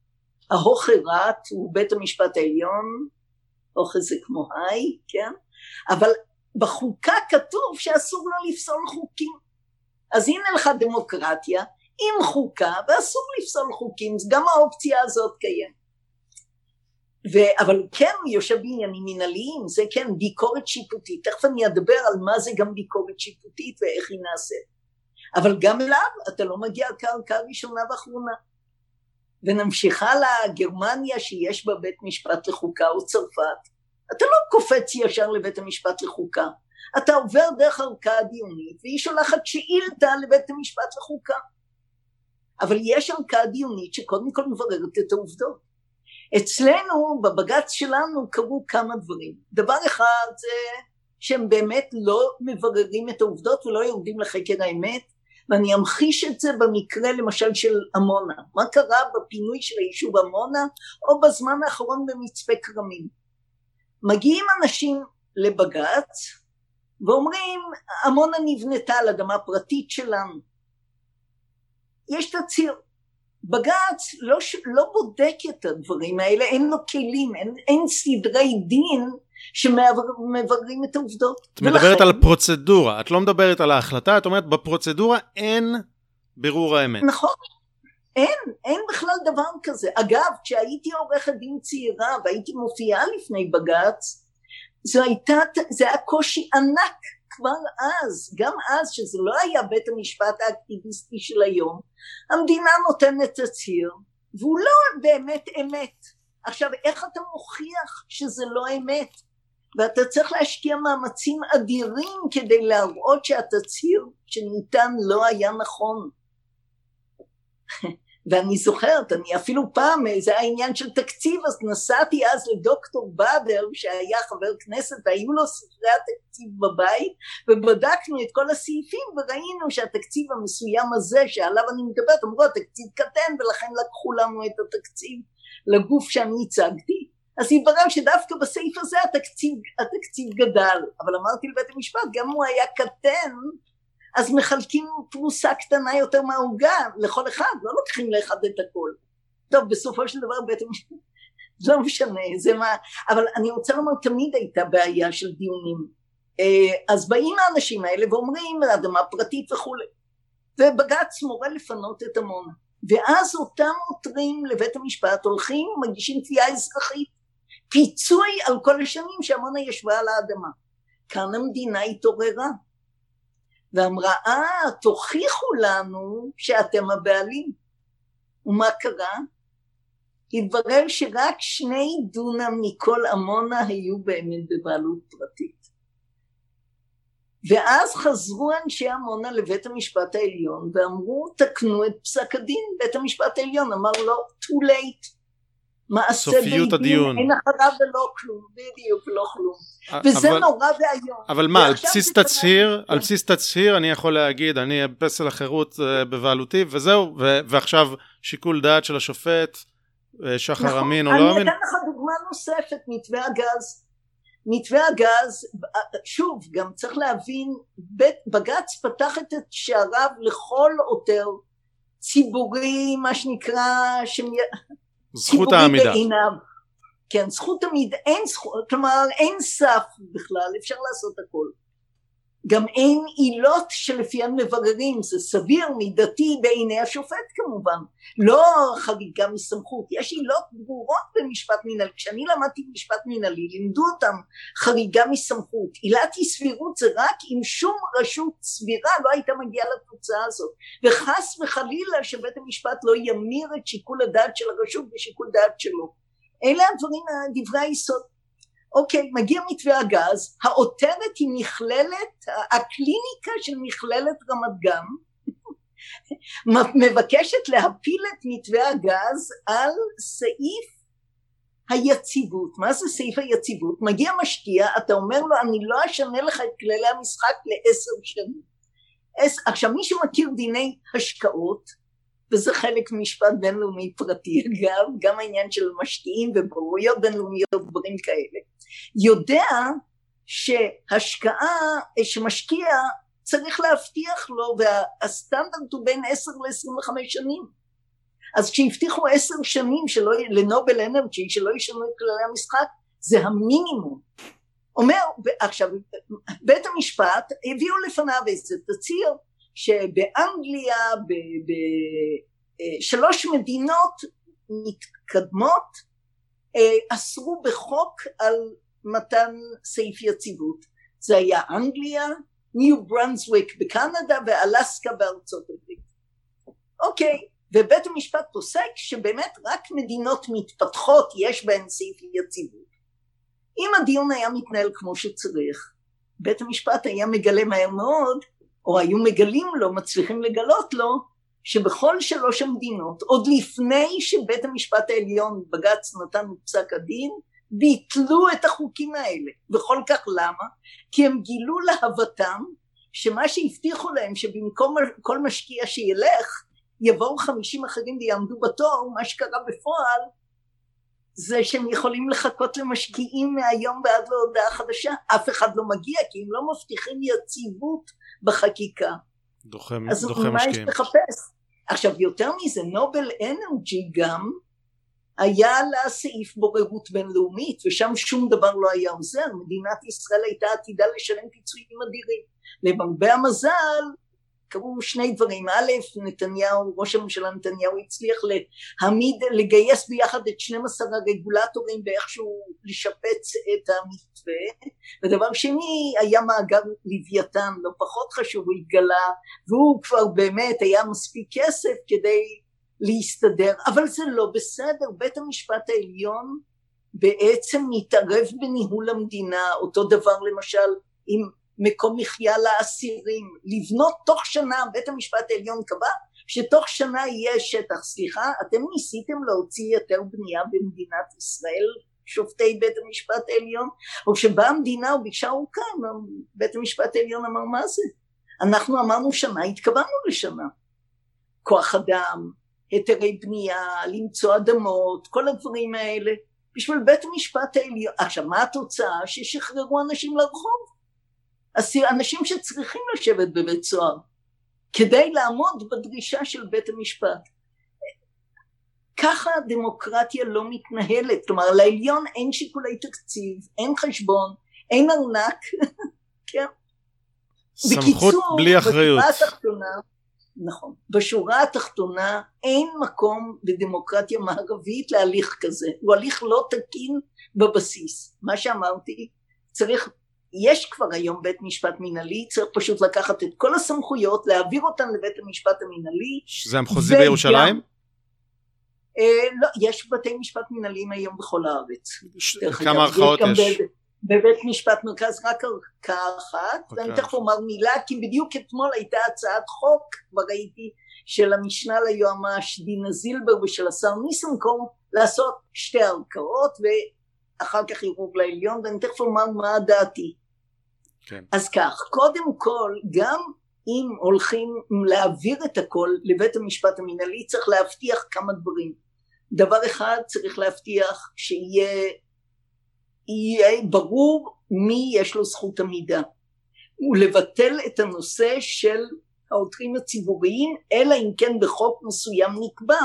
ההוכרת הוא בית המשפט העליון, הוכה זה כמו היי, כן? אבל בחוקה כתוב שאסור לו לפסול חוקים. אז הנה לך דמוקרטיה עם חוקה ואסור לפסול חוקים, גם האופציה הזאת קיימת. ו- אבל כן יושב בעניינים מנהליים, זה כן ביקורת שיפוטית, תכף אני אדבר על מה זה גם ביקורת שיפוטית ואיך היא נעשית. אבל גם אליו אתה לא מגיע כערכאה ראשונה ואחרונה. ונמשיך הלאה, גרמניה שיש בה בית משפט לחוקה או צרפת, אתה לא קופץ ישר לבית המשפט לחוקה, אתה עובר דרך ערכאה דיונית והיא שולחת שאילתה לבית המשפט לחוקה. אבל יש ערכאה דיונית שקודם כל מבררת את העובדות. אצלנו בבג"ץ שלנו קרו כמה דברים. דבר אחד זה שהם באמת לא מבררים את העובדות ולא יורדים לחקר האמת ואני אמחיש את זה במקרה למשל של עמונה. מה קרה בפינוי של היישוב עמונה או בזמן האחרון במצפה כרמים. מגיעים אנשים לבג"ץ ואומרים עמונה נבנתה על אדמה פרטית שלנו. יש תצהיר. בג"ץ לא, לא בודק את הדברים האלה, אין לו כלים, אין, אין סדרי דין שמבררים את העובדות. את ולכן... מדברת על פרוצדורה, את לא מדברת על ההחלטה, את אומרת בפרוצדורה אין בירור האמת. נכון, אין, אין בכלל דבר כזה. אגב, כשהייתי עורכת דין צעירה והייתי מופיעה לפני בג"ץ, זה, הייתה, זה היה קושי ענק כבר אז, גם אז שזה לא היה בית המשפט האקטיביסטי של היום, המדינה נותנת תצהיר והוא לא באמת אמת. עכשיו איך אתה מוכיח שזה לא אמת? ואתה צריך להשקיע מאמצים אדירים כדי להראות שהתצהיר שניתן לא היה נכון. *laughs* ואני זוכרת, אני אפילו פעם, זה היה עניין של תקציב, אז נסעתי אז לדוקטור באדר שהיה חבר כנסת והיו לו ספרי התקציב בבית ובדקנו את כל הסעיפים וראינו שהתקציב המסוים הזה שעליו אני מדברת, אמרו התקציב קטן ולכן לקחו לנו את התקציב לגוף שאני הצגתי אז התברר שדווקא בסעיף הזה התקציב, התקציב גדל, אבל אמרתי לבית המשפט, גם הוא היה קטן, אז מחלקים פרוסה קטנה יותר מהעוגה לכל אחד, לא לוקחים לאחד את הכל. טוב, בסופו של דבר בית המשפט, לא משנה, זה מה, אבל אני רוצה לומר, תמיד הייתה בעיה של דיונים. אה, אז באים האנשים האלה ואומרים, אדמה פרטית וכולי, ובג"ץ מורה לפנות את עמונה. ואז אותם עותרים לבית המשפט הולכים ומגישים תביעה אזרחית פיצוי על כל השנים שעמונה ישבה על האדמה. כאן המדינה התעוררה ואמרה, אה, תוכיחו לנו שאתם הבעלים. ומה קרה? התברר שרק שני דונם מכל עמונה היו באמת בבעלות פרטית. ואז חזרו אנשי עמונה לבית המשפט העליון ואמרו תקנו את פסק הדין, בית המשפט העליון אמר לא, too late, מעשה סופיות הדיון. אין אחריו ולא כלום, בדיוק, לא כלום. וזה אבל, נורא ואיום. אבל מה, על בסיס תצהיר, על בסיס תצהיר אני יכול להגיד, אני פסל החירות אה, בבעלותי, וזהו, ו- ועכשיו שיקול דעת של השופט, אה, שחר נכון, אמין או לא אמין. אני אתן לך דוגמה נוספת, מתווה הגז. מתווה הגז, שוב, גם צריך להבין, בג"ץ פתח את שעריו לכל עותר ציבורי, מה שנקרא, שמי... זכות העמידה. בעיניו. כן, זכות עמידה, אין זכות, כלומר אין סף בכלל, אפשר לעשות הכל. גם אין עילות שלפיהן מבררים, זה סביר, מידתי בעיני השופט כמובן, לא חריגה מסמכות, יש עילות ברורות במשפט מנהלי, כשאני למדתי משפט מנהלי לימדו אותם חריגה מסמכות, עילת אי סבירות זה רק אם שום רשות סבירה לא הייתה מגיעה לתוצאה הזאת, וחס וחלילה שבית המשפט לא ימיר את שיקול הדעת של הרשות בשיקול דעת שלו, אלה הדברים, דברי היסוד אוקיי, מגיע מתווה הגז, העותרת היא מכללת, הקליניקה של מכללת רמת גן, *laughs* מבקשת להפיל את מתווה הגז על סעיף היציבות. מה זה סעיף היציבות? מגיע משקיע, אתה אומר לו אני לא אשנה לך את כללי המשחק לעשר שנים. עכשיו מי שמכיר דיני השקעות וזה חלק ממשפט בינלאומי פרטי אגב, גם העניין של משקיעים ובוררויות בינלאומיות, דברים כאלה, יודע שהשקעה, שמשקיע צריך להבטיח לו והסטנדרט הוא בין 10 ל-25 שנים. אז כשהבטיחו 10 שנים שלא, לנובל אנרג'י שלא ישנו את כללי המשחק זה המינימום. אומר עכשיו בית המשפט הביאו לפניו איזה תצהיר שבאנגליה בשלוש מדינות מתקדמות אה, אסרו בחוק על מתן סעיף יציבות זה היה אנגליה, ניו ברנסוויק בקנדה ואלסקה בארצות הברית אוקיי ובית המשפט פוסק שבאמת רק מדינות מתפתחות יש בהן סעיף יציבות. אם הדיון היה מתנהל כמו שצריך, בית המשפט היה מגלה מהר מאוד, או היו מגלים לו, מצליחים לגלות לו, שבכל שלוש המדינות, עוד לפני שבית המשפט העליון, בג"ץ נתן פסק הדין, ביטלו את החוקים האלה. וכל כך למה? כי הם גילו להוותם שמה שהבטיחו להם שבמקום כל משקיע שילך יבואו חמישים אחרים ויעמדו בתור, מה שקרה בפועל זה שהם יכולים לחכות למשקיעים מהיום ועד להודעה חדשה, אף אחד לא מגיע כי הם לא מבטיחים יציבות בחקיקה. דוחה, אז דוחה מה יש לחפש? עכשיו יותר מזה, נובל אנרג'י גם היה לה סעיף בוררות בינלאומית ושם שום דבר לא היה עוזר, מדינת ישראל הייתה עתידה לשלם פיצויים אדירים. למרבה המזל קרו שני דברים, א', נתניהו, ראש הממשלה נתניהו הצליח להעמיד, לגייס ביחד את 12 הרגולטורים ואיכשהו לשפץ את המתווה, ודבר שני היה מאגר לוויתן לא פחות חשוב, הוא התגלה והוא כבר באמת היה מספיק כסף כדי להסתדר, אבל זה לא בסדר, בית המשפט העליון בעצם מתערב בניהול המדינה, אותו דבר למשל עם מקום מחיה לאסירים, לבנות תוך שנה, בית המשפט העליון קבע שתוך שנה יהיה שטח, סליחה, אתם ניסיתם להוציא יותר בנייה במדינת ישראל, שופטי בית המשפט העליון, או כשבאה המדינה וביקשה אורכה, בית המשפט העליון אמר מה זה? אנחנו אמרנו שנה, התכוונו לשנה. כוח אדם, היתרי בנייה, למצוא אדמות, כל הדברים האלה, בשביל בית המשפט העליון. עכשיו, מה התוצאה? ששחררו אנשים לרחוב. אנשים שצריכים לשבת בבית סוהר כדי לעמוד בדרישה של בית המשפט. ככה הדמוקרטיה לא מתנהלת, כלומר לעליון אין שיקולי תקציב, אין חשבון, אין ארנק, *laughs* כן? סמכות בקיצור, בלי אחריות. התחתונה, נכון, בשורה התחתונה אין מקום בדמוקרטיה מערבית להליך כזה, הוא הליך לא תקין בבסיס, מה שאמרתי, צריך יש כבר היום בית משפט מינהלי, צריך פשוט לקחת את כל הסמכויות, להעביר אותן לבית המשפט המינהלי. שזה המחוזי וגם, בירושלים? אה, לא, יש בתי משפט מינהליים היום בכל הארץ. ש... כמה ערכאות יש? יש? בבית משפט מרכז רק ערכאה אחת, okay. ואני תכף אומר מילה, כי בדיוק אתמול הייתה הצעת חוק, כבר ראיתי, של המשנה ליועמ"ש דינה זילבר ושל השר ניסנקום, לעשות שתי ערכאות, ואחר כך ערעור לעליון, ואני תכף אומר מה דעתי. כן. אז כך, קודם כל, גם אם הולכים להעביר את הכל לבית המשפט המנהלי, צריך להבטיח כמה דברים. דבר אחד, צריך להבטיח שיהיה יהיה ברור מי יש לו זכות עמידה. ולבטל את הנושא של העותרים הציבוריים, אלא אם כן בחוק מסוים נקבע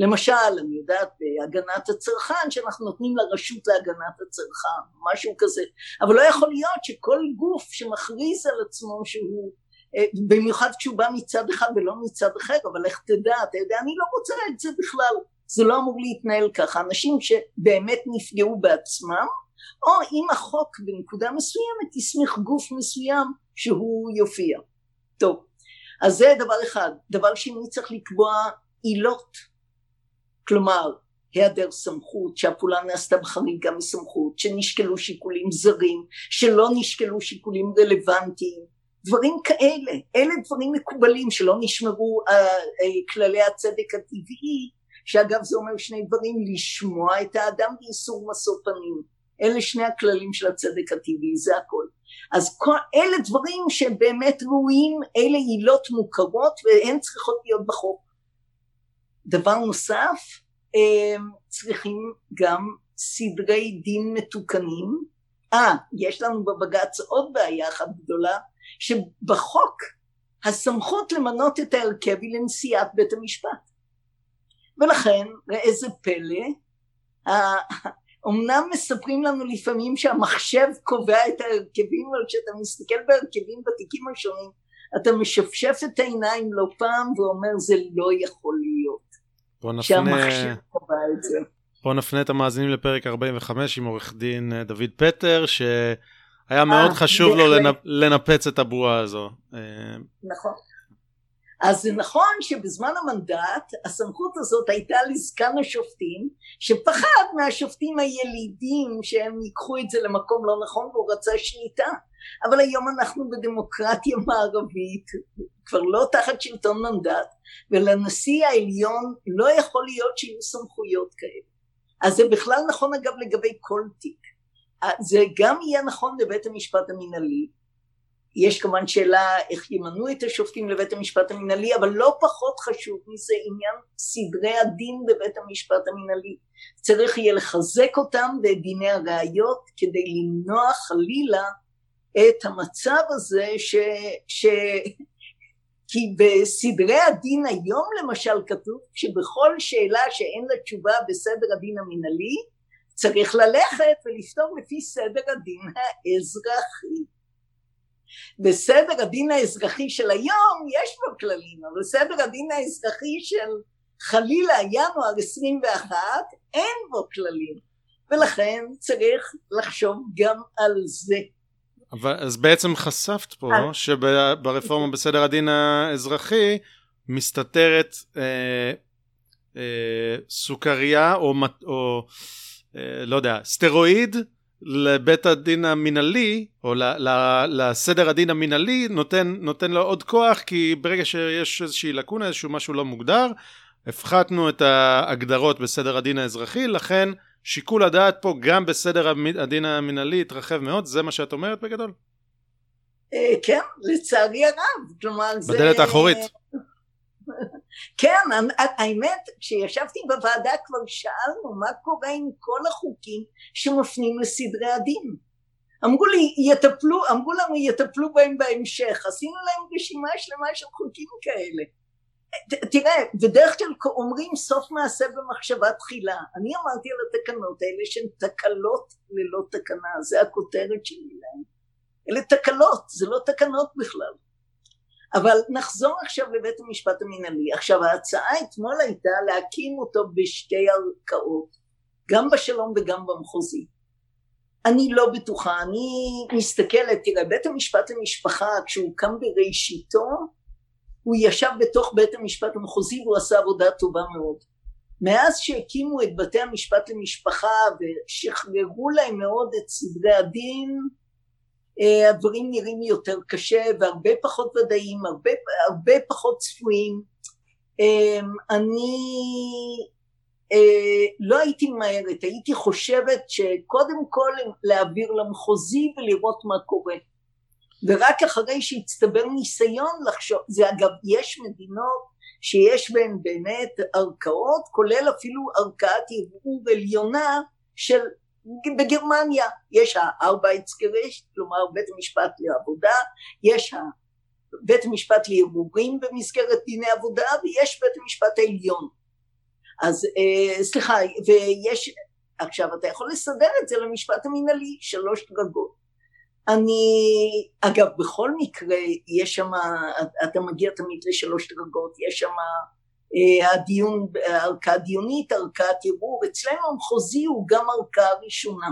למשל, אני יודעת, בהגנת הצרכן, שאנחנו נותנים לרשות להגנת הצרכן, משהו כזה, אבל לא יכול להיות שכל גוף שמכריז על עצמו שהוא, אה, במיוחד כשהוא בא מצד אחד ולא מצד אחר, אבל איך תדע, אתה יודע, אני לא רוצה את זה בכלל, זה לא אמור להתנהל ככה, אנשים שבאמת נפגעו בעצמם, או אם החוק בנקודה מסוימת יסמיך גוף מסוים שהוא יופיע. טוב, אז זה דבר אחד. דבר שני צריך לקבוע עילות כלומר היעדר סמכות, שהפעולה נעשתה בחריגה מסמכות, שנשקלו שיקולים זרים, שלא נשקלו שיקולים רלוונטיים, דברים כאלה, אלה דברים מקובלים שלא נשמרו uh, uh, כללי הצדק הטבעי, שאגב זה אומר שני דברים, לשמוע את האדם באיסור משוא פנים, אלה שני הכללים של הצדק הטבעי, זה הכל. אז כל, אלה דברים שבאמת ראויים, אלה עילות מוכרות והן צריכות להיות בחוק. דבר נוסף, צריכים גם סדרי דין מתוקנים. אה, יש לנו בבג"ץ עוד בעיה אחת גדולה, שבחוק הסמכות למנות את ההרכב היא לנשיאת בית המשפט. ולכן, ואיזה פלא, אמנם מספרים לנו לפעמים שהמחשב קובע את ההרכבים, אבל כשאתה מסתכל בהרכבים בתיקים השונים, אתה משפשף את העיניים לא פעם ואומר זה לא יכול להיות. בוא נפנה... בוא נפנה את המאזינים לפרק 45 עם עורך דין אה, דוד פטר, שהיה מאוד 아, אה, חשוב לו לנפ... לנפץ את הבועה הזו. נכון. אז זה נכון שבזמן המנדט הסמכות הזאת הייתה לזקן השופטים שפחד מהשופטים הילידים שהם ייקחו את זה למקום לא נכון והוא רצה שליטה אבל היום אנחנו בדמוקרטיה מערבית כבר לא תחת שלטון מנדט ולנשיא העליון לא יכול להיות שיהיו סמכויות כאלה. אז זה בכלל נכון אגב לגבי כל תיק. זה גם יהיה נכון לבית המשפט המינהלי. יש כמובן שאלה איך ימנו את השופטים לבית המשפט המנהלי אבל לא פחות חשוב מזה עניין סדרי הדין בבית המשפט המנהלי צריך יהיה לחזק אותם ואת דיני הראיות כדי למנוע חלילה את המצב הזה ש... ש... כי בסדרי הדין היום למשל כתוב שבכל שאלה שאין לה תשובה בסדר הדין המנהלי צריך ללכת ולפתור לפי סדר הדין האזרחי בסדר הדין האזרחי של היום יש בו כללים, אבל בסדר הדין האזרחי של חלילה ינואר 21 אין בו כללים, ולכן צריך לחשוב גם על זה. אבל אז בעצם חשפת פה על... שברפורמה בסדר הדין האזרחי מסתתרת אה, אה, סוכריה או, או אה, לא יודע, סטרואיד לבית הדין המינהלי, או ל, ל, לסדר הדין המינהלי, נותן, נותן לו עוד כוח, כי ברגע שיש איזושהי לקונה, איזשהו משהו לא מוגדר, הפחתנו את ההגדרות בסדר הדין האזרחי, לכן שיקול הדעת פה גם בסדר הדין המינהלי התרחב מאוד, זה מה שאת אומרת בגדול? אה, כן, לצערי הרב, כלומר זה... בדלת האחורית. *laughs* כן, האמת, כשישבתי בוועדה כבר שאלנו מה קורה עם כל החוקים שמפנים לסדרי הדין. אמרו לי, יטפלו, אמרו לנו יטפלו בהם בהמשך, עשינו להם רשימה שלמה של חוקים כאלה. תראה, בדרך כלל אומרים סוף מעשה במחשבה תחילה. אני אמרתי על התקנות האלה שהן תקלות ללא תקנה, זה הכותרת שלי להם. אלה תקלות, זה לא תקנות בכלל. אבל נחזור עכשיו לבית המשפט המנהלי. עכשיו ההצעה אתמול הייתה להקים אותו בשתי ערכאות, גם בשלום וגם במחוזי. אני לא בטוחה, אני מסתכלת, תראה בית המשפט למשפחה כשהוא קם בראשיתו הוא ישב בתוך בית המשפט המחוזי והוא עשה עבודה טובה מאוד. מאז שהקימו את בתי המשפט למשפחה ושחררו להם מאוד את סדרי הדין אה, הדברים נראים יותר קשה והרבה פחות ודאיים, הרבה, הרבה פחות צפויים. אה, אני אה, לא הייתי ממהרת, הייתי חושבת שקודם כל להעביר למחוזי ולראות מה קורה. ורק אחרי שהצטבר ניסיון לחשוב, זה אגב, יש מדינות שיש בהן באמת ערכאות, כולל אפילו ערכאת ערעור עליונה של בגרמניה יש הארבייטסגרישט, כלומר בית המשפט לעבודה, יש בית המשפט לערעורים במסגרת דיני עבודה ויש בית המשפט העליון. אז אה, סליחה, ויש, עכשיו אתה יכול לסדר את זה למשפט המנהלי, שלוש דרגות. אני, אגב בכל מקרה יש שם, אתה מגיע תמיד לשלוש דרגות, יש שם אה, הדיון, ערכאה דיונית, ערכאת ערעור, אצלנו המחוזי הוא גם ערכאה ראשונה,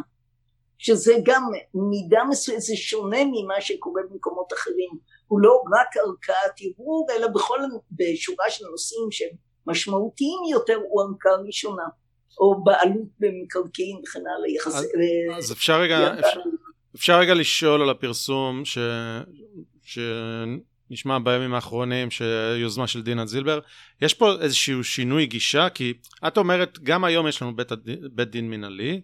שזה גם מידה מסוימת, זה שונה ממה שקורה במקומות אחרים, הוא לא רק ערכאת ערעור, אלא בכל, בשורה של נושאים שהם משמעותיים יותר, הוא ערכאה ראשונה, או בעלות במקרקעין וכן הלאה, יחסי... אז, אז אפשר רגע, אפשר, אפשר רגע לשאול על הפרסום ש... ש... נשמע בימים האחרונים שיוזמה של דינה זילבר. יש פה איזשהו שינוי גישה? כי את אומרת גם היום יש לנו בית, בית דין מנהלי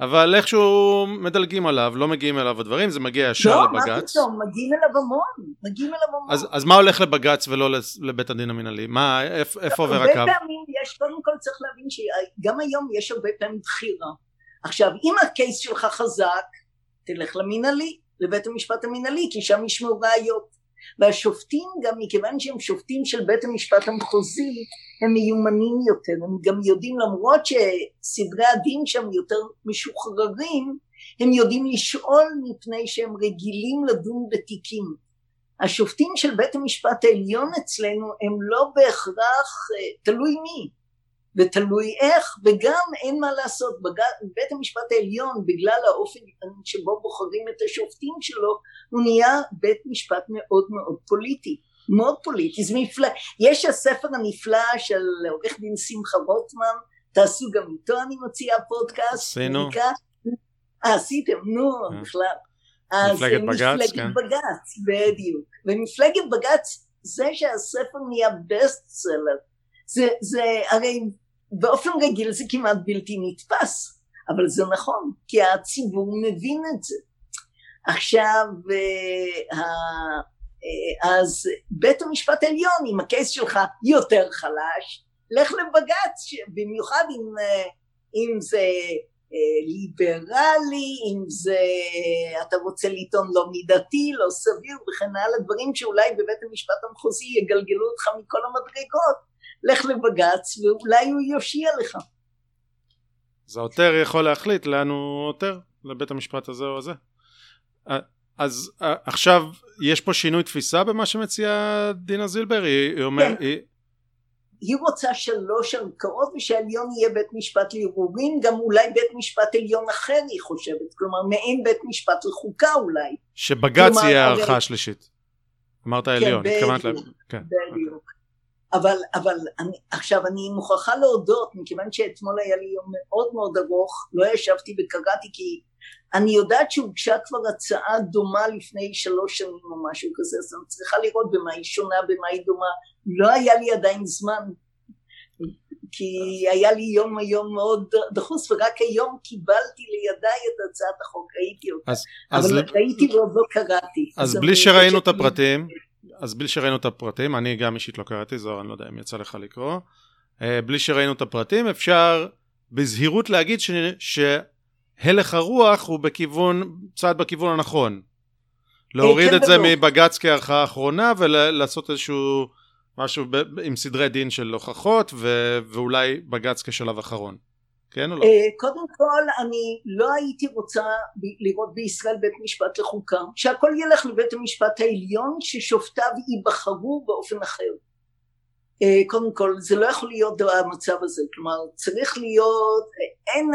אבל איכשהו מדלגים עליו לא מגיעים אליו הדברים זה מגיע ישר לא, לבג"ץ. לא מה פתאום? מגיעים אליו המון מגיעים אליו המון. אז, אז מה הולך לבג"ץ ולא לבית הדין המנהלי? מה איפה, איפה עובר הקו? הרבה פעמים יש קודם כל צריך להבין שגם היום יש הרבה פעמים בחירה. עכשיו אם הקייס שלך חזק תלך למנהלי לבית המשפט המנהלי כי שם ישמעו ראיות. והשופטים גם מכיוון שהם שופטים של בית המשפט המחוזי הם מיומנים יותר. הם גם יודעים למרות שסדרי הדין שם יותר משוחררים הם יודעים לשאול מפני שהם רגילים לדון בתיקים. השופטים של בית המשפט העליון אצלנו הם לא בהכרח תלוי מי ותלוי איך וגם אין מה לעשות בית המשפט העליון בגלל האופן שבו בוחרים את השופטים שלו הוא נהיה בית משפט מאוד מאוד פוליטי מאוד פוליטי, זה מפל... יש הספר הנפלא של עורך דין שמחה רוטמן, תעשו גם איתו אני מוציאה פודקאסט, עשינו. אה עשיתם, נו אה. בכלל. מפלגת אז בג"ץ, מפלגת כן. בג"ץ, בדיוק. ומפלגת בג"ץ, זה שהספר נהיה best seller, זה, זה הרי באופן רגיל זה כמעט בלתי נתפס, אבל זה נכון, כי הציבור מבין את זה. עכשיו, אה, אה, אז בית המשפט העליון, אם הקייס שלך יותר חלש, לך לבג"ץ, במיוחד אם, אה, אם זה ליברלי, אם זה אתה רוצה לטעון לא מידתי, לא סביר וכן הלאה, דברים שאולי בבית המשפט המחוזי יגלגלו אותך מכל המדרגות, לך לבג"ץ ואולי הוא יושיע לך. אז העותר יכול להחליט לאן הוא עותר, לבית המשפט הזה או הזה. אז עכשיו יש פה שינוי תפיסה במה שמציעה דינה זילבר? היא, היא אומרת... כן. היא... היא רוצה שלוש ערכאות ושהעליון יהיה בית משפט לערעורים, גם אולי בית משפט עליון אחר היא חושבת, כלומר מעין בית משפט לחוקה אולי. שבג"ץ יהיה הערכה השלישית. אמרת עליון, התכוונת ל... כן. בדיוק. אבל, אבל אני, עכשיו אני מוכרחה להודות, מכיוון שאתמול היה לי יום מאוד מאוד ארוך, לא ישבתי וקראתי כי אני יודעת שהוגשה כבר הצעה דומה לפני שלוש שנים או משהו כזה, אז אני צריכה לראות במה היא שונה, במה היא דומה. לא היה לי עדיין זמן, כי היה לי יום היום מאוד דחוס, ורק היום קיבלתי לידיי את הצעת החוק, ראיתי אותה. אז, אז, אבל ל- ראיתי ועוד לא קראתי. אז אני בלי שראינו את הפרטים, אז בלי שראינו את הפרטים, אני גם אישית לא קראתי, זוהר, אני לא יודע אם יצא לך לקרוא, אה, בלי שראינו את הפרטים, אפשר בזהירות להגיד ש... שהלך הרוח הוא בכיוון, צעד בכיוון הנכון. להוריד כן את זה. מבג"ץ כערכאה אחרונה ולעשות איזשהו משהו ב... עם סדרי דין של הוכחות ו... ואולי בג"ץ כשלב אחרון. כן או לא? אה, קודם כל אני לא הייתי רוצה לראות בישראל בית משפט לחוקה. שהכל ילך לבית המשפט העליון ששופטיו ייבחרו באופן אחר. אה, קודם כל זה לא יכול להיות המצב הזה. כלומר צריך להיות אה, אין,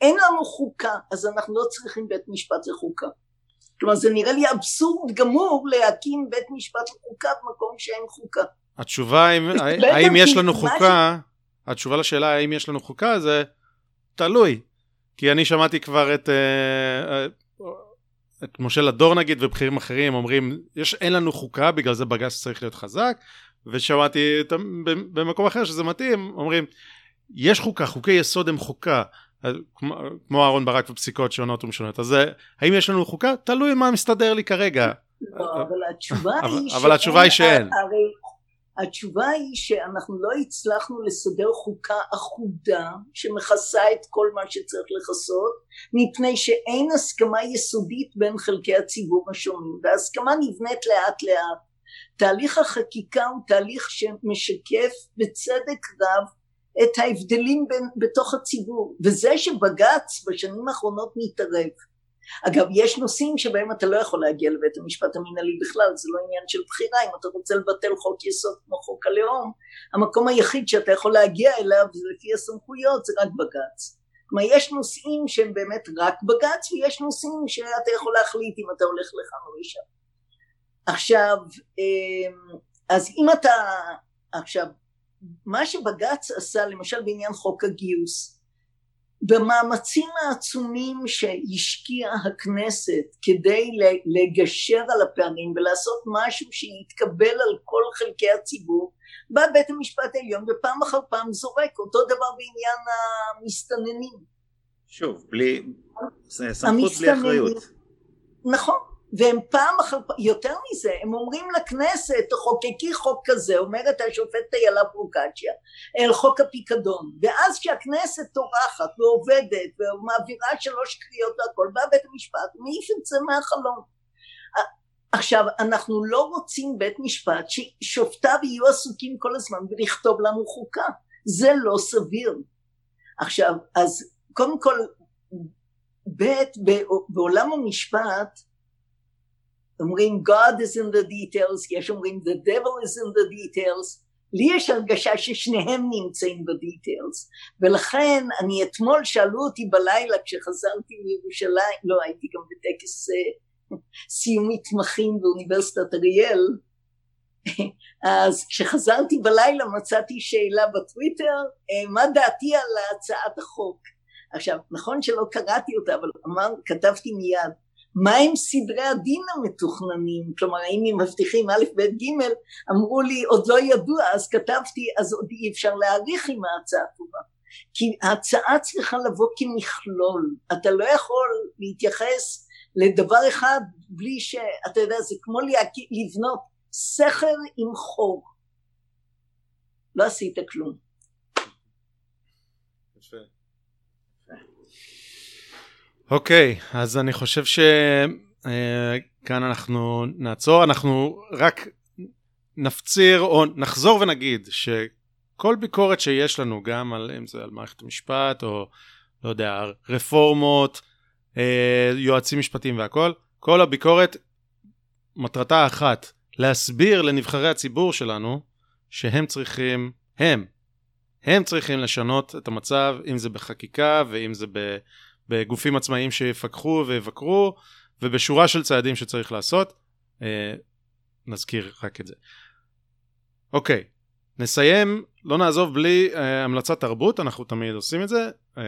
אין לנו חוקה אז אנחנו לא צריכים בית משפט לחוקה. כלומר זה נראה לי אבסורד גמור להקים בית משפט לחוקה במקום שאין חוקה. התשובה אם, האם יש לנו חוקה, התשובה לשאלה האם יש לנו חוקה זה תלוי. כי אני שמעתי כבר את, אה, אה, את משה לדור נגיד ובכירים אחרים אומרים יש אין לנו חוקה בגלל זה בג"ץ צריך להיות חזק. ושמעתי את, במקום אחר שזה מתאים אומרים יש חוקה חוקי יסוד הם חוקה. כמו- כמו אהרן ברק ופסיקות שונות ומשונות. אז אה, האם יש לנו חוקה? תלוי מה מסתדר לי כרגע. לא, אבל התשובה היא אבל התשובה היא שאין. הרי התשובה היא שאנחנו לא הצלחנו לסדר חוקה אחודה שמכסה את כל מה שצריך לכסות מפני שאין הסכמה יסודית בין חלקי הציבור השונים וההסכמה נבנית לאט לאט. תהליך החקיקה הוא תהליך שמשקף בצדק רב את ההבדלים בין, בתוך הציבור וזה שבג"ץ בשנים האחרונות מתערב אגב יש נושאים שבהם אתה לא יכול להגיע לבית המשפט המנהלי בכלל זה לא עניין של בחירה אם אתה רוצה לבטל חוק יסוד כמו חוק הלאום המקום היחיד שאתה יכול להגיע אליו זה לפי הסמכויות זה רק בג"ץ. כלומר יש נושאים שהם באמת רק בג"ץ ויש נושאים שאתה יכול להחליט אם אתה הולך לכאן או לשם. עכשיו אמ, אז אם אתה עכשיו מה שבג"ץ עשה למשל בעניין חוק הגיוס במאמצים העצומים שהשקיעה הכנסת כדי לגשר על הפערים ולעשות משהו שיתקבל על כל חלקי הציבור בא בית המשפט העליון ופעם אחר פעם זורק אותו דבר בעניין המסתננים. שוב, בלי, סמכות בלי אחריות. נכון, והם פעם אחר פעם, יותר מזה, הם אומרים לכנסת, תחוקקי חוק כזה, אומרת השופטת איילה פרוקצ'יה, אל חוק הפיקדון, ואז כשהכנסת טורחת ועובדת ומעבירה שלוש קריאות והכל, בא בית המשפט את זה מהחלום. עכשיו, אנחנו לא רוצים בית משפט ששופטיו יהיו עסוקים כל הזמן ולכתוב לנו חוקה, זה לא סביר. עכשיו, אז קודם כל, ב' בעולם המשפט אומרים God is in the details, יש אומרים the devil is in the details, לי יש הרגשה ששניהם נמצאים בדיטיילס, ולכן אני אתמול שאלו אותי בלילה כשחזרתי מירושלים, לא הייתי גם בטקס *laughs* סיום מתמחים באוניברסיטת אריאל, *laughs* אז כשחזרתי בלילה מצאתי שאלה בטוויטר, מה דעתי על הצעת החוק? עכשיו, נכון שלא קראתי אותה, אבל אמר, כתבתי מיד, מהם סדרי הדין המתוכננים? כלומר, האם הם מבטיחים א', ב', ג', אמרו לי, עוד לא ידוע, אז כתבתי, אז עוד אי אפשר להעריך אם ההצעה טובה. כי ההצעה צריכה לבוא כמכלול, אתה לא יכול להתייחס לדבר אחד בלי שאתה יודע זה כמו לבנות סכר עם חור לא עשית כלום אוקיי okay, אז אני חושב שכאן uh, אנחנו נעצור. אנחנו רק נפציר או נחזור ונגיד שכל ביקורת שיש לנו גם על אם זה על מערכת המשפט או לא יודע רפורמות אה, יועצים משפטיים והכל, כל הביקורת מטרתה אחת, להסביר לנבחרי הציבור שלנו שהם צריכים, הם, הם צריכים לשנות את המצב, אם זה בחקיקה ואם זה בגופים עצמאיים שיפקחו ויבקרו, ובשורה של צעדים שצריך לעשות. אה, נזכיר רק את זה. אוקיי, נסיים, לא נעזוב בלי אה, המלצת תרבות, אנחנו תמיד עושים את זה. אה,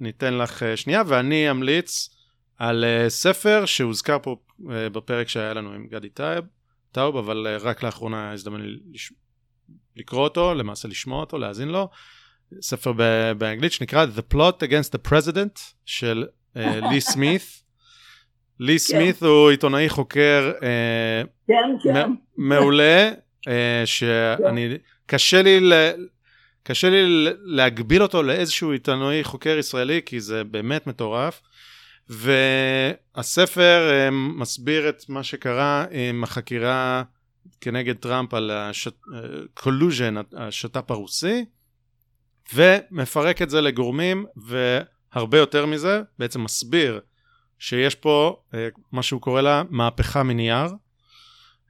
ניתן לך אה, שנייה, ואני אמליץ על אה, ספר שהוזכר פה אה, בפרק שהיה לנו עם גדי טייב, טאוב, אבל אה, רק לאחרונה הזדמן לי לש... לקרוא אותו, למעשה לשמוע אותו, להאזין לו. ספר באנגלית שנקרא The Plot Against the President של לי סמית. לי סמית הוא עיתונאי חוקר כן, כן. מעולה, שאני, קשה לי, קשה לי להגביל אותו לאיזשהו עיתונאי חוקר ישראלי, כי זה באמת מטורף. והספר אה, מסביר את מה שקרה עם החקירה כנגד טראמפ על ה collusion, השת"פ הרוסי, ומפרק את זה לגורמים, והרבה יותר מזה, בעצם מסביר שיש פה אה, מה שהוא קורא לה מהפכה מנייר.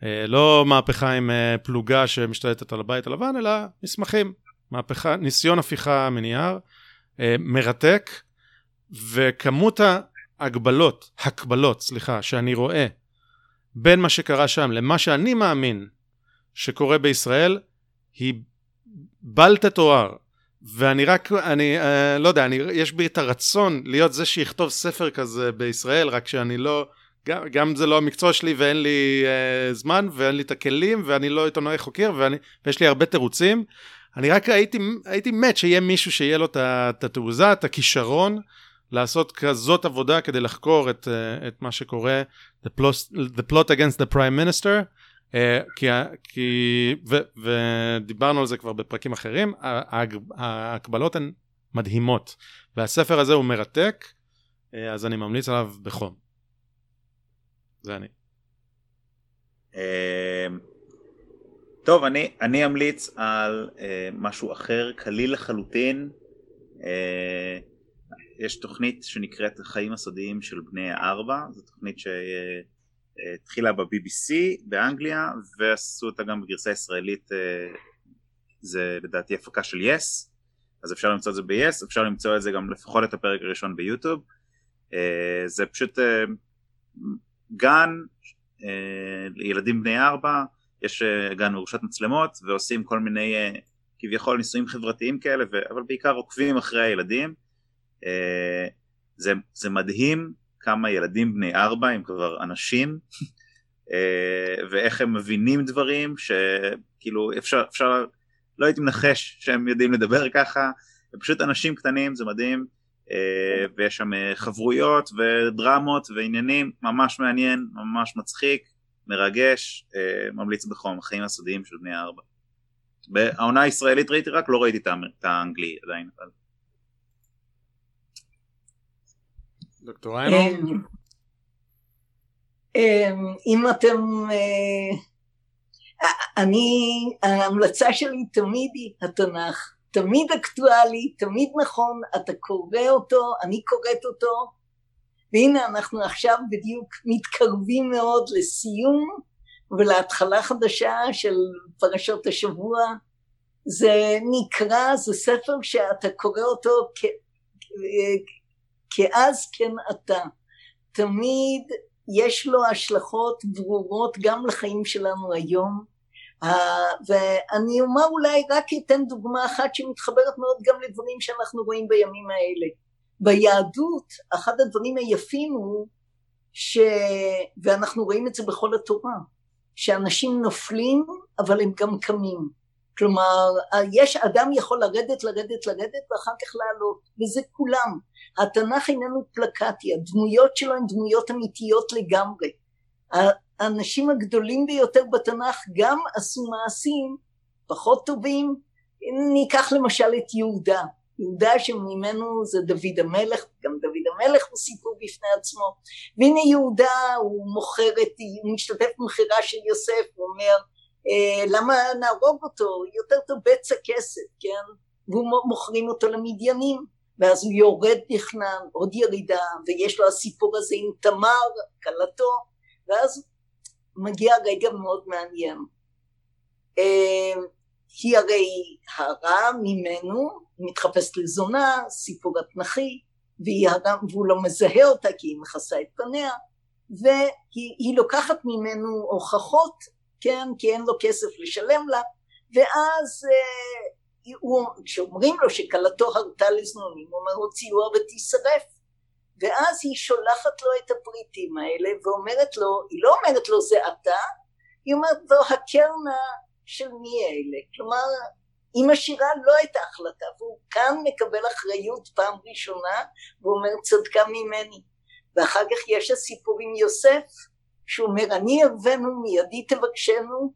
אה, לא מהפכה עם פלוגה שמשתלטת על הבית הלבן, אלא מסמכים. מהפכה, ניסיון הפיכה מנייר, מרתק, וכמות הגבלות, הקבלות, סליחה, שאני רואה בין מה שקרה שם למה שאני מאמין שקורה בישראל, היא בל תתואר. ואני רק, אני אה, לא יודע, אני, יש בי את הרצון להיות זה שיכתוב ספר כזה בישראל, רק שאני לא, גם, גם זה לא המקצוע שלי ואין לי אה, זמן ואין לי את הכלים ואני לא עיתונאי חוקר ואני, ויש לי הרבה תירוצים. אני רק הייתי, הייתי מת שיהיה מישהו שיהיה לו את התעוזה, את הכישרון. לעשות כזאת עבודה כדי לחקור את, uh, את מה שקורה, the plot, the plot against the prime minister, כי, כי ו, ודיברנו על זה כבר בפרקים אחרים, ההקבלות הן מדהימות, והספר הזה הוא מרתק, uh, אז אני ממליץ עליו בחום. זה אני. טוב, אני, אני אמליץ על uh, משהו אחר, קליל לחלוטין. Uh, יש תוכנית שנקראת החיים הסודיים של בני הארבע, זו תוכנית שהתחילה ב-BBC באנגליה ועשו אותה גם בגרסה ישראלית, אה, זה לדעתי הפקה של יס, yes, אז אפשר למצוא את זה ב-yes, אפשר למצוא את זה גם לפחות את הפרק הראשון ביוטיוב, אה, זה פשוט אה, גן לילדים בני ארבע, יש גן מרושת מצלמות ועושים כל מיני כביכול ניסויים חברתיים כאלה, אבל בעיקר עוקבים אחרי הילדים. זה, זה מדהים כמה ילדים בני ארבע הם כבר אנשים אה, ואיך הם מבינים דברים שכאילו אפשר, אפשר, לא הייתי מנחש שהם יודעים לדבר ככה, הם פשוט אנשים קטנים, זה מדהים, אה, ויש שם חברויות ודרמות ועניינים, ממש מעניין, ממש מצחיק, מרגש, ממליץ בחום, החיים הסודיים של בני הארבע. בעונה הישראלית ראיתי רק, לא ראיתי את האנגלי עדיין, אבל... דוקטור ריינו? אמ, אמ, אם אתם... אה, אני, ההמלצה שלי תמיד היא התנ"ך, תמיד אקטואלי, תמיד נכון, אתה קורא אותו, אני קוראת אותו, והנה אנחנו עכשיו בדיוק מתקרבים מאוד לסיום ולהתחלה חדשה של פרשות השבוע. זה נקרא, זה ספר שאתה קורא אותו כ... כאז כן אתה. תמיד יש לו השלכות ברורות גם לחיים שלנו היום. ואני אומר אולי רק אתן דוגמה אחת שמתחברת מאוד גם לדברים שאנחנו רואים בימים האלה. ביהדות אחד הדברים היפים הוא ש... ואנחנו רואים את זה בכל התורה, שאנשים נופלים אבל הם גם קמים. כלומר, יש אדם יכול לרדת, לרדת, לרדת ואחר כך לעלות, וזה כולם. התנ"ך איננו פלקטי, הדמויות שלו הן דמויות אמיתיות לגמרי. האנשים הגדולים ביותר בתנ"ך גם עשו מעשים פחות טובים, ניקח למשל את יהודה, יהודה שממנו זה דוד המלך, גם דוד המלך הוא סיפור בפני עצמו, והנה יהודה הוא מוכר את, הוא משתתף במכירה של יוסף, הוא אומר אה, למה נהרוג אותו, יותר טוב בצע כסף, כן, והוא מוכרים אותו למדיינים, ואז הוא יורד בכנען, עוד ירידה, ויש לו הסיפור הזה עם תמר, כלתו, ואז מגיע רגע מאוד מעניין. אה, היא הרי הרע ממנו, מתחפשת לזונה, סיפור התנכי, והוא לא מזהה אותה כי היא מכסה את פניה, והיא לוקחת ממנו הוכחות, כן, כי אין לו כסף לשלם לה, ואז אה, כשאומרים לו שכלתו הרתה לזנונים, הוא אומר הוציאוה ותישרף, ואז היא שולחת לו את הפריטים האלה ואומרת לו, היא לא אומרת לו זה אתה, היא אומרת לו הקרנה של מי אלה, כלומר היא משאירה לו את ההחלטה והוא כאן מקבל אחריות פעם ראשונה והוא אומר צדקה ממני. ואחר כך יש הסיפור עם יוסף שהוא אומר אני אבנו מידי תבקשנו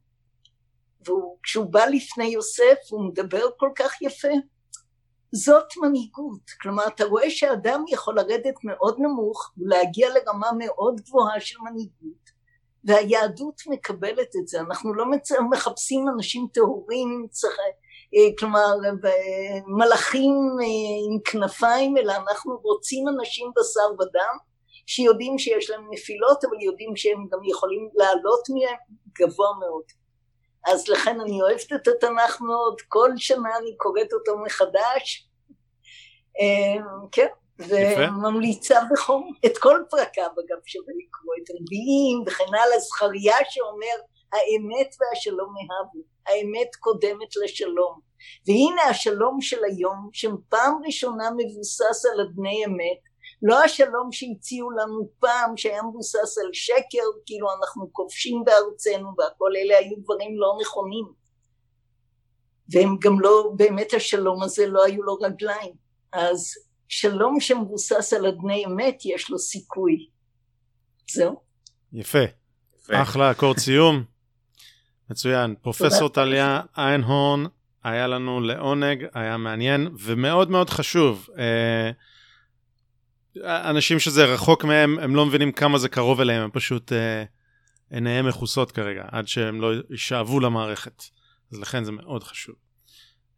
וכשהוא בא לפני יוסף הוא מדבר כל כך יפה זאת מנהיגות, כלומר אתה רואה שאדם יכול לרדת מאוד נמוך ולהגיע לרמה מאוד גבוהה של מנהיגות והיהדות מקבלת את זה, אנחנו לא. מחפשים אנשים טהורים, אה, כלומר מלאכים אה, עם כנפיים, אלא אנחנו רוצים אנשים בשר ודם שיודעים שיש להם נפילות אבל יודעים שהם גם יכולים לעלות מהם גבוה מאוד. אז לכן אני אוהבת את התנ"ך מאוד, כל שנה אני קוראת אותו מחדש, אה, כן, וממליצה בחום. את כל פרקיו אגב שווה לקרוא את הנביאים וכן הלאה, זכריה שאומר האמת והשלום אהבו, האמת קודמת לשלום, והנה השלום של היום שפעם ראשונה מבוסס על אדני אמת לא השלום שהציעו לנו פעם שהיה מבוסס על שקר כאילו אנחנו כובשים בארצנו והכל אלה היו דברים לא נכונים. והם גם לא באמת השלום הזה לא היו לו רגליים. אז שלום שמבוסס על אדני אמת יש לו סיכוי. זהו. יפה, יפה. אחלה אקורד סיום מצוין. פרופסור טליה איינהורן היה לנו לעונג היה מעניין ומאוד מאוד חשוב. אה, אנשים שזה רחוק מהם, הם לא מבינים כמה זה קרוב אליהם, הם פשוט אה, עיניהם מכוסות כרגע, עד שהם לא יישאבו למערכת. אז לכן זה מאוד חשוב.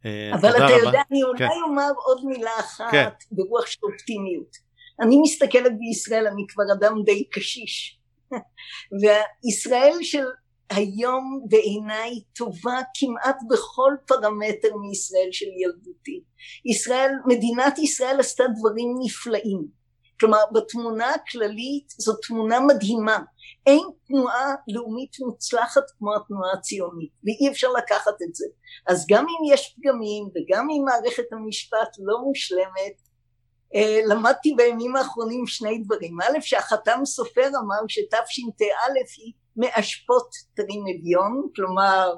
אה, אבל אתה רבה. יודע, אני אולי כן. אומר עוד מילה אחת כן. ברוח של אופטימיות. אני מסתכלת בישראל, אני כבר אדם די קשיש. *laughs* וישראל של היום בעיניי טובה כמעט בכל פרמטר מישראל של ילדותי. ישראל, מדינת ישראל עשתה דברים נפלאים. כלומר בתמונה הכללית זו תמונה מדהימה. אין תנועה לאומית מוצלחת כמו התנועה הציונית ואי אפשר לקחת את זה. אז גם אם יש פגמים וגם אם מערכת המשפט לא מושלמת אה, למדתי בימים האחרונים שני דברים. א' שהחתם סופר אמר שתשפ"א היא מאשפות תרים כלומר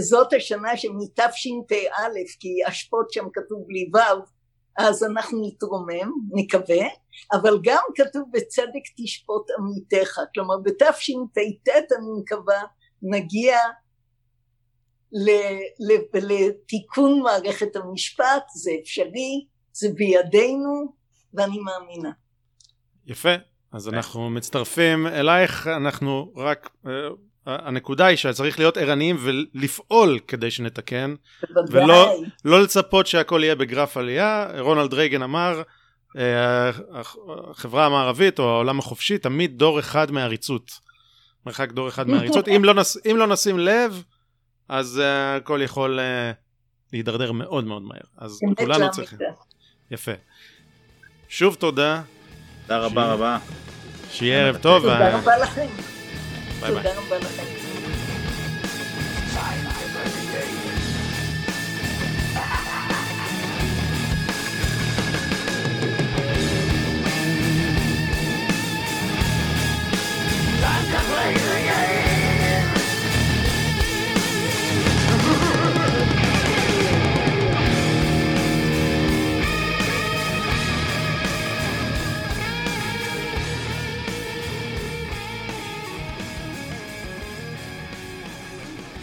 זאת השנה שמתשפ"א כי אשפות שם כתוב בלי ו' אז אנחנו נתרומם, נקווה, אבל גם כתוב בצדק תשפוט עמיתך, כלומר בתשפ"ט אני מקווה נגיע לתיקון מערכת המשפט, זה אפשרי, זה בידינו ואני מאמינה. יפה, אז אנחנו מצטרפים אלייך, אנחנו רק אה, הנקודה היא שצריך להיות ערניים ולפעול כדי שנתקן, ולא לא לצפות שהכל יהיה בגרף עלייה. רונלד רייגן אמר, אה, החברה המערבית או העולם החופשי תמיד דור אחד מעריצות. מרחק דור אחד מעריצות. אם, לא נס, אם לא נשים לב, אז uh, הכל יכול uh, להידרדר מאוד מאוד מהר. אז כולנו צריכים. יפה. שוב תודה. תודה רבה רבה. שיהיה ערב טוב. תודה רבה לכם. ביי ביי. תודה רבה לכם.